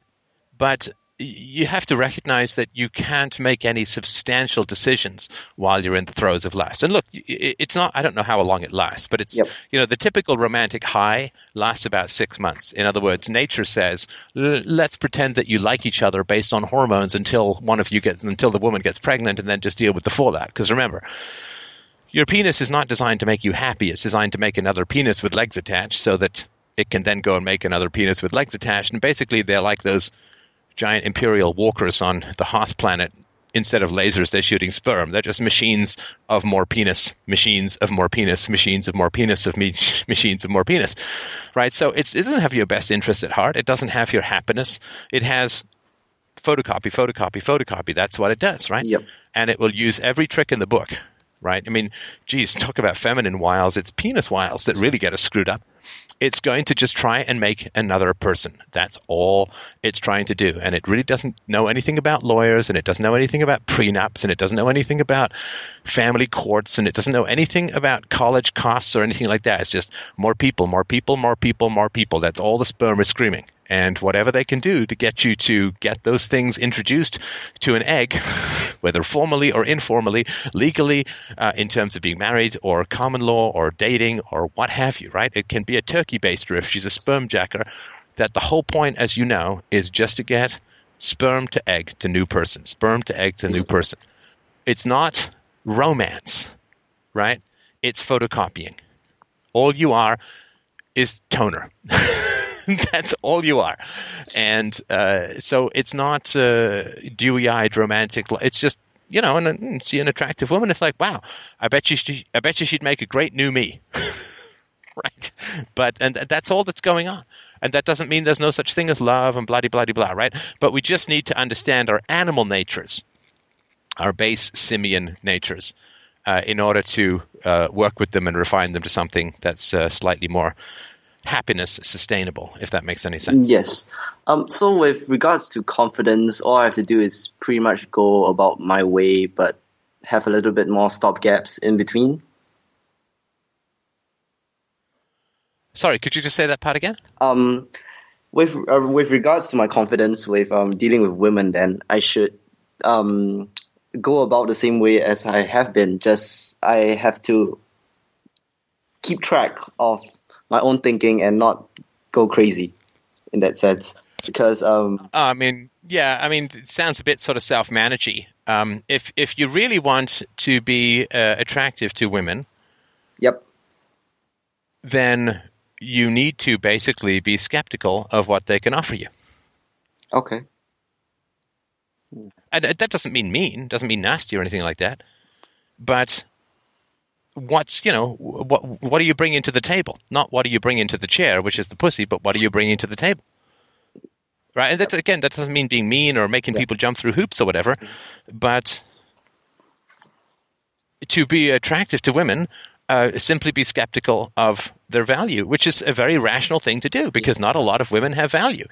But you have to recognize that you can't make any substantial decisions while you're in the throes of lust. And look, it's not, I don't know how long it lasts, but it's, yep. you know, the typical romantic high lasts about six months. In other words, nature says, let's pretend that you like each other based on hormones until one of you gets, until the woman gets pregnant and then just deal with the fallout. Because remember, your penis is not designed to make you happy. It's designed to make another penis with legs attached so that it can then go and make another penis with legs attached. And basically, they're like those giant imperial walkers on the Hoth planet. Instead of lasers, they're shooting sperm. They're just machines of more penis, machines of more penis, machines of more penis, of me- (laughs) machines of more penis, right? So it doesn't have your best interest at heart. It doesn't have your happiness. It has photocopy, photocopy, photocopy. That's what it does, right? Yep. And it will use every trick in the book, right? I mean, geez, (laughs) talk about feminine wiles. It's penis wiles that really get us screwed up. It's going to just try and make another person. That's all it's trying to do. And it really doesn't know anything about lawyers and it doesn't know anything about prenups and it doesn't know anything about family courts and it doesn't know anything about college costs or anything like that. It's just more people, more people, more people, more people. That's all the sperm is screaming and whatever they can do to get you to get those things introduced to an egg, (laughs) whether formally or informally, legally, uh, in terms of being married or common law or dating or what have you, right? It can be a turkey baster if she's a sperm jacker. That the whole point, as you know, is just to get sperm to egg to new person, sperm to egg to new person. It's not romance, right? It's photocopying. All you are is toner. (laughs) That's all you are. And uh, so it's not uh, dewy eyed romantic. It's just, you know, and, and see an attractive woman. It's like, wow, I bet you, she, I bet you she'd make a great new me. (laughs) (laughs) right? But and that's all that's going on. And that doesn't mean there's no such thing as love and blah blah blah blah, right? But we just need to understand our animal natures, our base simian natures, uh, in order to uh, work with them and refine them to something that's uh, slightly more happiness sustainable, if that makes any sense. Yes. Um, so, with regards to confidence, all I have to do is pretty much go about my way, but have a little bit more stop gaps in between. Sorry, could you just say that part again? Um, with uh, with regards to my confidence with um, dealing with women, then I should um, go about the same way as I have been. Just I have to keep track of my own thinking and not go crazy in that sense. Because um, I mean, yeah, I mean, it sounds a bit sort of self-managey. Um, if if you really want to be uh, attractive to women, yep, then you need to basically be skeptical of what they can offer you. Okay. And that doesn't mean mean, doesn't mean nasty or anything like that. But what's you know what what are you bringing to the table? Not what are you bringing to the chair, which is the pussy, but what are you bringing to the table? Right, and that, again, that doesn't mean being mean or making yeah. people jump through hoops or whatever, mm-hmm. but to be attractive to women, uh, simply be skeptical of their value, which is a very rational thing to do because not a lot of women have value.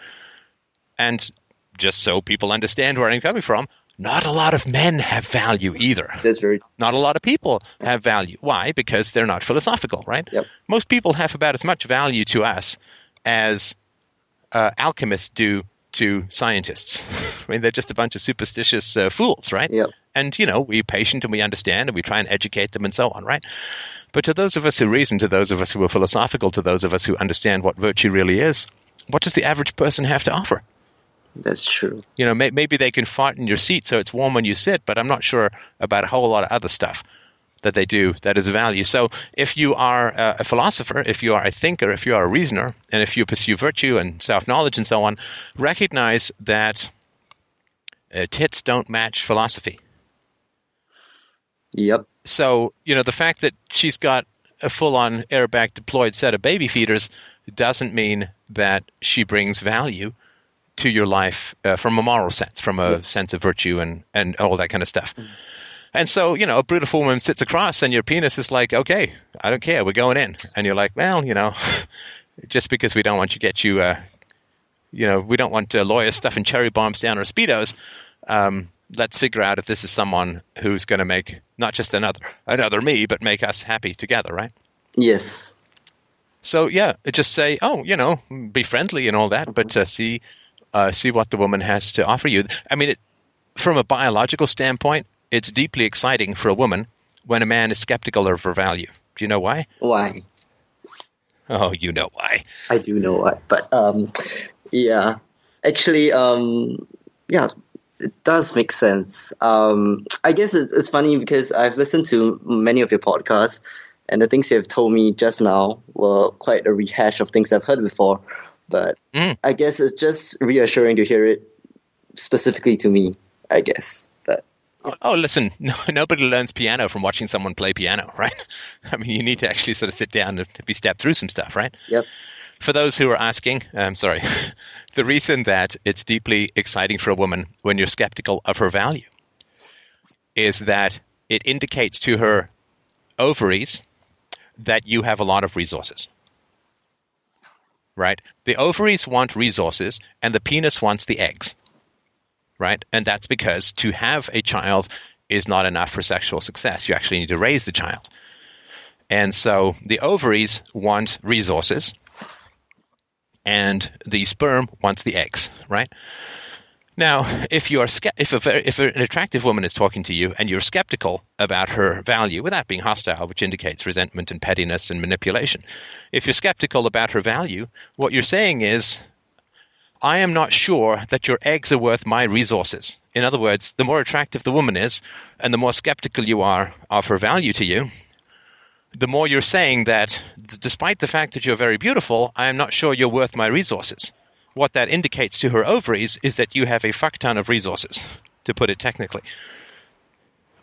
And just so people understand where I'm coming from, not a lot of men have value either. That's very. Not a lot of people have value. Why? Because they're not philosophical, right? Yep. Most people have about as much value to us as uh, alchemists do to scientists. (laughs) I mean, they're just a bunch of superstitious uh, fools, right? Yep. And you know, we're patient and we understand and we try and educate them and so on, right? But to those of us who reason, to those of us who are philosophical, to those of us who understand what virtue really is, what does the average person have to offer? That's true. You know, may, maybe they can fart in your seat so it's warm when you sit, but I'm not sure about a whole lot of other stuff that they do that is of value. So if you are a philosopher, if you are a thinker, if you are a reasoner, and if you pursue virtue and self knowledge and so on, recognize that uh, tits don't match philosophy. Yep. So, you know, the fact that she's got a full on airbag deployed set of baby feeders doesn't mean that she brings value to your life uh, from a moral sense, from a yes. sense of virtue and, and all that kind of stuff. Mm. And so, you know, a beautiful woman sits across and your penis is like, okay, I don't care, we're going in. And you're like, well, you know, (laughs) just because we don't want to get you, uh, you know, we don't want uh, lawyers stuffing cherry bombs down our Speedos. Um, let's figure out if this is someone who's going to make not just another another me, but make us happy together, right? Yes. So yeah, just say, oh, you know, be friendly and all that, but uh, see uh, see what the woman has to offer you. I mean, it, from a biological standpoint, it's deeply exciting for a woman when a man is skeptical of her value. Do you know why? Why? Oh, you know why. I do know why, but um, yeah, actually, um, yeah, it does make sense. Um, I guess it's, it's funny because I've listened to many of your podcasts, and the things you have told me just now were quite a rehash of things I've heard before. But mm. I guess it's just reassuring to hear it specifically to me. I guess. But oh, listen, (laughs) no, nobody learns piano from watching someone play piano, right? (laughs) I mean, you need to actually sort of sit down and be stepped through some stuff, right? Yep. For those who are asking, I'm um, sorry, (laughs) the reason that it's deeply exciting for a woman when you're skeptical of her value is that it indicates to her ovaries that you have a lot of resources. right? The ovaries want resources and the penis wants the eggs, right? And that's because to have a child is not enough for sexual success. You actually need to raise the child. And so the ovaries want resources and the sperm wants the eggs, right? Now, if you are if a very, if an attractive woman is talking to you and you're skeptical about her value without being hostile, which indicates resentment and pettiness and manipulation, if you're skeptical about her value, what you're saying is, I am not sure that your eggs are worth my resources. In other words, the more attractive the woman is, and the more skeptical you are of her value to you, the more you're saying that, despite the fact that you're very beautiful, I am not sure you're worth my resources what that indicates to her ovaries is that you have a fuck ton of resources, to put it technically.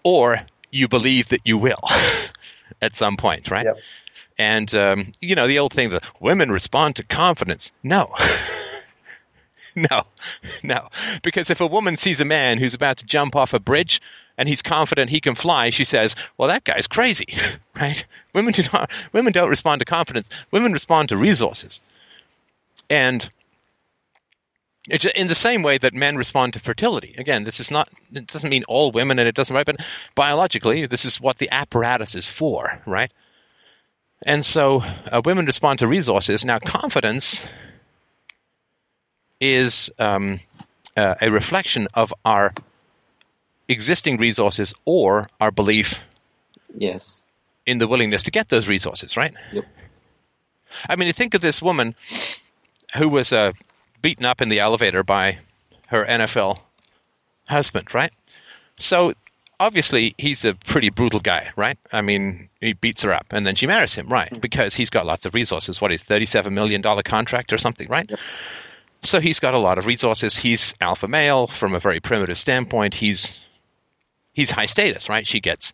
Or you believe that you will (laughs) at some point, right? Yep. And, um, you know, the old thing that women respond to confidence. No. (laughs) no. (laughs) No. Because if a woman sees a man who's about to jump off a bridge and he's confident he can fly, she says, well, that guy's crazy, (laughs) right? Women, do not, women don't respond to confidence. Women respond to resources. And in the same way that men respond to fertility. Again, this is not, it doesn't mean all women and it doesn't, right? But biologically, this is what the apparatus is for, right? And so uh, women respond to resources. Now, confidence is um, uh, a reflection of our existing resources or our belief yes in the willingness to get those resources right yep. i mean you think of this woman who was a beaten up in the elevator by her NFL husband, right? So obviously he's a pretty brutal guy, right? I mean, he beats her up and then she marries him, right? Mm-hmm. Because he's got lots of resources. What is $37 million contract or something, right? Yep. So he's got a lot of resources. He's alpha male from a very primitive standpoint. He's he's high status, right? She gets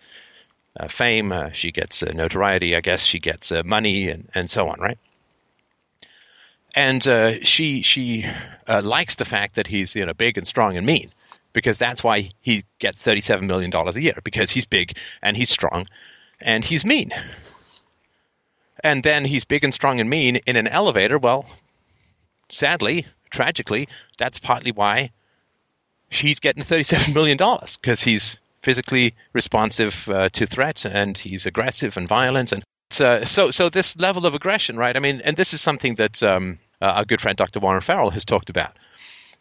uh, fame, uh, she gets uh, notoriety, I guess she gets uh, money and, and so on, right? and uh, she she uh, likes the fact that he's you know big and strong and mean because that's why he gets thirty seven million dollars a year because he's big and he's strong and he's mean. And then he's big and strong and mean in an elevator. Well, sadly, tragically, that's partly why she's getting thirty seven million dollars because he's physically responsive uh, to threat and he's aggressive and violent and uh, so so this level of aggression, right? I mean, and this is something that um, uh, our good friend Dr. Warren Farrell has talked about.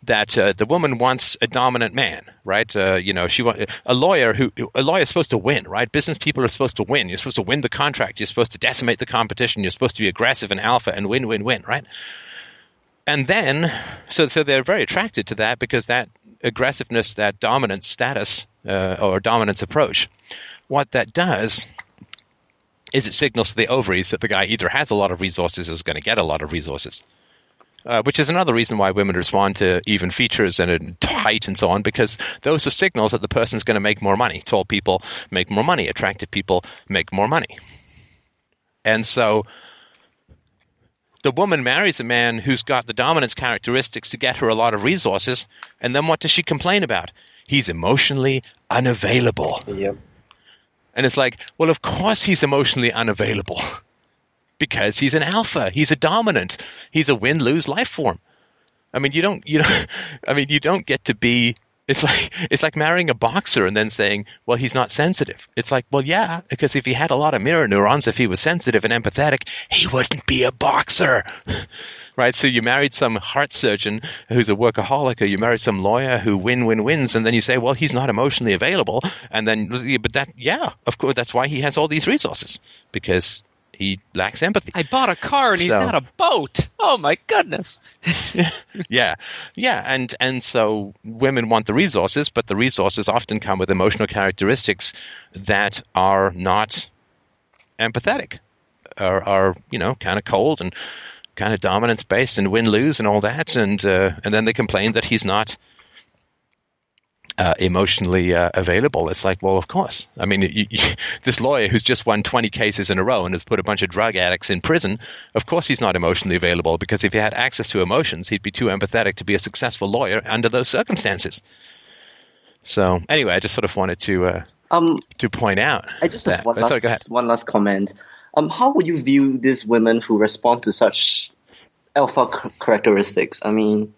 That uh, the woman wants a dominant man, right? Uh, you know, she want, a lawyer who a lawyer is supposed to win, right? Business people are supposed to win. You're supposed to win the contract. You're supposed to decimate the competition. You're supposed to be aggressive and alpha and win, win, win, right? And then, so so they're very attracted to that because that aggressiveness, that dominant status uh, or dominance approach, what that does is it signals to the ovaries that the guy either has a lot of resources or is going to get a lot of resources. Uh, which is another reason why women respond to even features and height and so on, because those are signals that the person's going to make more money. Tall people make more money. Attractive people make more money. And so the woman marries a man who's got the dominance characteristics to get her a lot of resources, and then what does she complain about? He's emotionally unavailable. Yep. And it's like, well, of course he's emotionally unavailable (laughs) because he's an alpha. He's a dominant. He's a win lose life form. I mean, you don't, you know, (laughs) I mean, you don't get to be. It's like (laughs) it's like marrying a boxer and then saying, "Well, he's not sensitive." It's like, well, yeah, because if he had a lot of mirror neurons, if he was sensitive and empathetic, he wouldn't be a boxer. (laughs) right? So you married some heart surgeon who's a workaholic, or you married some lawyer who win win wins, and then you say, well, he's not emotionally available, and then but that yeah, of course, that's why he has all these resources because he lacks empathy. I bought a car and he's so, not a boat. Oh my goodness. (laughs) (laughs) yeah, yeah, and and so women want the resources, but the resources often come with emotional characteristics that are not empathetic, are, are you know kind of cold and kind of dominance based and win lose and all that, and uh, and then they complain that he's not uh, emotionally uh, available. It's like, well, of course. I mean, you, you, (laughs) this lawyer who's just won 20 cases in a row and has put a bunch of drug addicts in prison, of course he's not emotionally available because if he had access to emotions, he'd be too empathetic to be a successful lawyer under those circumstances. So, anyway, I just sort of wanted to uh, um, to point out. I just that. have one, last, one last comment. Um, how would you view these women who respond to such alpha characteristics. I mean,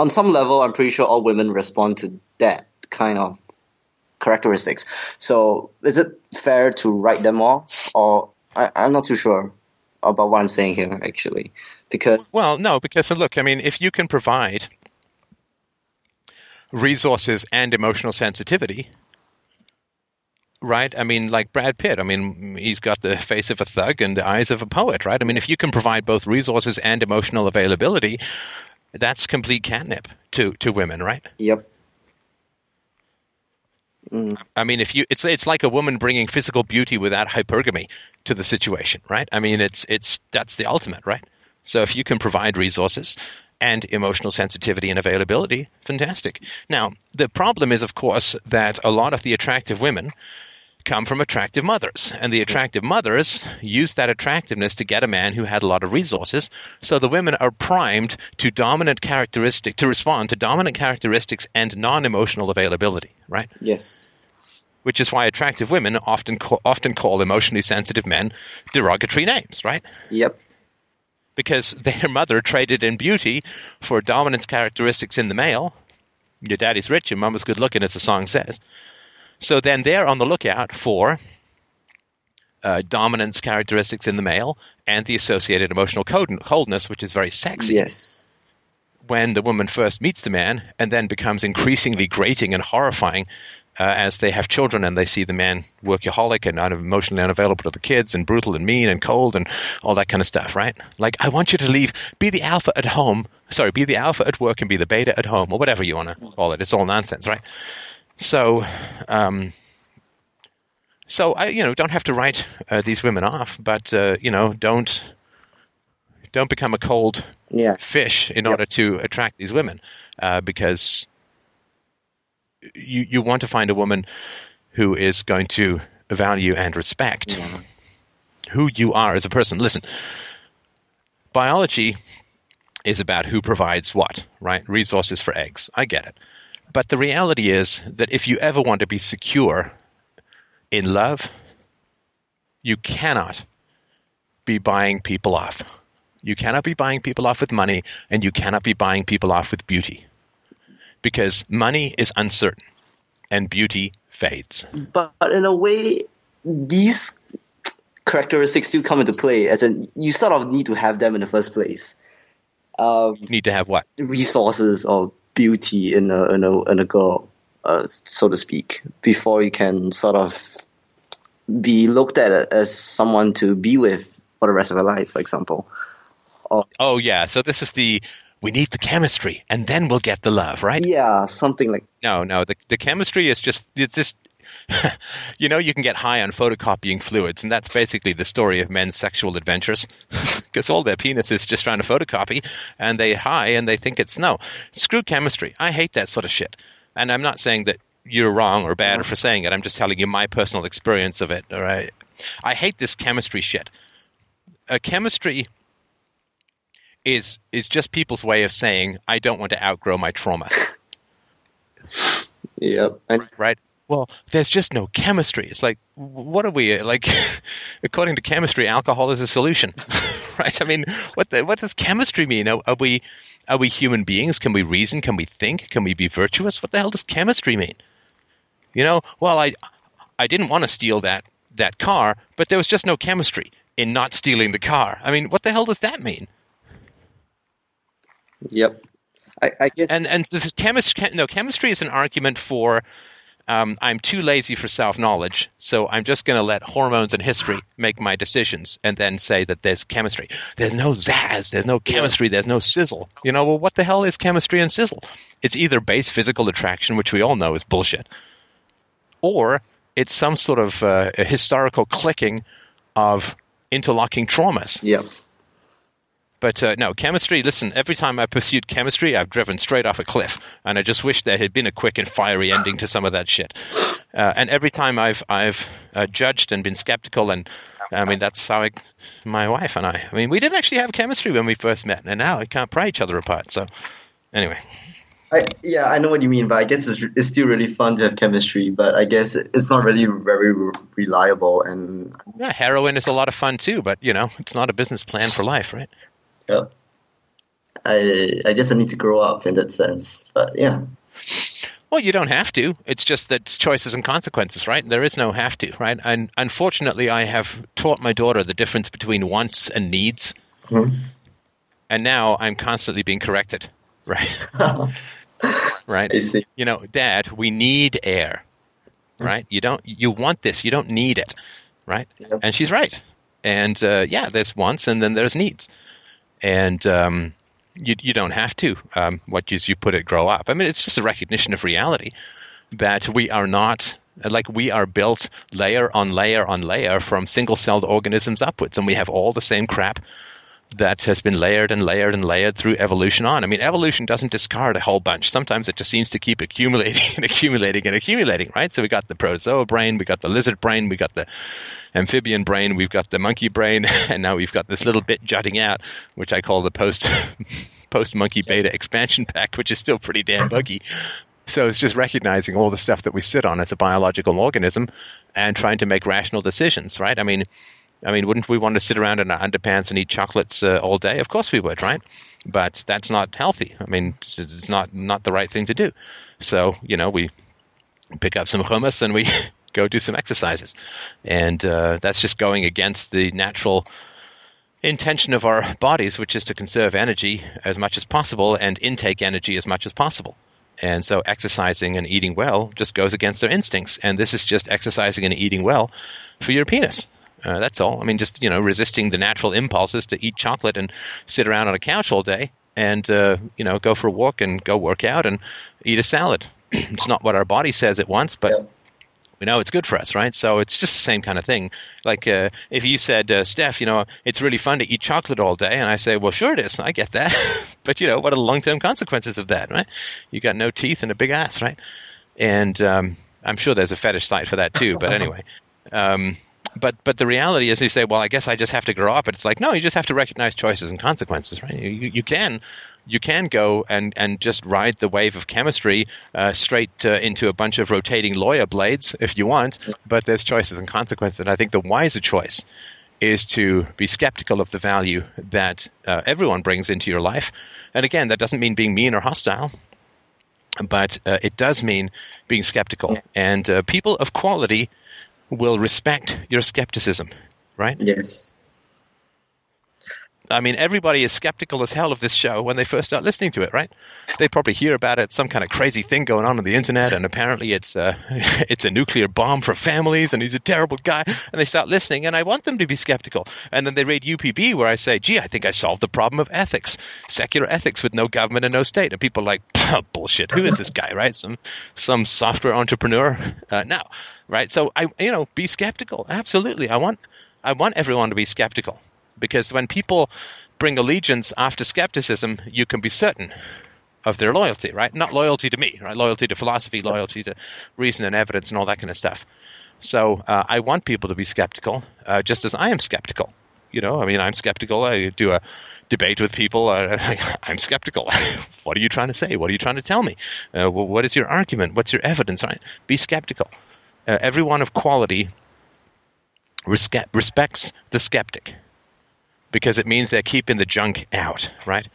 on some level, I'm pretty sure all women respond to that kind of characteristics. So, is it fair to write them off, or I, I'm not too sure about what I'm saying here actually, because well, no, because look, I mean, if you can provide resources and emotional sensitivity, right? I mean, like Brad Pitt. I mean, he's got the face of a thug and the eyes of a poet, right? I mean, if you can provide both resources and emotional availability, that's complete catnip to to women, right? Yep. Mm. I mean, if you, it's it's like a woman bringing physical beauty without hypergamy to the situation, right? I mean, it's it's that's the ultimate, right? So if you can provide resources and emotional sensitivity and availability, fantastic. Now, the problem is, of course, that a lot of the attractive women come from attractive mothers. And the attractive mothers used that attractiveness to get a man who had a lot of resources. So the women are primed to dominant characteristic to respond to dominant characteristics and non-emotional availability, right? Yes. Which is why attractive women often call, often call emotionally sensitive men derogatory names, right? Yep. Because their mother traded in beauty for dominance characteristics in the male. Your daddy's rich, your mama's good looking, as the song says. So then they're on the lookout for uh, dominance characteristics in the male and the associated emotional coldness, which is very sexy. Yes. When the woman first meets the man and then becomes increasingly grating and horrifying uh, as they have children and they see the man workaholic and not emotionally unavailable to the kids and brutal and mean and cold and all that kind of stuff, right? Like, I want you to leave, be the alpha at home, sorry, be the alpha at work and be the beta at home, or whatever you want to call it. It's all nonsense, right? So, um, so I, you know, don't have to write uh, these women off, but uh, you know, don't don't become a cold yeah. fish in yep. order to attract these women, uh, because you you want to find a woman who is going to value and respect yeah. who you are as a person. Listen, biology is about who provides what, right? Resources for eggs. I get it. But the reality is that if you ever want to be secure in love, you cannot be buying people off. You cannot be buying people off with money, and you cannot be buying people off with beauty. Because money is uncertain, and beauty fades. But in a way, these characteristics do come into play, as in, you sort of need to have them in the first place. Um, need to have what? Resources or beauty in a in a, in a girl, uh, so to speak, before you can sort of be looked at as someone to be with for the rest of your life, for example. Or, oh yeah, so this is the we need the chemistry and then we'll get the love, right? Yeah, something like No, no, the the chemistry is just it's just (laughs) you know, you can get high on photocopying fluids, and that's basically the story of men's sexual adventures. (laughs) Because all their penis is just trying to photocopy, and they high and they think it's no. Screw chemistry. I hate that sort of shit. And I'm not saying that you're wrong or bad for saying it. I'm just telling you my personal experience of it. All right. I hate this chemistry shit. Uh, chemistry is is just people's way of saying I don't want to outgrow my trauma. (laughs) yep. Right well, there's just no chemistry. It's like, what are we like? (laughs) according to chemistry, alcohol is a solution, (laughs) right? I mean, what the, what does chemistry mean? Are, are, we are we human beings? Can we reason? Can we think? Can we be virtuous? What the hell does chemistry mean? You know, well, I I didn't want to steal that that car, but there was just no chemistry in not stealing the car. I mean, what the hell does that mean? Yep. I, I guess. And and this is chemistry. No, chemistry is an argument for um, I'm too lazy for self knowledge, so I'm just going to let hormones and history make my decisions and then say that there's chemistry. There's no zazz, there's no chemistry, there's no sizzle. You know, well, what the hell is chemistry and sizzle? It's either base physical attraction, which we all know is bullshit, or it's some sort of uh, historical clicking of interlocking traumas. Yeah. But uh, no, chemistry, listen, every time I pursued chemistry, I've driven straight off a cliff. And I just wish there had been a quick and fiery ending to some of that shit. Uh, and every time I've, I've uh, judged and been skeptical, and I mean, that's how I, my wife and I, I mean, we didn't actually have chemistry when we first met, and now we can't pry each other apart. So, anyway. I, yeah, I know what you mean, but I guess it's, it's still really fun to have chemistry, but I guess it's not really very reliable. And yeah, heroin is a lot of fun too, but you know, it's not a business plan for life, right? Yeah. I I guess I need to grow up in that sense. But yeah. Well, you don't have to. It's just that it's choices and consequences, right? There is no have to, right? And unfortunately, I have taught my daughter the difference between wants and needs. Mm-hmm. And now I'm constantly being corrected, right? (laughs) right? You know, dad, we need air, mm-hmm. right? You don't, you want this, you don't need it, right? Yep. And she's right. And uh, yeah, there's wants and then there's needs. And, um, you, you don't have to. Um, you put it, grow up. I mean, it's just a recognition of reality that we are not like we are built layer on layer on layer from single-celled organisms upwards, and we have all the same crap that has been layered and layered and layered through evolution on. I mean, evolution doesn't discard a whole bunch. Sometimes it just seems to keep accumulating (laughs) and accumulating and accumulating, right? So we got the protozoa brain, we got the lizard brain, we got the amphibian brain, we've got the monkey brain, (laughs) and now we've got this little bit jutting out, which I call the post (laughs) post monkey beta expansion pack, which is still pretty damn buggy. So it's just recognizing all the stuff that we sit on as a biological organism and trying to make rational decisions, right? I mean, I mean, wouldn't we want to sit around in our underpants and eat chocolates uh, all day? Of course we would, right? But that's not healthy. I mean, it's not not the right thing to do. So you know, we pick up some hummus and we (laughs) go do some exercises, and uh, that's just going against the natural intention of our bodies, which is to conserve energy as much as possible and intake energy as much as possible. And so exercising and eating well just goes against their instincts. And this is just exercising and eating well for your penis. Uh, that's all. I mean, just you know, resisting the natural impulses to eat chocolate and sit around on a couch all day, and uh, you know, go for a walk and go work out and eat a salad. (clears throat) it's not what our body says it wants, but yeah. we know it's good for us, right? So it's just the same kind of thing. Like uh, if you said, uh, Steph, you know, it's really fun to eat chocolate all day, and I say, well, sure it is. I get that, (laughs) but you know, what are the long-term consequences of that, right? You got no teeth and a big ass, right? And um, I'm sure there's a fetish site for that too. But (laughs) anyway. Um, but but the reality is you say well i guess i just have to grow up. It's like no you just have to recognize choices and consequences right? You, you can you can go and, and just ride the wave of chemistry uh, straight uh, into a bunch of rotating lawyer blades if you want but there's choices and consequences. And i think the wiser choice is to be skeptical of the value that uh, everyone brings into your life. And again that doesn't mean being mean or hostile but uh, it does mean being skeptical. And uh, people of quality will respect your skepticism, right? Yes. I mean, everybody is skeptical as hell of this show when they first start listening to it, right? They probably hear about it, some kind of crazy thing going on on the internet, and apparently it's a, (laughs) it's a nuclear bomb for families, and he's a terrible guy, and they start listening, and I want them to be skeptical. And then they read UPB, where I say, gee, I think I solved the problem of ethics, secular ethics with no government and no state. And people are like, (laughs) bullshit, who is this guy, right? Some, some software entrepreneur? Uh, no, right? So I, you know, be skeptical. Absolutely. I want, I want everyone to be skeptical because when people bring allegiance after skepticism, you can be certain of their loyalty, right? Not loyalty to me, right? Loyalty to philosophy, loyalty to reason and evidence, and all that kind of stuff. So uh, I want people to be skeptical, uh, just as I am skeptical. You know, I mean, I'm skeptical. I do a debate with people. Uh, (laughs) I'm skeptical. (laughs) what are you trying to say? What are you trying to tell me? Uh, well, what is your argument? What's your evidence? Right? Be skeptical. Uh, everyone of quality respects the skeptic because it means they're keeping the junk out, right?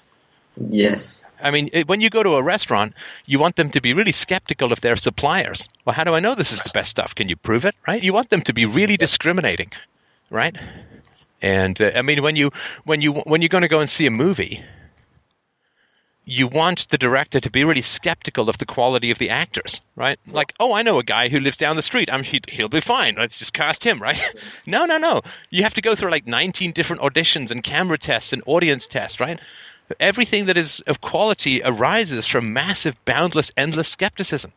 Yes. I mean, when you go to a restaurant, you want them to be really skeptical of their suppliers. Well, how do I know this is the best stuff? Can you prove it, right? You want them to be really discriminating, right? And uh, I mean, when you when you when you're going to go and see a movie, you want the director to be really skeptical of the quality of the actors, right? Like, oh, I know a guy who lives down the street. I'm, he, will be fine. Let's just cast him, right? (laughs) no, no, no. You have to go through like 19 different auditions and camera tests and audience tests, right? Everything that is of quality arises from massive, boundless, endless skepticism.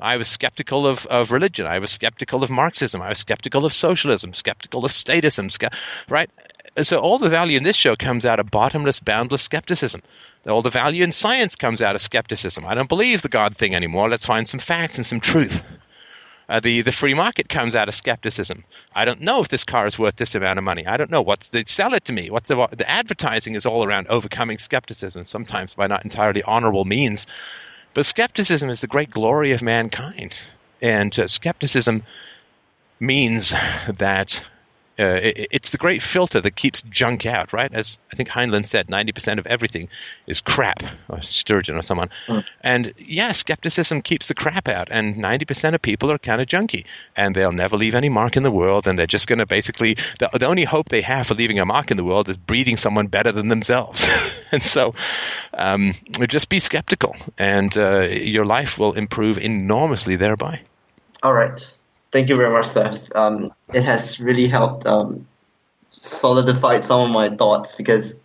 I was skeptical of, of religion. I was skeptical of Marxism. I was skeptical of socialism, skeptical of statism, right? So all the value in this show comes out of bottomless, boundless skepticism. All the value in science comes out of skepticism. I don't believe the God thing anymore. Let's find some facts and some truth. Uh, the the free market comes out of skepticism. I don't know if this car is worth this amount of money. I don't know what's they sell it to me. What's the the advertising is all around overcoming skepticism, sometimes by not entirely honorable means. But skepticism is the great glory of mankind, and uh, skepticism means that uh, it, it's the great filter that keeps junk out, right? As I think Heinlein said, 90% of everything is crap, or Sturgeon or someone. Mm. And yeah, skepticism keeps the crap out, and 90% of people are kind of junky, and they'll never leave any mark in the world, and they're just going to basically, the, the, only hope they have for leaving a mark in the world is breeding someone better than themselves. (laughs) and so um, just be skeptical, and uh, your life will improve enormously thereby. All right. Thank you very much, Steph. Um, it has really helped um, solidified some of my thoughts because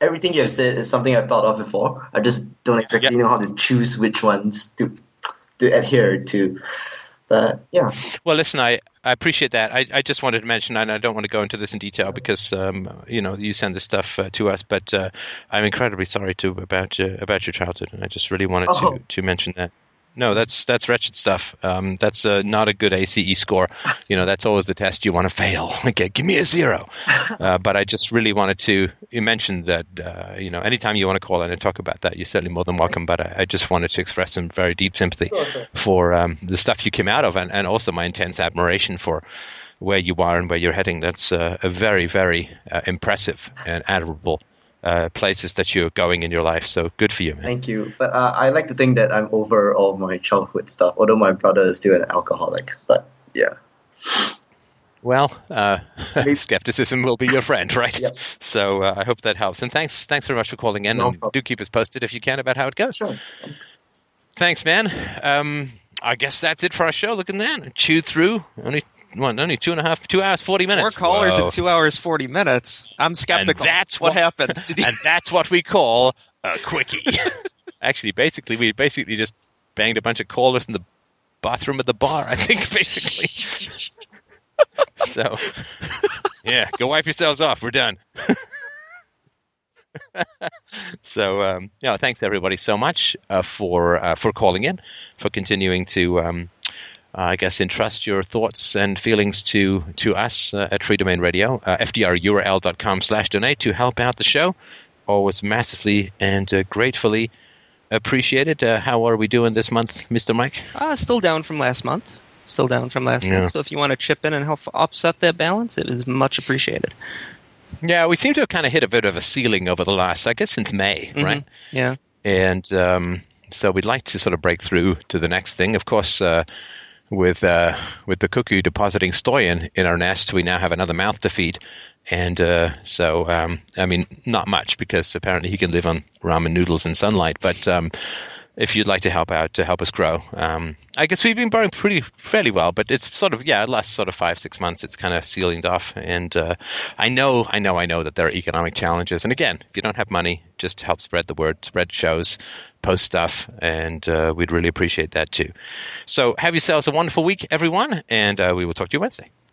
everything you have said is something I've thought of before. I just don't exactly know how to choose which ones to to adhere to. But yeah. Well, listen, I, I appreciate that. I, I just wanted to mention, and I don't want to go into this in detail because um, you know you send this stuff uh, to us, but uh, I'm incredibly sorry to about uh, about your childhood, and I just really wanted oh. to to mention that. No, that's that's wretched stuff. Um, that's uh, not a good ACE score. (laughs) You know, that's always the test you want to fail. (laughs) Okay, give me a zero. (laughs) Uh, but I just really wanted to mention that. Uh, you know, anytime you want to call in and talk about that, you're certainly more than welcome. But I, I just wanted to express some very deep sympathy sure, sure. for um, the stuff you came out of, and, and also my intense admiration for where you are and where you're heading. That's uh, a very, very uh, impressive and admirable uh, places that you're going in your life. So good for you, man. Thank you. But uh, I like to think that I'm over all my childhood stuff, although my brother is still an alcoholic. But yeah. Well, uh, (laughs) (laughs) skepticism will be your friend, right? Yep. So uh, I hope that helps. And thanks, thanks very much for calling in. No and problem. do keep us posted if you can about how it goes. Sure. Thanks. Thanks, man. Um, I guess that's it for our show. Look at that. Chewed through. Only well, only two and a half, two hours, forty minutes. More callers Whoa. in two hours, forty minutes. I'm skeptical. And that's what, what happened. (laughs) and that's what we call a quickie. (laughs) Actually, basically, we basically just banged a bunch of callers in the bathroom at the bar. I think (laughs) basically. so, yeah, go wipe yourselves off. We're done. so um, yeah, thanks everybody so much uh, for uh, for calling in, for continuing to um, I guess, entrust your thoughts and feelings to to us uh, at Freedomain Radio, uh, fdrurl.com slash donate to help out the show. Always massively and uh, gratefully appreciated. Uh, how are we doing this month, Mr. Mike? Uh, still down from last month. Still down from last yeah. month. So if you want to chip in and help offset that balance, it is much appreciated. Yeah, we seem to have kind of hit a bit of a ceiling over the last, I guess, since May, mm-hmm. right? Yeah. And um, so we'd like to sort of break through to the next thing. Of course, uh, with uh, with the cuckoo depositing stoyan in our nest, we now have another mouth to feed. And uh, so, um, I mean, not much because apparently he can live on ramen noodles and sunlight. But um, if you'd like to help out to help us grow, um, I guess we've been growing pretty fairly well. But it's sort of yeah, last sort of five six months, it's kind of ceilinged off. And uh, I know, I know, I know that there are economic challenges. And again, if you don't have money, just help spread the word, spread shows, post stuff, and uh, we'd really appreciate that too. So have yourselves a wonderful week, everyone, and uh, we will talk to you Wednesday.